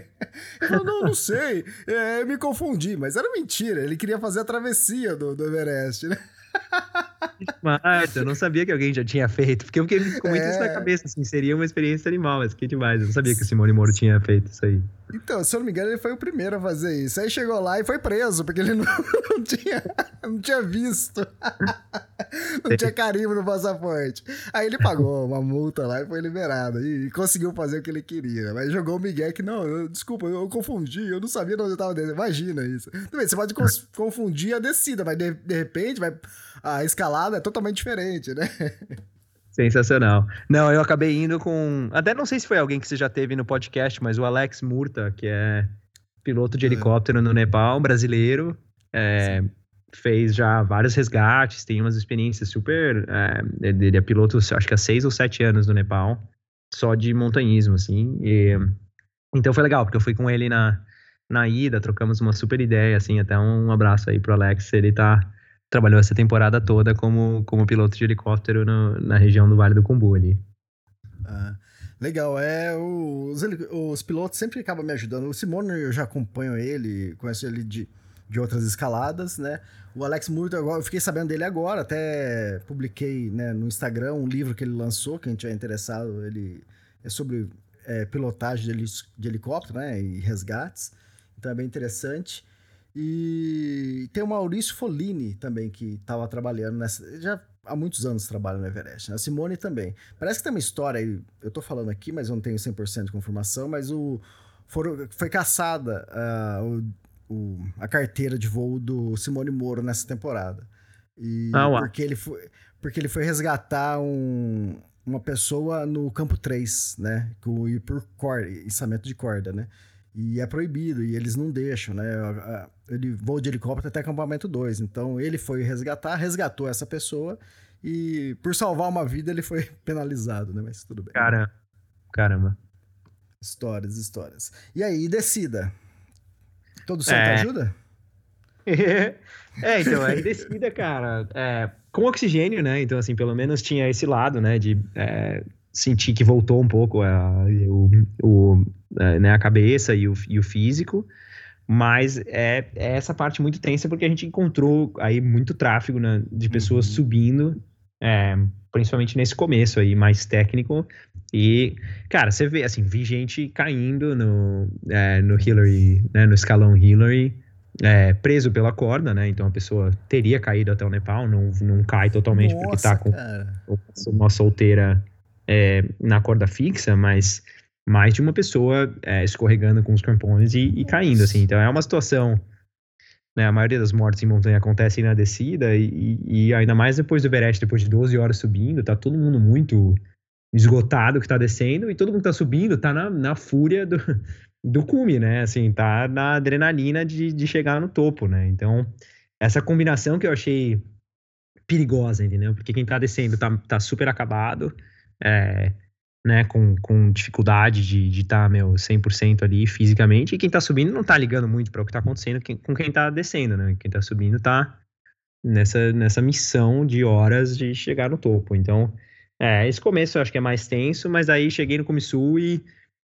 Ele falou, não, não sei, é, me confundi, mas era mentira, ele queria fazer a travessia do, do Everest, né? Demais, eu não sabia que alguém já tinha feito, porque eu fiquei com muito é... isso na é. cabeça, assim, seria uma experiência animal, mas que demais, eu não sabia que o Simone Moro tinha feito isso aí. Então, se eu não me engano, ele foi o primeiro a fazer isso. Aí chegou lá e foi preso, porque ele não, não tinha, não tinha visto. não tinha carimbo no passaporte. Aí ele pagou uma multa lá e foi liberado. E, e conseguiu fazer o que ele queria. Mas jogou o Miguel que, não, eu, desculpa, eu, eu, confundi, eu não sabia onde eu tava dentro. Imagina isso. Também, você pode confundir a descida, mas de, de repente vai a escalada é totalmente diferente, né? Sensacional. Não, eu acabei indo com. Até não sei se foi alguém que você já teve no podcast, mas o Alex Murta, que é piloto de é. helicóptero no Nepal, brasileiro. É, fez já vários resgates, tem umas experiências super. É, ele é piloto, acho que há seis ou sete anos no Nepal, só de montanhismo, assim. E, então foi legal, porque eu fui com ele na, na ida, trocamos uma super ideia, assim. Até um abraço aí pro Alex, ele tá trabalhou essa temporada toda como, como piloto de helicóptero no, na região do Vale do Cumbu ali. Ah, legal, é os, os pilotos sempre acabam me ajudando. O Simone eu já acompanho ele, conheço ele de, de outras escaladas, né? O Alex Murta, eu fiquei sabendo dele agora, até publiquei né, no Instagram um livro que ele lançou, quem tiver interessado, ele é sobre é, pilotagem de, de helicóptero, né? E resgates. Então é bem interessante. E tem o Maurício Folini também, que estava trabalhando nessa. Já há muitos anos trabalha no Everest. Né? A Simone também. Parece que tem uma história aí, eu estou falando aqui, mas eu não tenho 100% de confirmação, mas o, for, foi caçada uh, o, o, a carteira de voo do Simone Moro nessa temporada. E ah, porque, ele foi, porque ele foi resgatar um, uma pessoa no campo 3, né? Com ir por corda, içamento de corda, né? E é proibido, e eles não deixam, né? Ele voa de helicóptero até acampamento 2. Então ele foi resgatar, resgatou essa pessoa e por salvar uma vida ele foi penalizado, né? Mas tudo bem. Cara, caramba. Histórias, histórias. E aí, descida. Todo certo é. ajuda? é, então, aí descida, cara, é, com oxigênio, né? Então, assim, pelo menos tinha esse lado, né? De é, sentir que voltou um pouco a, o, o, a, né, a cabeça e o, e o físico, mas é, é, essa parte muito tensa porque a gente encontrou aí muito tráfego né, de pessoas uhum. subindo, é, principalmente nesse começo aí, mais técnico, e, cara, você vê, assim, vi gente caindo no, é, no Hillary, né, no escalão Hillary, é, preso pela corda, né? Então a pessoa teria caído até o Nepal, não, não cai totalmente Nossa, porque tá com cara. uma solteira é, na corda fixa, mas mais de uma pessoa é, escorregando com os crampons e, e, caindo, assim. Então é uma situação, né, a maioria das mortes em montanha acontecem na descida e, e, ainda mais depois do Everest, depois de 12 horas subindo, tá todo mundo muito esgotado que tá descendo e todo mundo que tá subindo tá na, na fúria do, do cume, né, assim, tá na adrenalina de, de chegar no topo, né. Então, essa combinação que eu achei perigosa, entendeu? Porque quem tá descendo tá, tá super acabado, é, né, com, com dificuldade de estar, tá, meu, 100% ali fisicamente, e quem tá subindo não tá ligando muito para o que tá acontecendo com quem tá descendo, né? Quem tá subindo tá nessa, nessa missão de horas de chegar no topo. Então, é, esse começo eu acho que é mais tenso, mas aí cheguei no Comissul e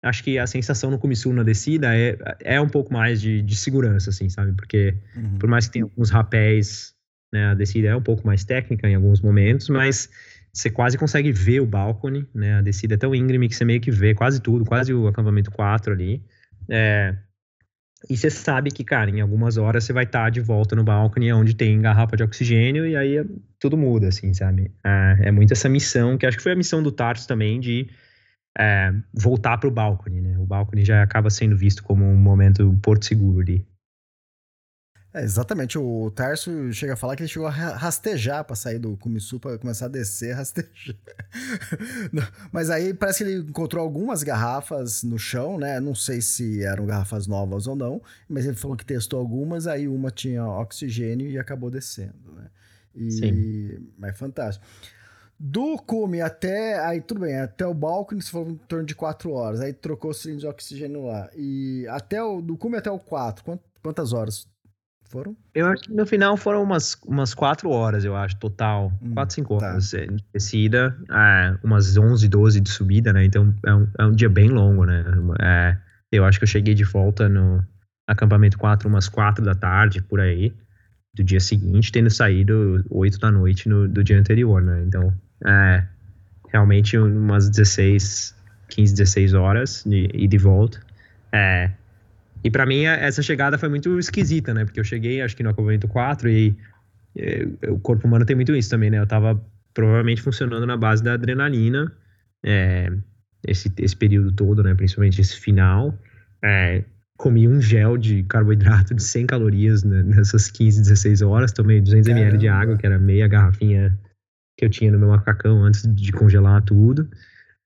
acho que a sensação no Comissul na descida é, é um pouco mais de, de segurança, assim, sabe? Porque uhum. por mais que tenha alguns rapéis, né, a descida é um pouco mais técnica em alguns momentos, mas você quase consegue ver o balcone, né? A descida é tão íngreme que você meio que vê quase tudo, quase o acampamento 4 ali. É, e você sabe que, cara, em algumas horas você vai estar tá de volta no balcone onde tem garrafa de oxigênio e aí tudo muda, assim, sabe? É, é muito essa missão, que acho que foi a missão do Tarso também, de é, voltar para o balcone, né? O balcone já acaba sendo visto como um momento porto seguro ali. É, exatamente. O Tarso chega a falar que ele chegou a rastejar para sair do Kumisu para começar a descer, rastejar. Mas aí parece que ele encontrou algumas garrafas no chão, né? Não sei se eram garrafas novas ou não, mas ele falou que testou algumas, aí uma tinha oxigênio e acabou descendo, né? E... Sim. Mas fantástico. Do cume até. Aí tudo bem, até o balcone se for em torno de 4 horas. Aí trocou o cilindro de oxigênio lá. E até o. Do cume até o 4, quantas horas foram? Eu acho que no final foram umas, umas quatro horas, eu acho, total. Hum, quatro, cinco tá. horas de descida, é, umas 11, 12 de subida, né? Então é um, é um dia bem longo, né? É, eu acho que eu cheguei de volta no acampamento 4 umas 4 da tarde, por aí, do dia seguinte, tendo saído 8 da noite no, do dia anterior, né? Então, é realmente umas 16, 15, 16 horas de ir de volta. É, e para mim, essa chegada foi muito esquisita, né? Porque eu cheguei, acho que no acampamento 4 e, e, o corpo humano tem muito isso também, né? Eu tava provavelmente funcionando na base da adrenalina, é, esse, esse período todo, né? Principalmente esse final. É, comi um gel de carboidrato de 100 calorias né? nessas 15, 16 horas. Tomei 200 Caramba. ml de água, que era meia garrafinha que eu tinha no meu macacão antes de congelar tudo.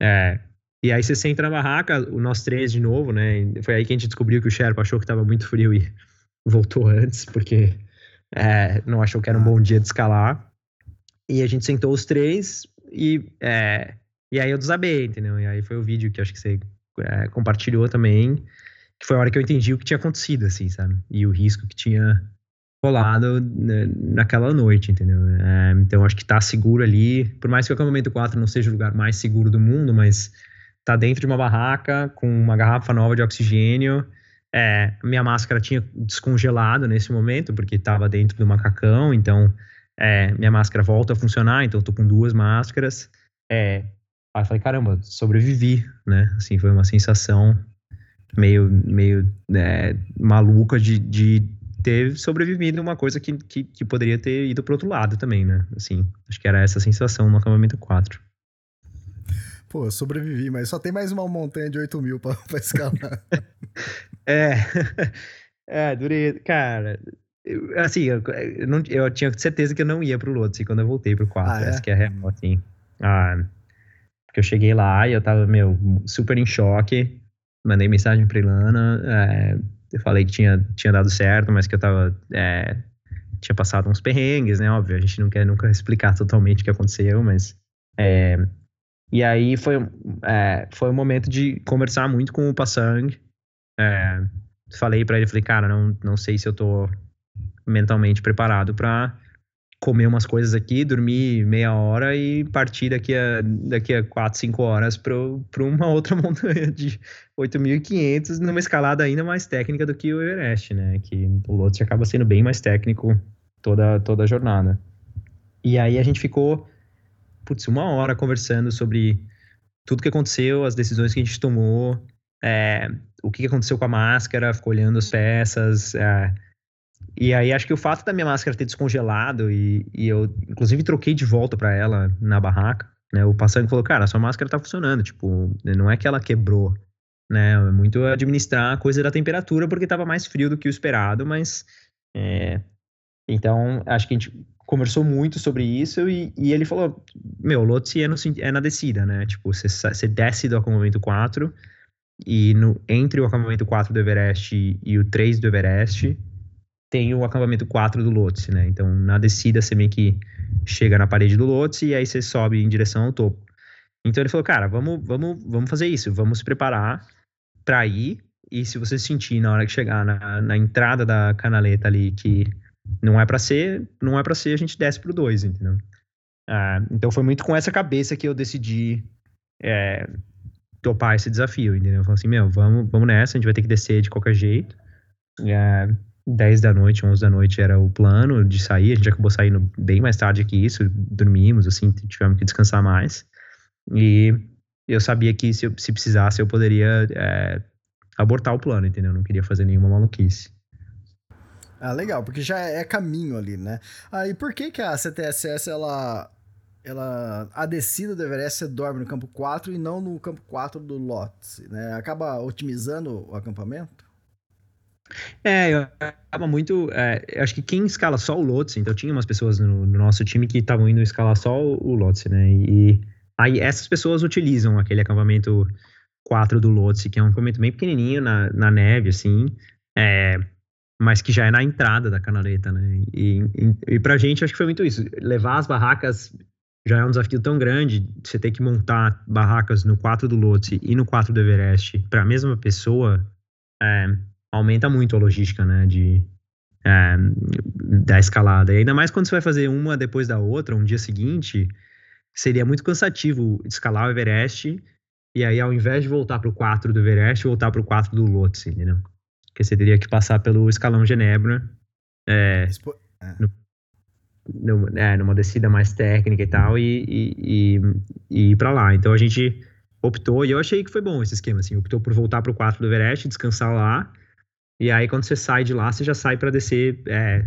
É, e aí você senta na barraca, nós três de novo, né? Foi aí que a gente descobriu que o Sherpa achou que estava muito frio e voltou antes, porque é, não achou que era um bom dia de escalar. E a gente sentou os três e, é, e aí eu desabei, entendeu? E aí foi o vídeo que acho que você é, compartilhou também, que foi a hora que eu entendi o que tinha acontecido, assim, sabe? E o risco que tinha rolado naquela noite, entendeu? É, então acho que tá seguro ali, por mais que o acampamento 4 não seja o lugar mais seguro do mundo, mas tá dentro de uma barraca com uma garrafa nova de oxigênio. É, minha máscara tinha descongelado nesse momento, porque estava dentro do macacão, então é, minha máscara volta a funcionar, então tô com duas máscaras. É, aí falei, caramba, sobrevivi, né? Assim, foi uma sensação meio, meio é, maluca de, de ter sobrevivido uma coisa que, que, que poderia ter ido pro outro lado também, né? Assim, acho que era essa sensação no acampamento 4. Pô, sobrevivi, mas só tem mais uma montanha de 8 mil pra, pra escalar. é. É, durei. Cara, eu, assim, eu, eu, não, eu tinha certeza que eu não ia pro Lotse quando eu voltei pro 4. Ah, é? Essa que é a real, assim. Ah, porque eu cheguei lá e eu tava, meu, super em choque. Mandei mensagem pra Ilana. É, eu falei que tinha, tinha dado certo, mas que eu tava. É, tinha passado uns perrengues, né? Óbvio, a gente não quer nunca explicar totalmente o que aconteceu, mas. É, e aí foi, é, foi um momento de conversar muito com o Passang. É, falei para ele, falei, cara, não, não sei se eu tô mentalmente preparado para comer umas coisas aqui, dormir meia hora e partir daqui a, daqui a 4, 5 horas para uma outra montanha de 8.500 numa escalada ainda mais técnica do que o Everest, né? Que o Lotse acaba sendo bem mais técnico toda, toda a jornada. E aí a gente ficou putz, uma hora conversando sobre tudo que aconteceu, as decisões que a gente tomou, é, o que aconteceu com a máscara, ficou olhando as peças. É, e aí acho que o fato da minha máscara ter descongelado e, e eu, inclusive, troquei de volta para ela na barraca, né? O passante falou, cara, sua máscara tá funcionando, tipo, não é que ela quebrou, né? Muito administrar a coisa da temperatura, porque estava mais frio do que o esperado, mas. É, então, acho que a gente conversou muito sobre isso e, e ele falou: Meu, Lotse é, é na descida, né? Tipo, você, você desce do acampamento 4 e no, entre o acampamento 4 do Everest e, e o 3 do Everest tem o acampamento 4 do Lotse, né? Então, na descida, você meio que chega na parede do Lotse e aí você sobe em direção ao topo. Então ele falou, cara, vamos, vamos, vamos fazer isso, vamos se preparar para ir. E se você sentir na hora que chegar na, na entrada da canaleta ali que não é para ser, não é para ser, a gente desce pro 2, entendeu? Ah, então foi muito com essa cabeça que eu decidi é, topar esse desafio, entendeu? Falei assim, meu, vamos, vamos nessa, a gente vai ter que descer de qualquer jeito. É, 10 da noite, 11 da noite era o plano de sair, a gente acabou saindo bem mais tarde que isso, dormimos, assim, tivemos que descansar mais. E eu sabia que se, eu, se precisasse eu poderia é, abortar o plano, entendeu? Eu não queria fazer nenhuma maluquice. Ah, legal, porque já é caminho ali, né? Ah, e por que que a CTSS, ela, ela a descida Everest você dorme no campo 4 e não no campo 4 do Lotse, né? Acaba otimizando o acampamento? É, eu acaba muito. É, acho que quem escala só o Lotse, então tinha umas pessoas no, no nosso time que estavam indo escalar só o, o Lotse, né? E aí essas pessoas utilizam aquele acampamento 4 do Lotse, que é um acampamento bem pequenininho na, na neve, assim. É, mas que já é na entrada da canaleta, né? E, e, e pra gente acho que foi muito isso. Levar as barracas já é um desafio tão grande, você ter que montar barracas no 4 do Lotse e no 4 do Everest para a mesma pessoa, é, aumenta muito a logística, né? De, é, da escalada. E ainda mais quando você vai fazer uma depois da outra, um dia seguinte, seria muito cansativo escalar o Everest e aí ao invés de voltar para o 4 do Everest, voltar para o 4 do Lotse, entendeu? Porque você teria que passar pelo escalão Genebra. É, é. No, no, é, numa descida mais técnica e tal, e, e, e, e ir para lá. Então a gente optou, e eu achei que foi bom esse esquema, assim, optou por voltar para o 4 do Everest, descansar lá, e aí quando você sai de lá, você já sai para descer é,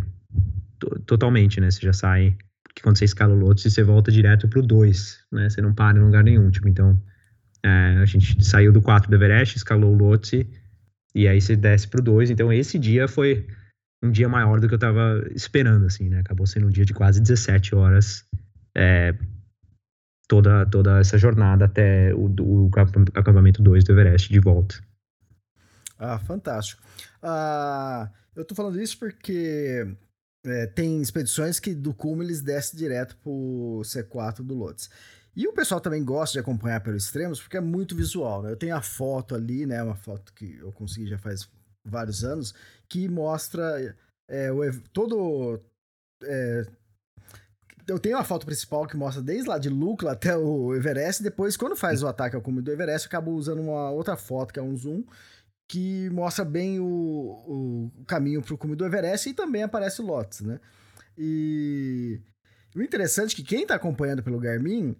totalmente, né? Você já sai, porque quando você escala o Lotus, você volta direto pro 2, né? Você não para em lugar nenhum, tipo, então é, a gente saiu do 4 do Everest, escalou o Lotus e aí você desce pro 2. Então esse dia foi um dia maior do que eu tava esperando, assim, né? Acabou sendo um dia de quase 17 horas. É, toda, toda essa jornada até o, o acampamento 2 do Everest de volta. Ah, fantástico. Ah, eu tô falando isso porque é, tem expedições que do cume eles descem direto pro C4 do Lotus. E o pessoal também gosta de acompanhar pelos extremos porque é muito visual, né? Eu tenho a foto ali, né? Uma foto que eu consegui já faz vários anos, que mostra é, o, todo. É, eu tenho a foto principal que mostra desde lá de Lukla até o Everest. Depois, quando faz o ataque ao cume do Everest, eu acabo usando uma outra foto, que é um zoom, que mostra bem o, o caminho para o cume do Everest e também aparece o Lotus, né? E o interessante é que quem está acompanhando pelo Garmin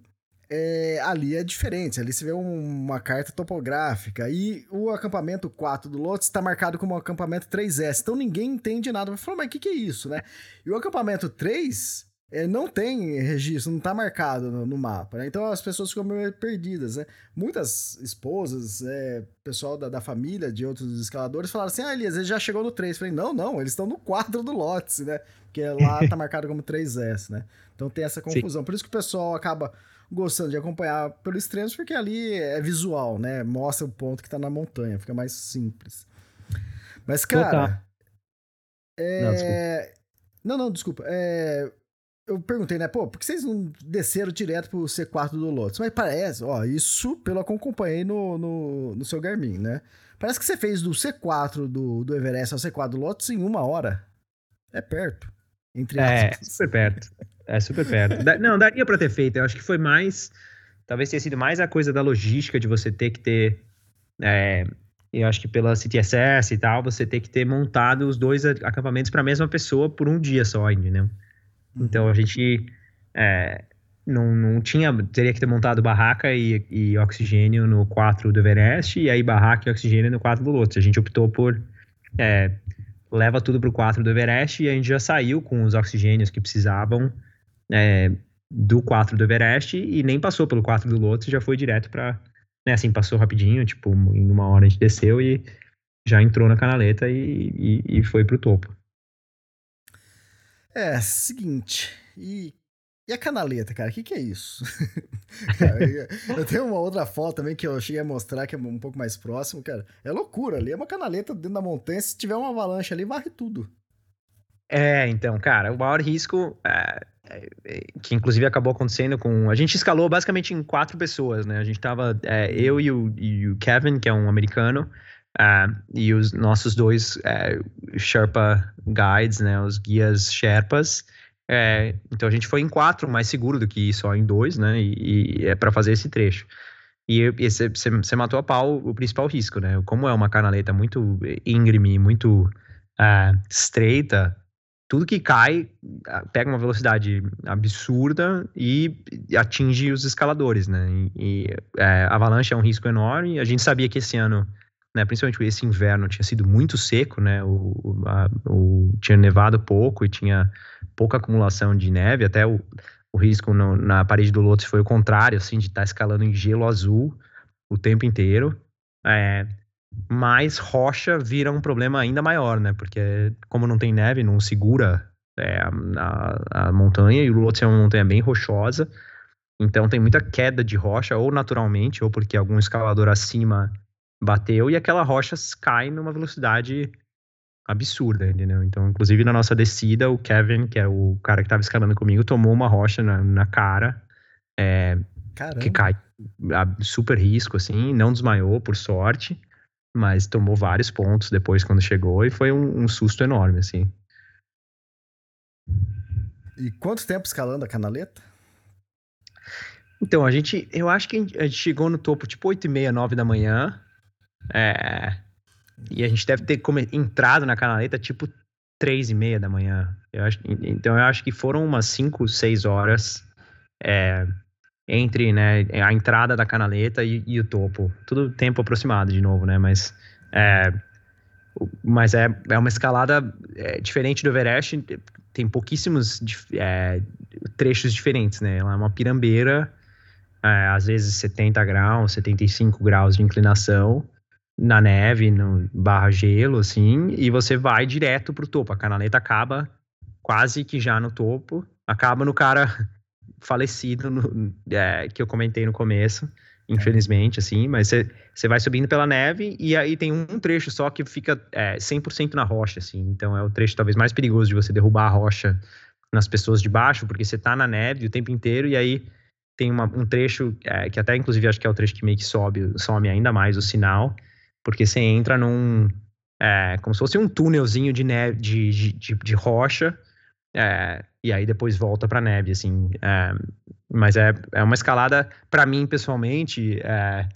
é, ali é diferente. Ali você vê um, uma carta topográfica. E o acampamento 4 do Lotus está marcado como acampamento 3S. Então ninguém entende nada. Vai falar, mas o que, que é isso, né? E o acampamento 3 é, não tem registro, não está marcado no, no mapa. Né? Então as pessoas ficam meio perdidas. Né? Muitas esposas, é, pessoal da, da, família de outros escaladores falaram assim: ah, Elias, ele já chegou no 3. Eu falei, não, não, eles estão no 4 do Lotus, né? Porque lá está marcado como 3S, né? Então tem essa confusão. Sim. Por isso que o pessoal acaba gostando de acompanhar pelo extremos, porque ali é visual, né? Mostra o ponto que tá na montanha, fica mais simples. Mas, cara. É... Não, não, desculpa. É... Eu perguntei, né? Pô, por que vocês não desceram direto pro C4 do Lotus? Mas parece, ó, isso pelo que eu acompanhei no, no, no seu Garmin, né? Parece que você fez do C4 do, do Everest ao C4 do Lotus em uma hora. É perto. Entre é, super perto. É super perto. da, não, daria para ter feito. Eu acho que foi mais. Talvez tenha sido mais a coisa da logística de você ter que ter. É, eu acho que pela CTSS e tal, você ter que ter montado os dois acampamentos para a mesma pessoa por um dia só, entendeu? Uhum. Então a gente é, não, não tinha. Teria que ter montado barraca e, e oxigênio no 4 do Everest, e aí barraca e oxigênio no 4 do Lotus. A gente optou por. É, leva tudo pro 4 do Everest e a gente já saiu com os oxigênios que precisavam é, do 4 do Everest e nem passou pelo 4 do Lotus, já foi direto para né, assim, passou rapidinho, tipo, em uma hora a gente desceu e já entrou na canaleta e, e, e foi pro topo. É, seguinte, e, e a canaleta, cara, o que, que é isso? eu tenho uma outra foto também que eu cheguei a mostrar, que é um pouco mais próximo, cara. É loucura ali, é uma canaleta dentro da montanha, se tiver uma avalanche ali, varre tudo. É, então, cara, o maior risco, é, que inclusive acabou acontecendo com. A gente escalou basicamente em quatro pessoas, né? A gente tava, é, eu e o, e o, Kevin, que é um americano, uh, e os nossos dois é, Sherpa Guides, né? Os guias Sherpas. É, então a gente foi em quatro, mais seguro do que só em dois, né? E, e é para fazer esse trecho. E você matou a pau o principal risco, né? Como é uma canaleta muito íngreme, muito uh, estreita, tudo que cai pega uma velocidade absurda e atinge os escaladores, né? E, e é, avalanche é um risco enorme. A gente sabia que esse ano, né, principalmente esse inverno, tinha sido muito seco, né? O, a, o tinha nevado pouco e tinha pouca acumulação de neve. Até o, o risco no, na parede do Lotus foi o contrário, assim, de estar tá escalando em gelo azul o tempo inteiro. É, mas rocha vira um problema ainda maior, né? Porque como não tem neve, não segura é, a, a, montanha, e o Lhotse é uma montanha bem rochosa, então tem muita queda de rocha, ou naturalmente, ou porque algum escalador acima bateu, e aquela rocha cai numa velocidade absurda, entendeu? Então, inclusive na nossa descida, o Kevin, que é o cara que estava escalando comigo, tomou uma rocha na, na cara, é, que cai a super risco, assim, não desmaiou, por sorte, mas tomou vários pontos depois quando chegou e foi um, um susto enorme, assim. E quanto tempo escalando a canaleta? Então, a gente, eu acho que a gente chegou no topo tipo 8 e meia, 9 da manhã. É, e a gente deve ter entrado na canaleta tipo 3 e meia da manhã. Eu acho, então, eu acho que foram umas 5, 6 horas é, entre né, a entrada da canaleta e, e, o topo. Tudo tempo aproximado de novo, né? Mas é, mas é, é uma escalada é, diferente do Everest, tem pouquíssimos é, trechos diferentes, né? Ela é uma pirambeira, é, às vezes 70 graus, 75 graus de inclinação, na neve, no barra gelo, assim, e você vai direto pro topo. A canaleta acaba quase que já no topo, acaba no cara falecido no, é, que eu comentei no começo, infelizmente, assim, mas você vai subindo pela neve e aí tem um trecho só que fica é, 100% na rocha, assim, então é o trecho talvez mais perigoso de você derrubar a rocha nas pessoas de baixo, porque você tá na neve o tempo inteiro e aí tem uma, um trecho é, que até inclusive acho que é o trecho que meio que sobe, some ainda mais o sinal, porque você entra num, é, como se fosse um túnelzinho de neve, de, de, de, de rocha, é, e aí depois volta para neve, assim. É, mas é, é uma escalada, para mim, pessoalmente, é,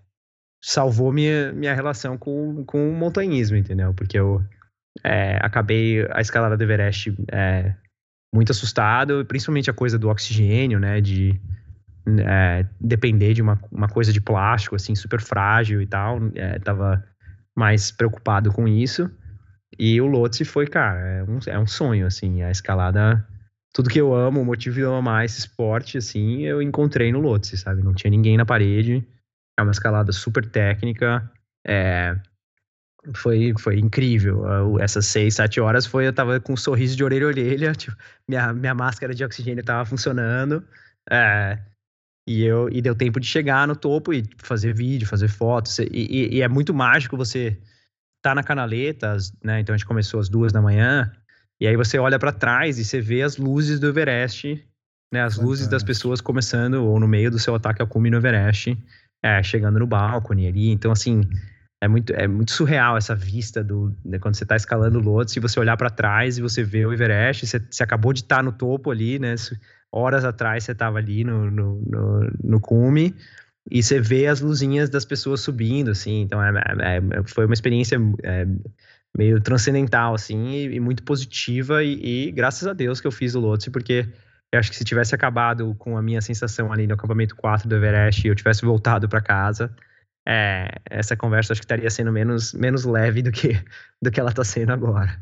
salvou minha, minha relação com, com o montanhismo, entendeu? Porque eu é, acabei a escalada do Everest é, muito assustado, principalmente a coisa do oxigênio, né? De é, depender de uma, uma coisa de plástico, assim, super frágil e tal. tava mais preocupado com isso. E o Lotse foi, cara, é um, é um sonho, assim, a escalada, tudo que eu amo, o motivo de eu amar esse esporte, assim, eu encontrei no Lotse, sabe? Não tinha ninguém na parede, é uma escalada super técnica, é, foi, foi incrível. Essas seis, sete horas foi, eu tava com um sorriso de orelha a orelha, tipo, minha, minha máscara de oxigênio tava funcionando, é, e, eu, e deu tempo de chegar no topo e fazer vídeo, fazer fotos, e, e, e é muito mágico você tá na canaleta, né? Então a gente começou às duas da manhã, e aí você olha para trás e você vê as luzes do Everest, né? As Fantástico. luzes das pessoas começando, ou no meio do seu ataque ao cume no Everest, é, chegando no balcone ali. Então, assim, é muito, é muito surreal essa vista do né, quando você está escalando o Lhotse, se você olhar para trás e você vê o Everest, você, você acabou de estar tá no topo ali, né? Horas atrás você estava ali no, no, no, no cume, e você vê as luzinhas das pessoas subindo, assim, então é, é, é foi uma experiência é, meio transcendental, assim, e, e muito positiva, e, e, graças a Deus que eu fiz o Lotse, porque eu acho que se tivesse acabado com a minha sensação ali no acampamento 4 do Everest e eu tivesse voltado para casa, é, essa conversa acho que estaria sendo menos, menos leve do que, do que ela está sendo agora.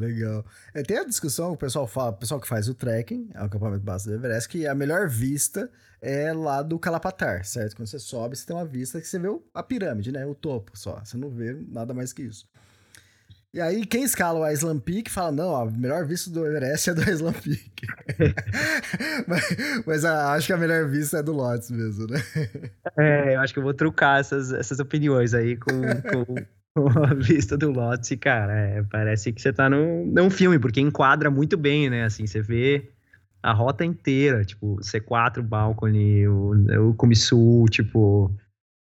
Legal. É, tem a discussão, o pessoal fala, o pessoal que faz o trekking, é o acampamento base do Everest, que a melhor vista é lá do Calapatar, certo? Quando você sobe, você tem uma vista que você vê a pirâmide, né? O topo só. Você não vê nada mais que isso. E aí, quem escala o Island Peak fala, não, a melhor vista do Everest é do Island Peak. mas, mas a, acho que a melhor vista é do Lotus mesmo, né? É, eu acho que eu vou trucar essas, essas opiniões aí com, com, com a vista do Lotus. E, cara, é, parece que você tá num, num filme, porque enquadra muito bem, né? Assim, você vê a rota inteira, tipo, C4 balcony, o, o Kumisu, tipo,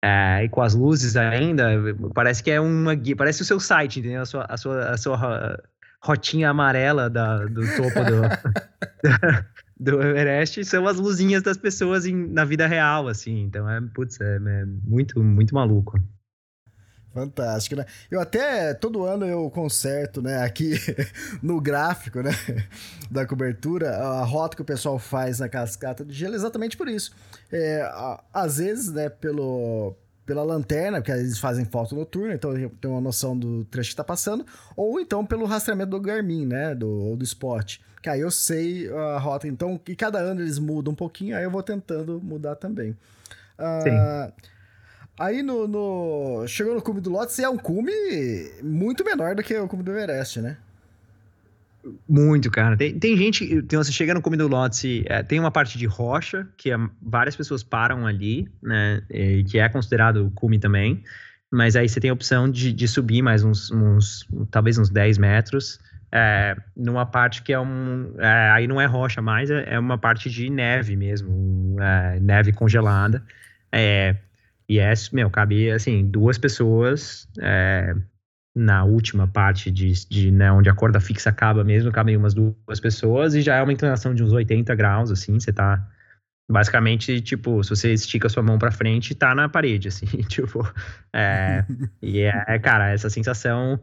é, e com as luzes ainda, parece que é uma guia, parece o seu site, entendeu? A sua, a sua, a sua rotinha amarela da, do topo do, do Everest são as luzinhas das pessoas em, na vida real, assim. Então é, putz, é, é muito, muito maluco. Fantástico, né? Eu até, todo ano eu conserto, né, aqui no gráfico, né, da cobertura, a rota que o pessoal faz na cascata de gelo, exatamente por isso. É, às vezes, né, pelo, pela lanterna, porque eles fazem foto noturna, então tem uma noção do trecho que tá passando, ou então pelo rastreamento do Garmin, né, do, do Spot, que aí eu sei a rota, então, e cada ano eles mudam um pouquinho, aí eu vou tentando mudar também. Sim. Aí no, no, Chegou no cume do Lotus e é um cume muito menor do que o cume do Everest, né? Muito, cara. Tem, tem gente. Tem, você chega no cume do Lotus, é, tem uma parte de rocha, que é, várias pessoas param ali, né? E, que é considerado cume também. Mas aí você tem a opção de, de subir mais uns, uns. talvez uns 10 metros. É, numa parte que é um. É, aí não é rocha mais, é, é uma parte de neve mesmo, é, neve congelada. É, e é, meu, cabe, assim, duas pessoas é, na última parte de, de né, onde a corda fixa acaba mesmo, cabem umas duas pessoas e já é uma inclinação de uns 80 graus, assim, você tá basicamente, tipo, se você estica sua mão para frente, tá na parede, assim, tipo, é, e é, cara, essa sensação,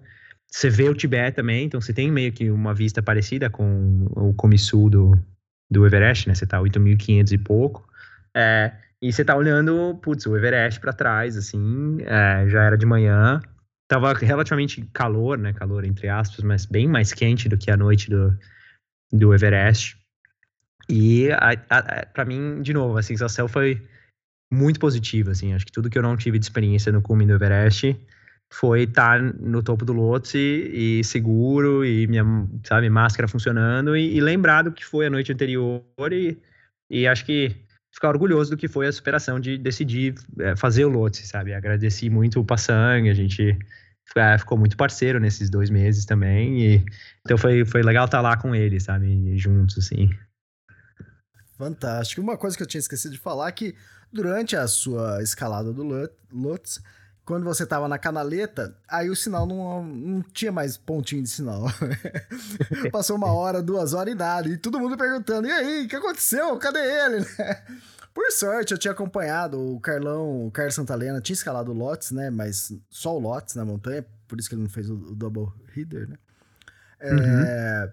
você vê o Tibete também, então você tem meio que uma vista parecida com o Komissu do, do Everest, né, você tá 8.500 e pouco, é, e você tá olhando, putz, o Everest para trás, assim, é, já era de manhã. Tava relativamente calor, né? Calor entre aspas, mas bem mais quente do que a noite do, do Everest. E para mim, de novo, a sensação foi muito positiva, assim. Acho que tudo que eu não tive de experiência no cume do Everest foi estar tá no topo do Lhotse e, e, seguro e minha, sabe, máscara funcionando e, e lembrar do que foi a noite anterior e, e acho que ficar orgulhoso do que foi a superação de decidir é, fazer o Lotse, sabe? Agradeci muito o Passang, a gente é, ficou muito parceiro nesses dois meses também, e então foi, foi legal estar lá com ele, sabe? Juntos, assim. Fantástico. Uma coisa que eu tinha esquecido de falar é que durante a sua escalada do Lutz, quando você tava na canaleta, aí o sinal não, não tinha mais pontinho de sinal. Passou uma hora, duas horas e nada. E todo mundo perguntando: e aí, o que aconteceu? Cadê ele? Por sorte, eu tinha acompanhado o Carlão, o Carlos Santalena, tinha escalado o Lotes, né? Mas só o Lotes na montanha, por isso que ele não fez o, o Double Header, né? É, uhum.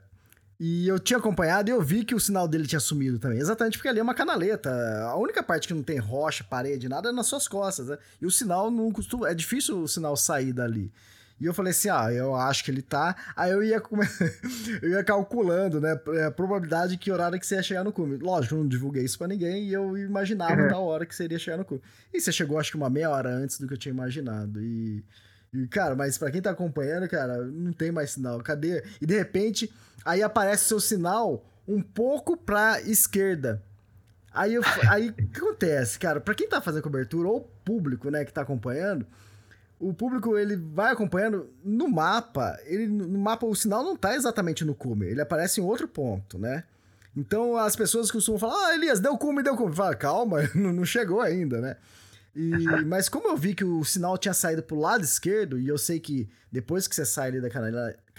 E eu tinha acompanhado e eu vi que o sinal dele tinha sumido também. Exatamente porque ali é uma canaleta. A única parte que não tem rocha, parede, nada é nas suas costas, né? E o sinal não costuma. É difícil o sinal sair dali. E eu falei assim: ah, eu acho que ele tá. Aí eu ia, eu ia calculando, né? É, a probabilidade que horário que você ia chegar no cume. Lógico, eu não divulguei isso pra ninguém e eu imaginava uhum. hora que seria chegar no cume. E você chegou, acho que uma meia hora antes do que eu tinha imaginado. E. E, cara, mas para quem tá acompanhando, cara, não tem mais sinal. Cadê? E de repente, aí aparece seu sinal um pouco pra esquerda. Aí, eu, aí o que acontece, cara? Pra quem tá fazendo cobertura, ou público, né, que tá acompanhando, o público ele vai acompanhando no mapa, ele no mapa o sinal não tá exatamente no cume, ele aparece em outro ponto, né? Então as pessoas costumam falar: "Ah, Elias, deu cume, deu cume". Fala: "Calma, não chegou ainda, né?" E, mas como eu vi que o sinal tinha saído pro lado esquerdo, e eu sei que depois que você sai ali da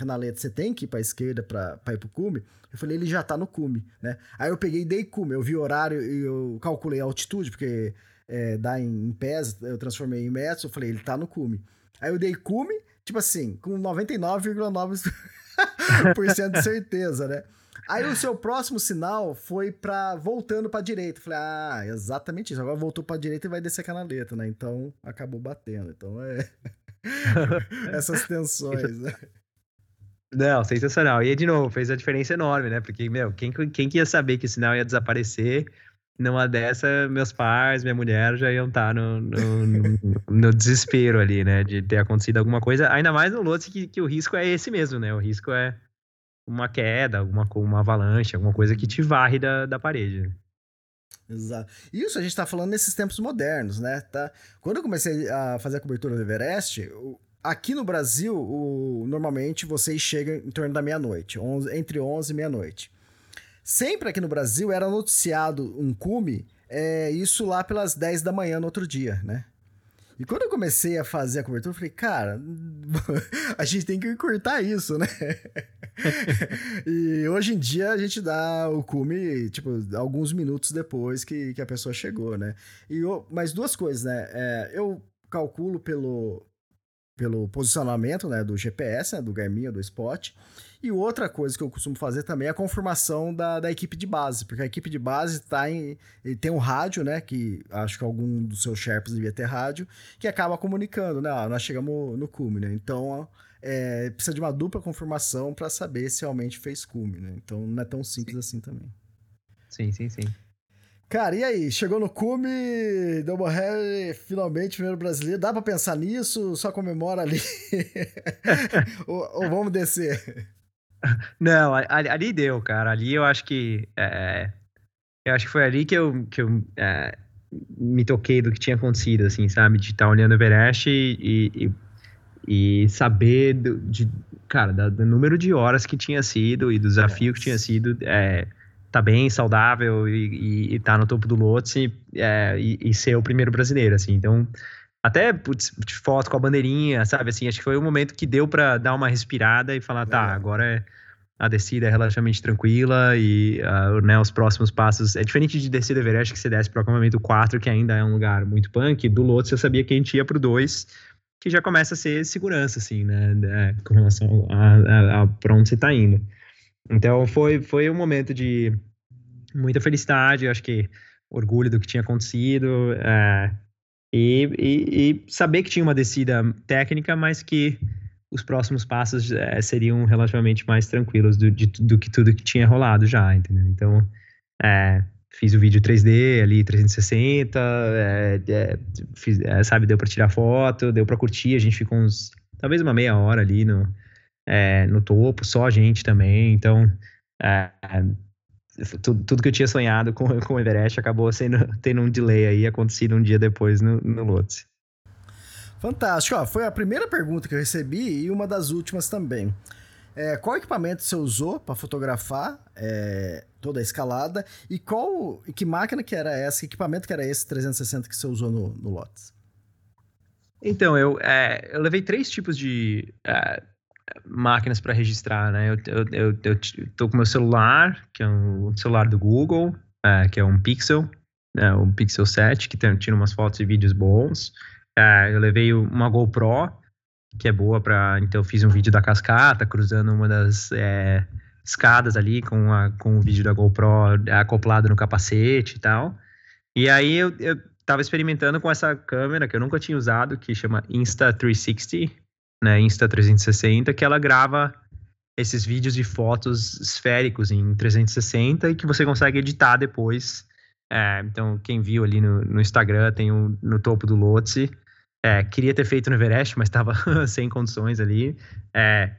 canaleta, você tem que ir pra esquerda pra, pra ir pro cume, eu falei, ele já tá no cume, né? Aí eu peguei e dei cume, eu vi o horário e eu calculei a altitude, porque é, dá em, em pés, eu transformei em metros, eu falei, ele tá no cume. Aí eu dei cume, tipo assim, com 99,9% de certeza, né? Aí o seu próximo sinal foi para voltando para direita. Falei, ah, exatamente isso. Agora voltou para direita e vai descer a canaleta, né? Então acabou batendo. Então é essas tensões, né? Não, sensacional. E de novo, fez a diferença enorme, né? Porque, meu, quem, quem que ia saber que o sinal ia desaparecer? Numa dessa, meus pais, minha mulher já iam estar tá no, no, no, no desespero ali, né? De ter acontecido alguma coisa. Ainda mais no Lotse que, que o risco é esse mesmo, né? O risco é uma queda, alguma uma avalanche, alguma coisa que te varre da, da parede. Exato. Isso a gente está falando nesses tempos modernos, né? Tá? Quando eu comecei a fazer a cobertura do Everest, aqui no Brasil, o, normalmente vocês chegam em torno da meia-noite, entre 11 e meia-noite. Sempre aqui no Brasil era noticiado um cume, é, isso lá pelas 10 da manhã no outro dia, né? E quando eu comecei a fazer a cobertura, eu falei, cara, a gente tem que encurtar isso, né? e hoje em dia a gente dá o cume, tipo, alguns minutos depois que, que a pessoa chegou, né? E eu, mas duas coisas, né? É, eu calculo pelo, pelo posicionamento né, do GPS, né, do Garmin ou do Spot. E outra coisa que eu costumo fazer também é a confirmação da, da equipe de base, porque a equipe de base tá em, tem um rádio, né, que acho que algum dos seus Sherpas devia ter rádio, que acaba comunicando, né, ó, nós chegamos no cume, né, então é, precisa de uma dupla confirmação para saber se realmente fez cume, né, então não é tão simples sim. assim também. Sim, sim, sim. Cara, e aí? Chegou no cume, Double Harry, finalmente, primeiro brasileiro. Dá pra pensar nisso? Só comemora ali? ou, ou, vamos descer? Não, ali, ali, deu, cara. Ali eu acho que. É, eu acho que foi ali que eu, que eu é, me toquei do que tinha acontecido, assim, sabe? De estar tá olhando o Everest e, e, e saber do, de, cara, do, do, número de horas que tinha sido e do desafio que tinha sido. É, tá bem saudável e, e, e tá no topo do Lotse é, e, e, ser o primeiro brasileiro, assim. Então, até putz, foto com a bandeirinha, sabe? Assim, acho que foi o momento que deu para dar uma respirada e falar, tá, agora é, a descida é relativamente tranquila e uh, né, os próximos passos. É diferente de descer do Everest, que você desce para o acampamento 4, que ainda é um lugar muito punk. Do Lotse eu sabia que a gente ia pro 2, que já começa a ser segurança, assim, né? É, com relação a, a, a pra onde você tá indo. Então foi, foi um momento de muita felicidade, acho que orgulho do que tinha acontecido é, e, e, e, saber que tinha uma descida técnica, mas que os próximos passos é, seriam relativamente mais tranquilos do, de, do que tudo que tinha rolado já, entendeu? Então, é, fiz o vídeo 3D ali, 360, é, é, fiz, é, sabe, deu para tirar foto, deu para curtir, a gente ficou uns, talvez uma meia hora ali no, é, no topo, só a gente também. Então, é, tudo, tudo, que eu tinha sonhado com, com o Everest acabou sendo, tendo um delay aí, acontecido um dia depois no, no Lotse. Fantástico. Ó, foi a primeira pergunta que eu recebi e uma das últimas também. É, qual equipamento você usou para fotografar é, toda a escalada e qual que máquina que era essa, que equipamento que era esse 360 que você usou no, no Lotus? Então, eu, é, eu levei três tipos de é, máquinas para registrar, né? Eu, eu, eu, eu, tô com meu celular, que é um celular do Google, é, que é um Pixel, é, um Pixel 7, que tem, tira umas fotos e vídeos bons. É, eu levei uma GoPro, que é boa para. Então, eu fiz um vídeo da cascata, cruzando uma das é, escadas ali com, a, com o vídeo da GoPro acoplado no capacete e tal. E aí eu, eu tava experimentando com essa câmera que eu nunca tinha usado, que chama Insta360, né, Insta360, que ela grava esses vídeos de fotos esféricos em 360 e que você consegue editar depois. É, então, quem viu ali no, no Instagram, tem um, no topo do Lotse. É, queria ter feito no Everest, mas estava sem condições ali. É,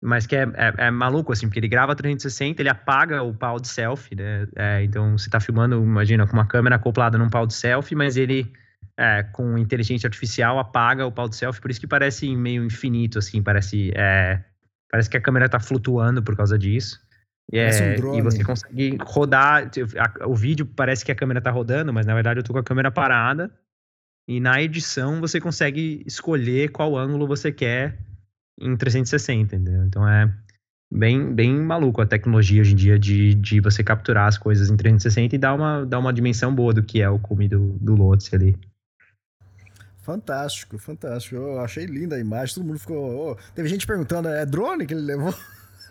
mas que é, é, é, maluco, assim, porque ele grava 360, ele apaga o pau de selfie, né? É, então, você está filmando, imagina, com uma câmera acoplada num pau de selfie, mas ele é, com inteligência artificial apaga o pau de selfie, por isso que parece meio infinito, assim, parece, é, parece que a câmera tá flutuando por causa disso. E, é, um e você consegue rodar, a, o vídeo parece que a câmera tá rodando, mas na verdade eu tô com a câmera parada, e na edição você consegue escolher qual ângulo você quer em 360, entendeu? Então é bem, bem maluco a tecnologia hoje em dia de, de você capturar as coisas em 360 e dar uma, dar uma dimensão boa do que é o cume do, do Lotus ali. Fantástico, fantástico. Eu achei linda a imagem, todo mundo ficou. Oh. Teve gente perguntando: é drone que ele levou?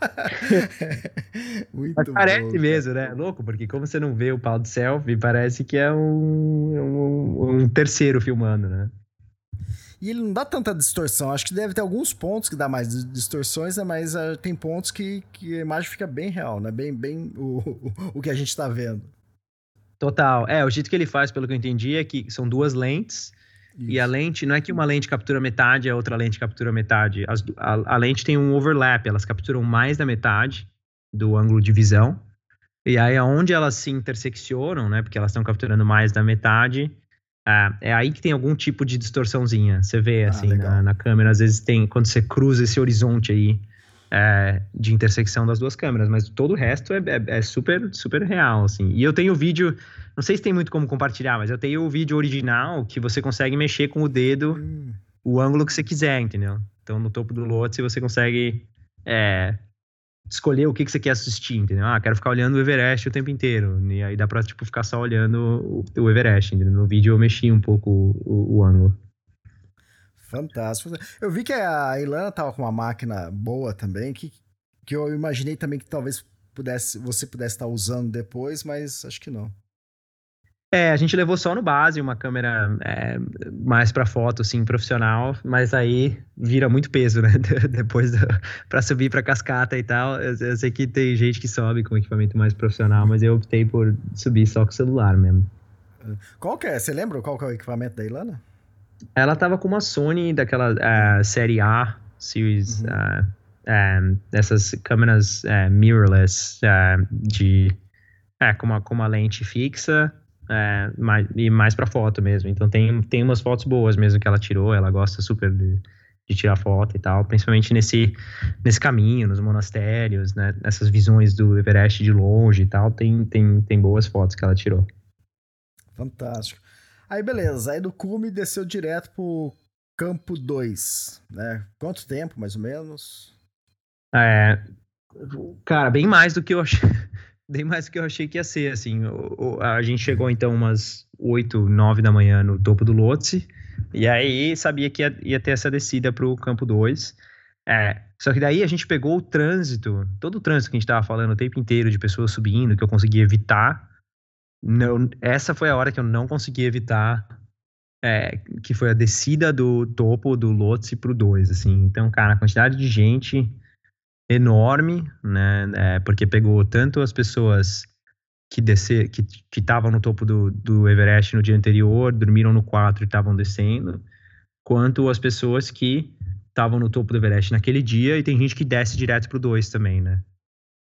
Muito parece bom, mesmo, né? Louco, porque como você não vê o pau de selfie, parece que é um, um, um terceiro filmando, né? E ele não dá tanta distorção. Acho que deve ter alguns pontos que dá mais distorções, né? Mas uh, tem pontos que, que a imagem fica bem real, né? Bem, bem o, o, o que a gente está vendo. Total. É, o jeito que ele faz, pelo que eu entendi, é que são duas lentes. Isso. E a lente, não é que uma lente captura metade e a outra lente captura metade. As, a, a, lente tem um overlap, elas capturam mais da metade do ângulo de visão. E aí, aonde elas se interseccionam, né? Porque elas estão capturando mais da metade, é, é aí que tem algum tipo de distorçãozinha. Você vê, ah, assim, na, na, câmera, às vezes tem, quando você cruza esse horizonte aí é, de intersecção das duas câmeras, mas todo o resto é, é, é, super, super real, assim. E eu tenho o vídeo, não sei se tem muito como compartilhar, mas eu tenho o vídeo original que você consegue mexer com o dedo hum. o ângulo que você quiser, entendeu? Então, no topo do Lotse, você consegue é, escolher o que, que você quer assistir, entendeu? Ah, quero ficar olhando o Everest o tempo inteiro. E aí dá pra, tipo, ficar só olhando o, o Everest, entendeu? No vídeo eu mexi um pouco o, o, o, ângulo. Fantástico. Eu vi que a Ilana tava com uma máquina boa também, que, que eu imaginei também que talvez pudesse, você pudesse estar usando depois, mas acho que não. É, a gente levou só no base uma câmera é, mais para foto, assim, profissional, mas aí vira muito peso, né? Depois para subir para cascata e tal. Eu, eu, sei que tem gente que sobe com equipamento mais profissional, mas eu optei por subir só com o celular mesmo. Qual que é? Você lembra qual que é o equipamento da Ilana? Ela tava com uma Sony daquela uh, série A, series, uhum. uh, um, dessas câmeras uh, mirrorless de é, com, uma, com uma lente fixa é, mais, e mais para foto mesmo. Então tem, tem umas fotos boas mesmo que ela tirou, ela gosta super de, de tirar foto e tal, principalmente nesse, nesse caminho, nos monastérios, né? Nessas visões do Everest de longe e tal, tem, tem, tem boas fotos que ela tirou. Fantástico. Aí beleza, aí do cume desceu direto pro campo 2, né? Quanto tempo, mais ou menos? É, cara, bem mais do que eu achei bem mais do que eu achei que ia ser, assim. A gente chegou, então, umas 8, 9 da manhã no topo do Lotse, e aí sabia que ia, ia ter essa descida para o campo 2. É, só que daí a gente pegou o trânsito, todo o trânsito que a gente estava falando o tempo inteiro de pessoas subindo, que eu consegui evitar. Não, essa foi a hora que eu não consegui evitar, é, que foi a descida do topo do Lotse para o 2, assim. Então, cara, a quantidade de gente enorme, né? É, porque pegou tanto as pessoas que descer, que estavam no topo do, do Everest no dia anterior, dormiram no 4 e estavam descendo, quanto as pessoas que estavam no topo do Everest naquele dia e tem gente que desce direto pro 2 também, né?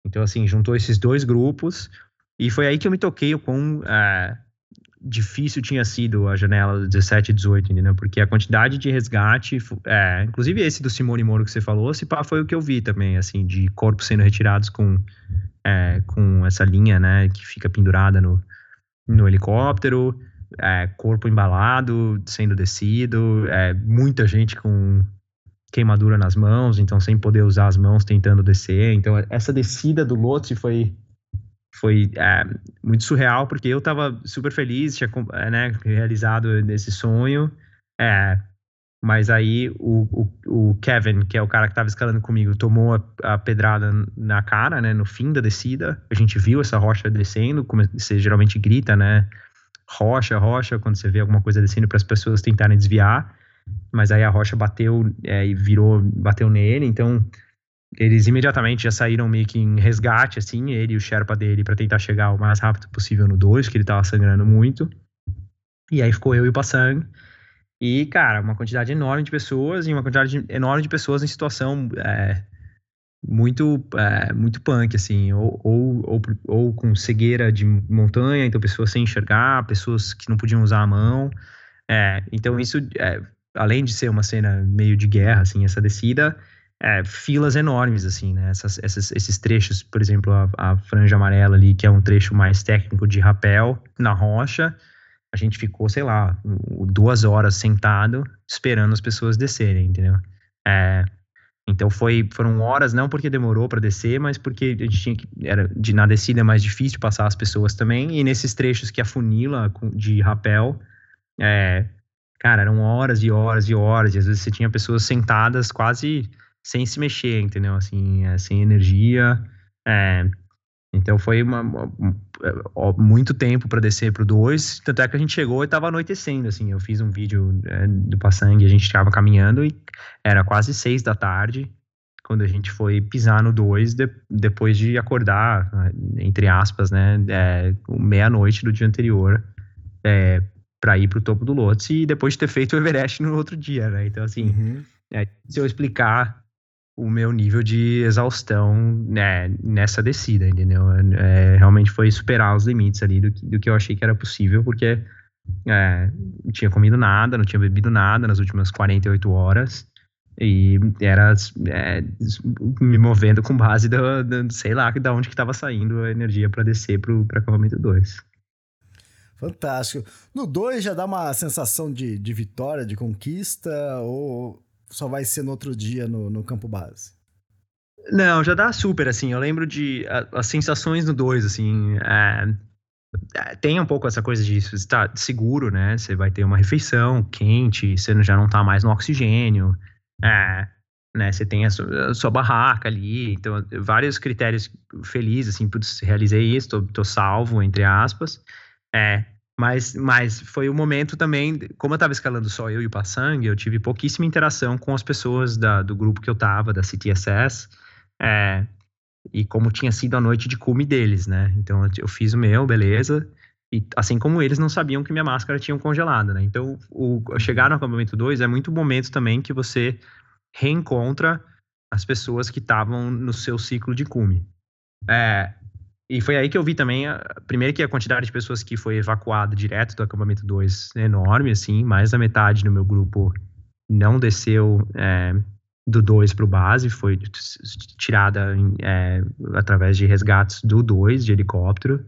Então, assim, juntou esses dois grupos e foi aí que eu me toquei o quão é, difícil tinha sido a janela 17 e 18, entendeu? Porque a quantidade de resgate, é, inclusive esse do Simone Moro que você falou, se pá, foi o que eu vi também, assim, de corpos sendo retirados com, é, com essa linha, né, que fica pendurada no, no helicóptero, é, corpo embalado, sendo descido, é, muita gente com queimadura nas mãos, então sem poder usar as mãos tentando descer. Então essa descida do Lotse foi foi é, muito surreal, porque eu estava super feliz, tinha é, né, realizado esse sonho, é, mas aí o, o, o, Kevin, que é o cara que estava escalando comigo, tomou a, a, pedrada na cara, né, no fim da descida, a gente viu essa rocha descendo, como você geralmente grita, né, rocha, rocha, quando você vê alguma coisa descendo para as pessoas tentarem desviar, mas aí a rocha bateu é, e virou, bateu nele, então eles imediatamente já saíram meio que em resgate, assim, ele e o Sherpa dele, para tentar chegar o mais rápido possível no 2, que ele tava sangrando muito. E aí ficou eu e o Passang. E, cara, uma quantidade enorme de pessoas e uma quantidade enorme de pessoas em situação é, muito é, muito punk, assim, ou, ou, ou, ou, com cegueira de montanha, então pessoas sem enxergar, pessoas que não podiam usar a mão. É, então isso, é, além de ser uma cena meio de guerra, assim, essa descida é, filas enormes, assim, né? Essas, essas, esses trechos, por exemplo, a, a, franja amarela ali, que é um trecho mais técnico de rapel na rocha, a gente ficou, sei lá, duas horas sentado esperando as pessoas descerem, entendeu? É, então foi, foram horas, não porque demorou para descer, mas porque a gente tinha que, era de na descida é mais difícil passar as pessoas também, e nesses trechos que afunila de rapel, é, cara, eram horas e horas e horas, e às vezes você tinha pessoas sentadas quase sem se mexer, entendeu? Assim, é, sem energia. É, Então foi uma, uma, uma muito tempo para descer para o 2, tanto é que a gente chegou e estava anoitecendo, assim, eu fiz um vídeo é, do Passangue, a gente estava caminhando e era quase seis da tarde, quando a gente foi pisar no 2, de, depois de acordar, entre aspas, né, é, meia-noite do dia anterior, é, para ir para o topo do Lotse e depois de ter feito o Everest no outro dia, né, então assim, uhum. é, se eu explicar o meu nível de exaustão né, nessa descida, entendeu? É, realmente foi superar os limites ali do que, do que eu achei que era possível, porque é, não tinha comido nada, não tinha bebido nada nas últimas 48 horas e era é, me movendo com base do, do, sei lá da onde que estava saindo a energia para descer para acampamento 2. Fantástico. No 2 já dá uma sensação de, de vitória, de conquista, ou só vai ser no outro dia no, no campo base? Não, já dá super, assim. Eu lembro de a, as sensações no 2, assim. É, é, tem um pouco essa coisa de estar seguro, né? Você vai ter uma refeição quente, você já não tá mais no oxigênio. É, né? Você tem a sua, a sua, barraca ali. Então, vários critérios felizes, assim. Putz, realizei isso, tô, tô salvo, entre aspas. É, mas, mas foi o um momento também, como eu estava escalando só eu e o Passang, eu tive pouquíssima interação com as pessoas da, do grupo que eu estava, da CTSS, é, e como tinha sido a noite de cume deles, né? Então eu fiz o meu, beleza, e assim como eles não sabiam que minha máscara tinha congelado, né? Então o, chegar no acampamento 2 é muito momento também que você reencontra as pessoas que estavam no seu ciclo de cume. É, e foi aí que eu vi também, a, primeiro que a quantidade de pessoas que foi evacuada direto do acampamento 2 é enorme, assim, mais da metade no meu grupo não desceu é, do 2 para o base, foi tirada é, através de resgates do 2 de helicóptero.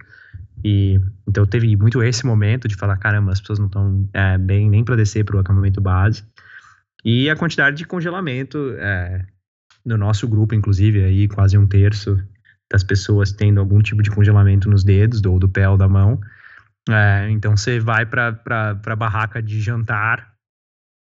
E então teve muito esse momento de falar, caramba, as pessoas não estão é, bem nem para descer para o acampamento base. E a quantidade de congelamento é, no nosso grupo, inclusive, aí quase um terço das pessoas tendo algum tipo de congelamento nos dedos, ou do pé ou da mão. É, então você vai para a barraca de jantar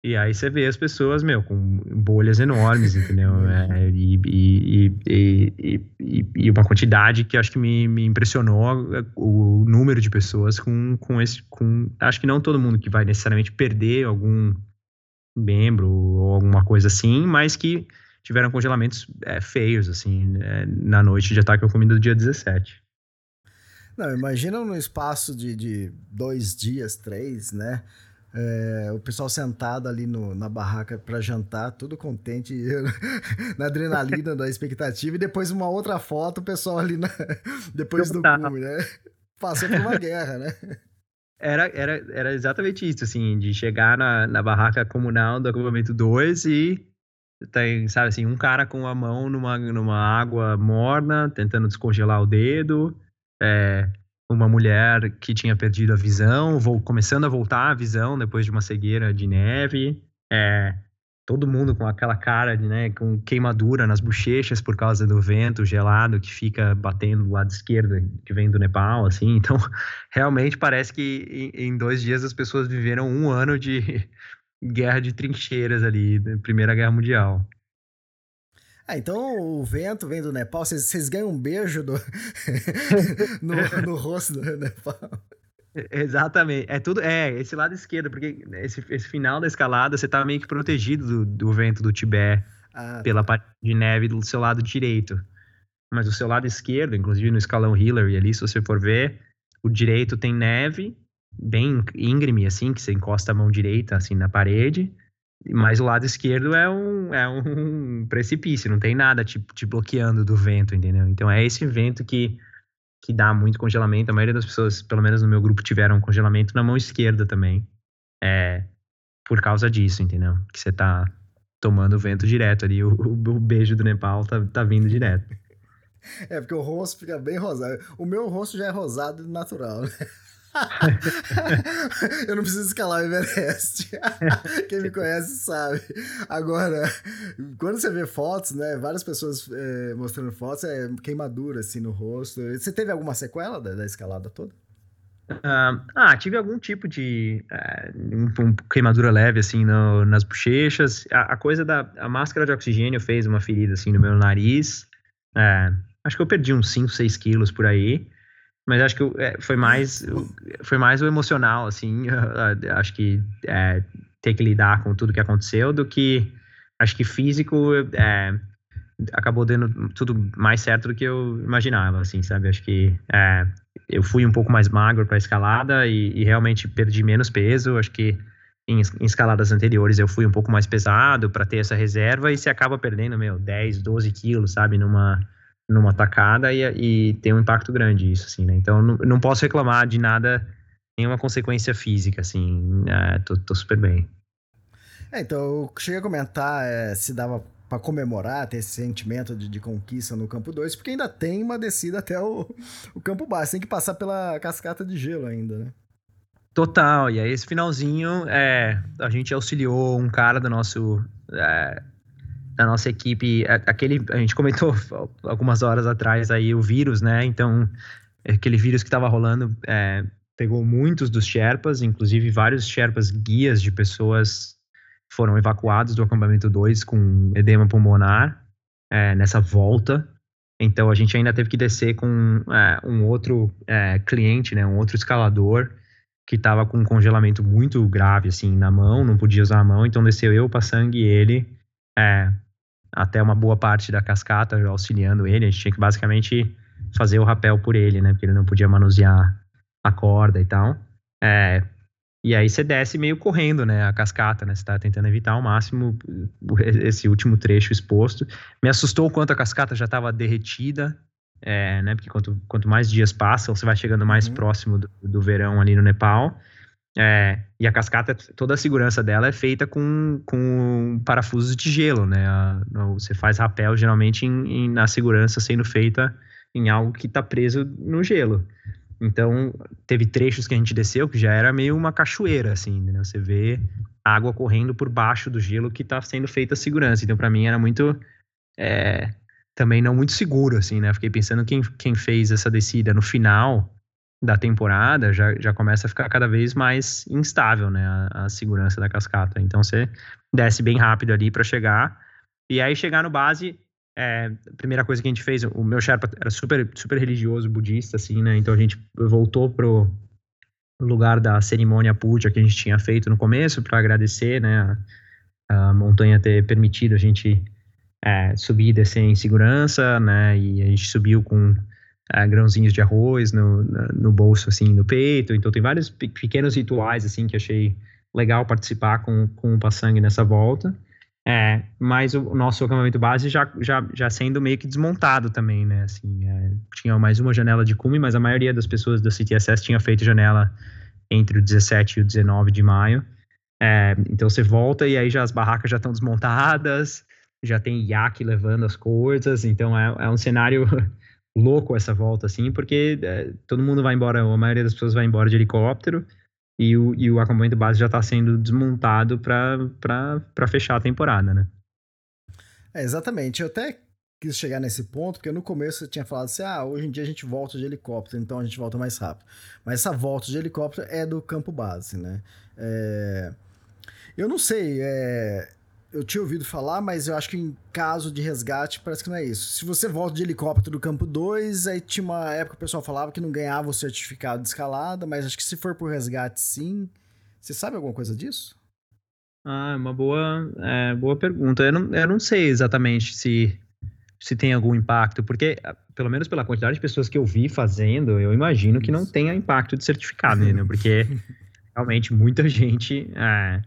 e aí você vê as pessoas, meu, com bolhas enormes, entendeu? É, e, e, e, e, uma quantidade que acho que me, me impressionou o número de pessoas com, com esse. Com, acho que não todo mundo que vai necessariamente perder algum membro ou alguma coisa assim, mas que tiveram congelamentos é, feios, assim, é, na noite de ataque ao comida do dia 17. Não, imagina no espaço de, de dois dias, três, né? É, o pessoal sentado ali no, na barraca para jantar, tudo contente, na adrenalina da expectativa, e depois uma outra foto, o pessoal ali na, depois do cume, né? Passou por uma guerra, né? Era, era, era exatamente isso, assim, de chegar na, na barraca comunal do acampamento 2 e tem, sabe assim, um cara com a mão numa, numa água morna, tentando descongelar o dedo, é, uma mulher que tinha perdido a visão, vou, começando a voltar a visão depois de uma cegueira de neve, é, todo mundo com aquela cara de, né, com queimadura nas bochechas por causa do vento gelado que fica batendo do lado esquerdo, que vem do Nepal, assim, então realmente parece que em, em dois dias as pessoas viveram um ano de guerra de trincheiras ali, Primeira Guerra Mundial. Ah, então o vento vem do Nepal, vocês ganham um beijo do... no, no rosto do Nepal. Exatamente. É tudo. É, esse lado esquerdo, porque esse, esse final da escalada você tá meio que protegido do, do vento do Tibete ah, pela tá. parte de neve do seu lado direito. Mas o seu lado esquerdo, inclusive no escalão Hillary ali, se você for ver, o direito tem neve bem íngreme, assim, que você encosta a mão direita, assim, na parede, mas o lado esquerdo é um, é um precipício, não tem nada te, te bloqueando do vento, entendeu? Então é esse vento que, que dá muito congelamento. A maioria das pessoas, pelo menos no meu grupo, tiveram congelamento na mão esquerda também. É, por causa disso, entendeu? Que você tá tomando vento direto ali, o, o beijo do Nepal tá, tá vindo direto. É, porque o rosto fica bem rosado. O meu rosto já é rosado natural, né? eu não preciso escalar o Everest. Quem me conhece sabe. Agora, quando você vê fotos, né? Várias pessoas é, mostrando fotos, é queimadura assim no rosto. Você teve alguma sequela da, da escalada toda? Uh, ah, tive algum tipo de uh, um, queimadura leve assim no, nas bochechas. A, a, coisa da a máscara de oxigênio fez uma ferida assim no meu nariz. Uh, Acho que eu perdi uns 5, 6 quilos por aí. Mas acho que é, foi mais foi mais o emocional, assim. acho que é, ter que lidar com tudo que aconteceu do que acho que físico é, acabou dando tudo mais certo do que eu imaginava, assim, sabe? Acho que é, eu fui um pouco mais magro para escalada e, e, realmente perdi menos peso. Acho que em, em escaladas anteriores eu fui um pouco mais pesado para ter essa reserva e se acaba perdendo, meu, 10, 12 quilos, sabe? Numa numa tacada e, e tem um impacto grande isso, assim, né? Então, não, não posso reclamar de nada, nenhuma consequência física, assim, é, tô, tô super bem. É, então, eu cheguei a comentar é, se dava para comemorar, ter esse sentimento de, de, conquista no campo 2, porque ainda tem uma descida até o, o campo base, tem que passar pela cascata de gelo ainda, né? Total, e aí esse finalzinho, é, a gente auxiliou um cara do nosso é, da nossa equipe, aquele, a gente comentou algumas horas atrás aí o vírus, né? Então, aquele vírus que estava rolando é, pegou muitos dos Sherpas, inclusive vários Sherpas guias de pessoas foram evacuados do acampamento 2 com edema pulmonar é, nessa volta. Então, a gente ainda teve que descer com é, um outro é, cliente, né? Um outro escalador que estava com um congelamento muito grave, assim, na mão, não podia usar a mão, então desceu eu, o sangue e ele é, até uma boa parte da cascata, auxiliando ele. A gente tinha que basicamente fazer o rapel por ele, né? Porque ele não podia manusear a corda e tal. É, e aí você desce meio correndo, né? A cascata, né? Você tá tentando evitar ao máximo esse último trecho exposto. Me assustou o quanto a cascata já estava derretida, é, né? Porque quanto, quanto mais dias passam, você vai chegando mais uhum. próximo do, do verão ali no Nepal. É, e a cascata, toda a segurança dela é feita com, com parafusos de gelo, né? A, você faz rapel geralmente em, em, na segurança sendo feita em algo que está preso no gelo. Então, teve trechos que a gente desceu que já era meio uma cachoeira, assim, né? Você vê água correndo por baixo do gelo que está sendo feita a segurança. Então, para mim, era muito. É, também não muito seguro, assim, né? Fiquei pensando quem, quem fez essa descida no final da temporada já, já começa a ficar cada vez mais instável, né, a, a segurança da cascata. Então você desce bem rápido ali para chegar e aí chegar no base, é, a primeira coisa que a gente fez, o meu Sherpa era super super religioso budista assim, né? Então a gente voltou pro lugar da cerimônia puja que a gente tinha feito no começo para agradecer, né, a, a, montanha ter permitido a gente é, subir e descer em segurança, né? E a gente subiu com uh, grãozinhos de arroz no, no bolso, assim, no peito. Então, tem vários pequenos rituais, assim, que achei legal participar com, com o Passangue nessa volta. É, mas o nosso acampamento base já, já, já sendo meio que desmontado também, né? Assim, é, tinha mais uma janela de cume, mas a maioria das pessoas da CTSS tinha feito janela entre o 17 e o 19 de maio. É, então você volta e aí já as barracas já estão desmontadas, já tem iaque levando as coisas, então é, é um cenário louco essa volta, assim, porque é, todo mundo vai embora, a maioria das pessoas vai embora de helicóptero e o, e o acampamento base já está sendo desmontado para fechar a temporada, né? É, exatamente. Eu até quis chegar nesse ponto, porque no começo eu tinha falado assim, ah, hoje em dia a gente volta de helicóptero, então a gente volta mais rápido. Mas essa volta de helicóptero é do campo base, né? É... Eu não sei, é eu tinha ouvido falar, mas eu acho que em caso de resgate parece que não é isso. Se você volta de helicóptero do campo 2, aí tinha uma época que o pessoal falava que não ganhava o certificado de escalada, mas acho que se for por resgate, sim. Você sabe alguma coisa disso? Ah, é uma boa, é, boa pergunta. Eu não, eu não sei exatamente se, se tem algum impacto, porque, ah, pelo menos pela quantidade de pessoas que eu vi fazendo, eu imagino que não tenha impacto de certificado, né? Porque realmente muita gente. É,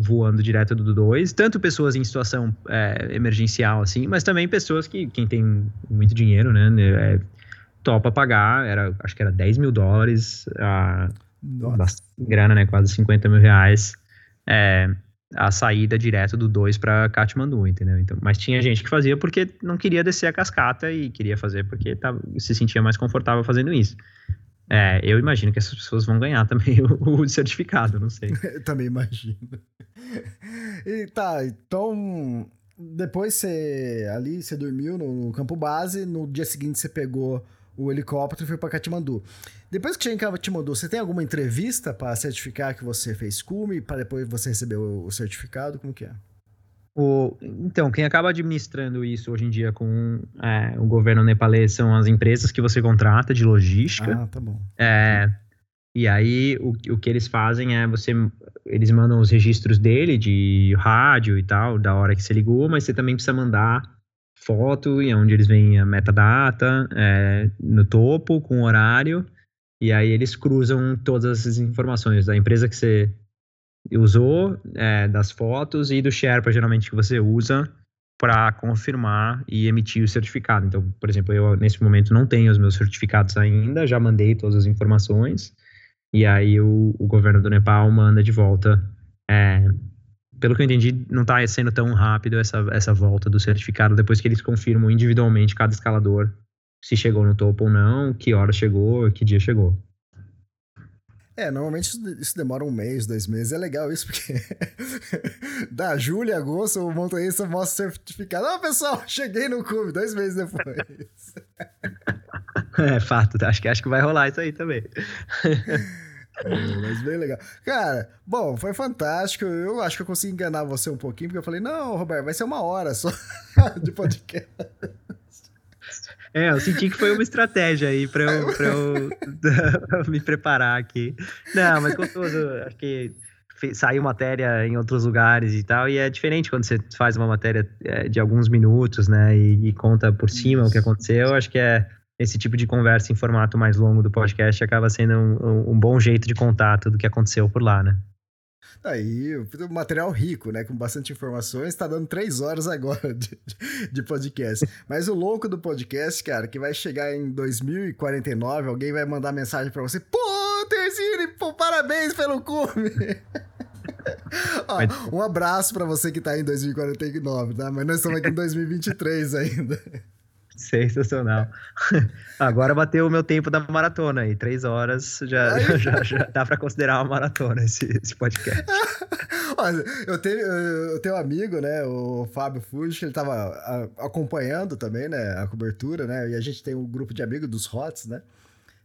voando direto do 2, tanto pessoas em situação é, emergencial, assim, mas também pessoas que, quem tem muito dinheiro, né, é, topa pagar, era, acho que era 10 mil dólares, a, grana, né, quase 50 mil reais, é, a saída direto do 2 para Katmandu, entendeu? Então, mas tinha gente que fazia porque não queria descer a cascata e queria fazer porque tava, se sentia mais confortável fazendo isso. É, eu imagino que essas pessoas vão ganhar também o, o certificado, não sei. também imagino. E tá, então depois você ali você dormiu no, no, campo base, no dia seguinte você pegou o helicóptero e foi para Katmandu. Depois que chegou em Katmandu, você tem alguma entrevista para certificar que você fez cume para depois você receber o, o certificado? Como que é? O, então, quem acaba administrando isso hoje em dia com é, o governo nepalês são as empresas que você contrata de logística. Ah, tá bom. É, e aí, o, o que eles fazem é você. Eles mandam os registros dele, de rádio e tal, da hora que você ligou, mas você também precisa mandar foto e onde eles veem a metadata é, no topo, com horário. E aí eles cruzam todas essas informações da empresa que você usou, é, das fotos e do Sherpa, geralmente, que você usa para confirmar e emitir o certificado. Então, por exemplo, eu nesse momento não tenho os meus certificados ainda, já mandei todas as informações, e aí o, o governo do Nepal manda de volta. É, pelo que eu entendi, não está sendo tão rápido essa, essa volta do certificado depois que eles confirmam individualmente cada escalador se chegou no topo ou não, que hora chegou, que dia chegou. É, normalmente isso demora um mês, dois meses. É legal isso, porque da julho, agosto, o montanhista mostra o certificado. Ó, oh, pessoal, cheguei no cume, dois meses depois. é fato, acho que, acho que vai rolar isso aí também. É, mas bem legal. Cara, bom, foi fantástico. Eu acho que eu consegui enganar você um pouquinho, porque eu falei, não, Roberto, vai ser uma hora só de podcast. É, eu senti que foi uma estratégia aí pra eu, pra eu me preparar aqui. Não, mas gostoso, acho que saiu matéria em outros lugares e tal, e é diferente quando você faz uma matéria é, de alguns minutos, né, e, e conta por cima Isso. o que aconteceu, acho que é esse tipo de conversa em formato mais longo do podcast acaba sendo um, um bom jeito de contar tudo o que aconteceu por lá, né. Aí, material rico, né? Com bastante informações. Está dando três horas agora de, de, podcast. Mas o louco do podcast, cara, que vai chegar em 2049, alguém vai mandar mensagem para você. Pô, Terzini, pô, parabéns pelo cume! Ó, um abraço para você que tá em 2049, tá? Mas nós estamos aqui em 2023 ainda. Sensacional. Agora bateu o meu tempo da maratona aí. Três horas já, já, já, dá para considerar uma maratona esse, esse podcast. Olha, eu tenho, eu tenho um amigo, né? O Fábio Fuji, ele tava acompanhando também, né? A cobertura, né? E a gente tem um grupo de amigos dos HOTS, né?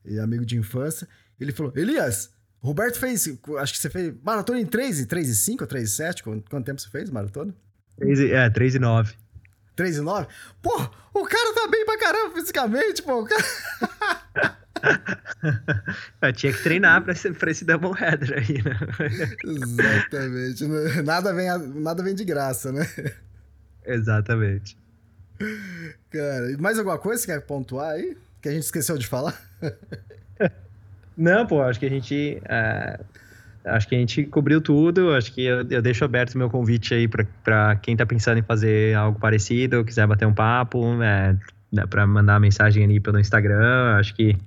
E amigo de infância. Ele falou: Elias, Roberto fez, acho que você fez maratona em 3 e 3 e 5 ou 3 e 7? Quanto, tempo você fez maratona? 3 e, é, 3 e 9. 3 e 9? Pô, o cara tá bem pra caramba fisicamente, pô. O cara... Eu tinha que treinar pra esse, pra esse double header aí, né? Exatamente. Nada vem, nada vem de graça, né? Exatamente. Cara, mais alguma coisa que você quer pontuar aí? Que a gente esqueceu de falar? Não, pô, acho que a gente. Uh acho que a gente cobriu tudo. Acho que eu, eu deixo aberto meu convite aí para quem está pensando em fazer algo parecido, quiser bater um papo, é, para mandar mensagem ali pelo Instagram. Acho que,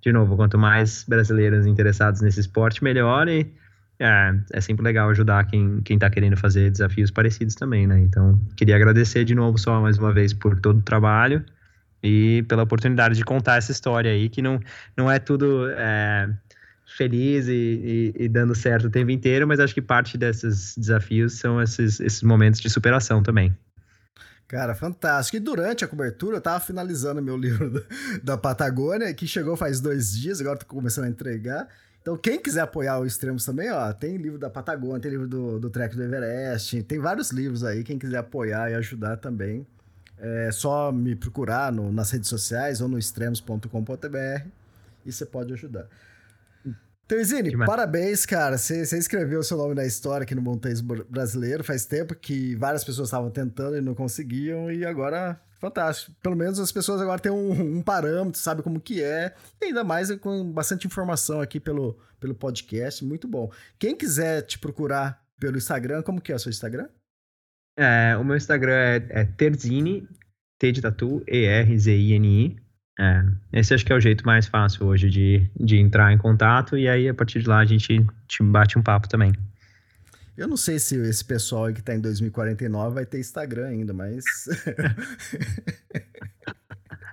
de novo, quanto mais brasileiros interessados nesse esporte, melhor. E é, é sempre legal ajudar quem, quem tá querendo fazer desafios parecidos também, né? Então, queria agradecer de novo só mais uma vez por todo o trabalho e pela oportunidade de contar essa história aí, que não, não é tudo. É, feliz e, e, e, dando certo o tempo inteiro, mas acho que parte desses desafios são esses, esses momentos de superação também. Cara, fantástico. E durante a cobertura, eu tava finalizando meu livro da Patagônia, que chegou faz dois dias, agora tô começando a entregar. Então, quem quiser apoiar o Extremos também, ó, tem livro da Patagônia, tem livro do, do Trek do Everest, tem vários livros aí. Quem quiser apoiar e ajudar também, é só me procurar no, nas redes sociais ou no extremos.com.br e você pode ajudar. Terzini, parabéns, cara. Você escreveu o seu nome na história aqui no Montanhas Brasileiro. Faz tempo que várias pessoas estavam tentando e não conseguiam, e agora, fantástico. Pelo menos as pessoas agora têm um, um parâmetro, sabe como que é, e ainda mais com bastante informação aqui pelo, pelo podcast. Muito bom. Quem quiser te procurar pelo Instagram, como que é o seu Instagram? É, o meu Instagram é, é Terzini, T de tatu, E-R-Z-I-N-I. É, esse acho que é o jeito mais fácil hoje de, de entrar em contato e aí a partir de lá a gente te bate um papo também. Eu não sei se esse pessoal aí que tá em 2049 vai ter Instagram ainda, mas.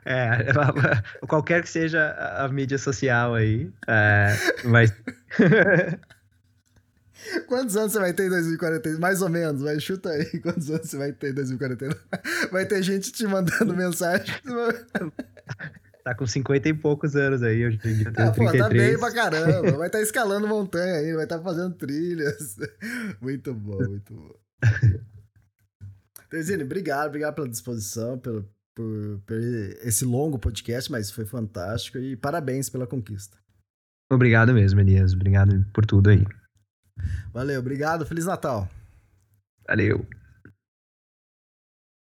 é, qualquer que seja a, mídia social aí, é, mas. Quantos anos você vai ter em 2049? Mais ou menos, vai chuta aí. Quantos anos você vai ter em 2049? Vai ter gente te mandando mensagem. Tá com 50 e poucos anos aí, hoje em dia tem 33. Pô, tá bem pra caramba, vai estar tá escalando montanha aí, vai estar tá fazendo trilhas. Muito bom, muito bom. Então, Teresine, obrigado, obrigado pela disposição, pelo, por, por, esse longo podcast, mas foi fantástico e parabéns pela conquista. Obrigado mesmo, Elias, obrigado por tudo aí. Valeu, obrigado, Feliz Natal. Valeu.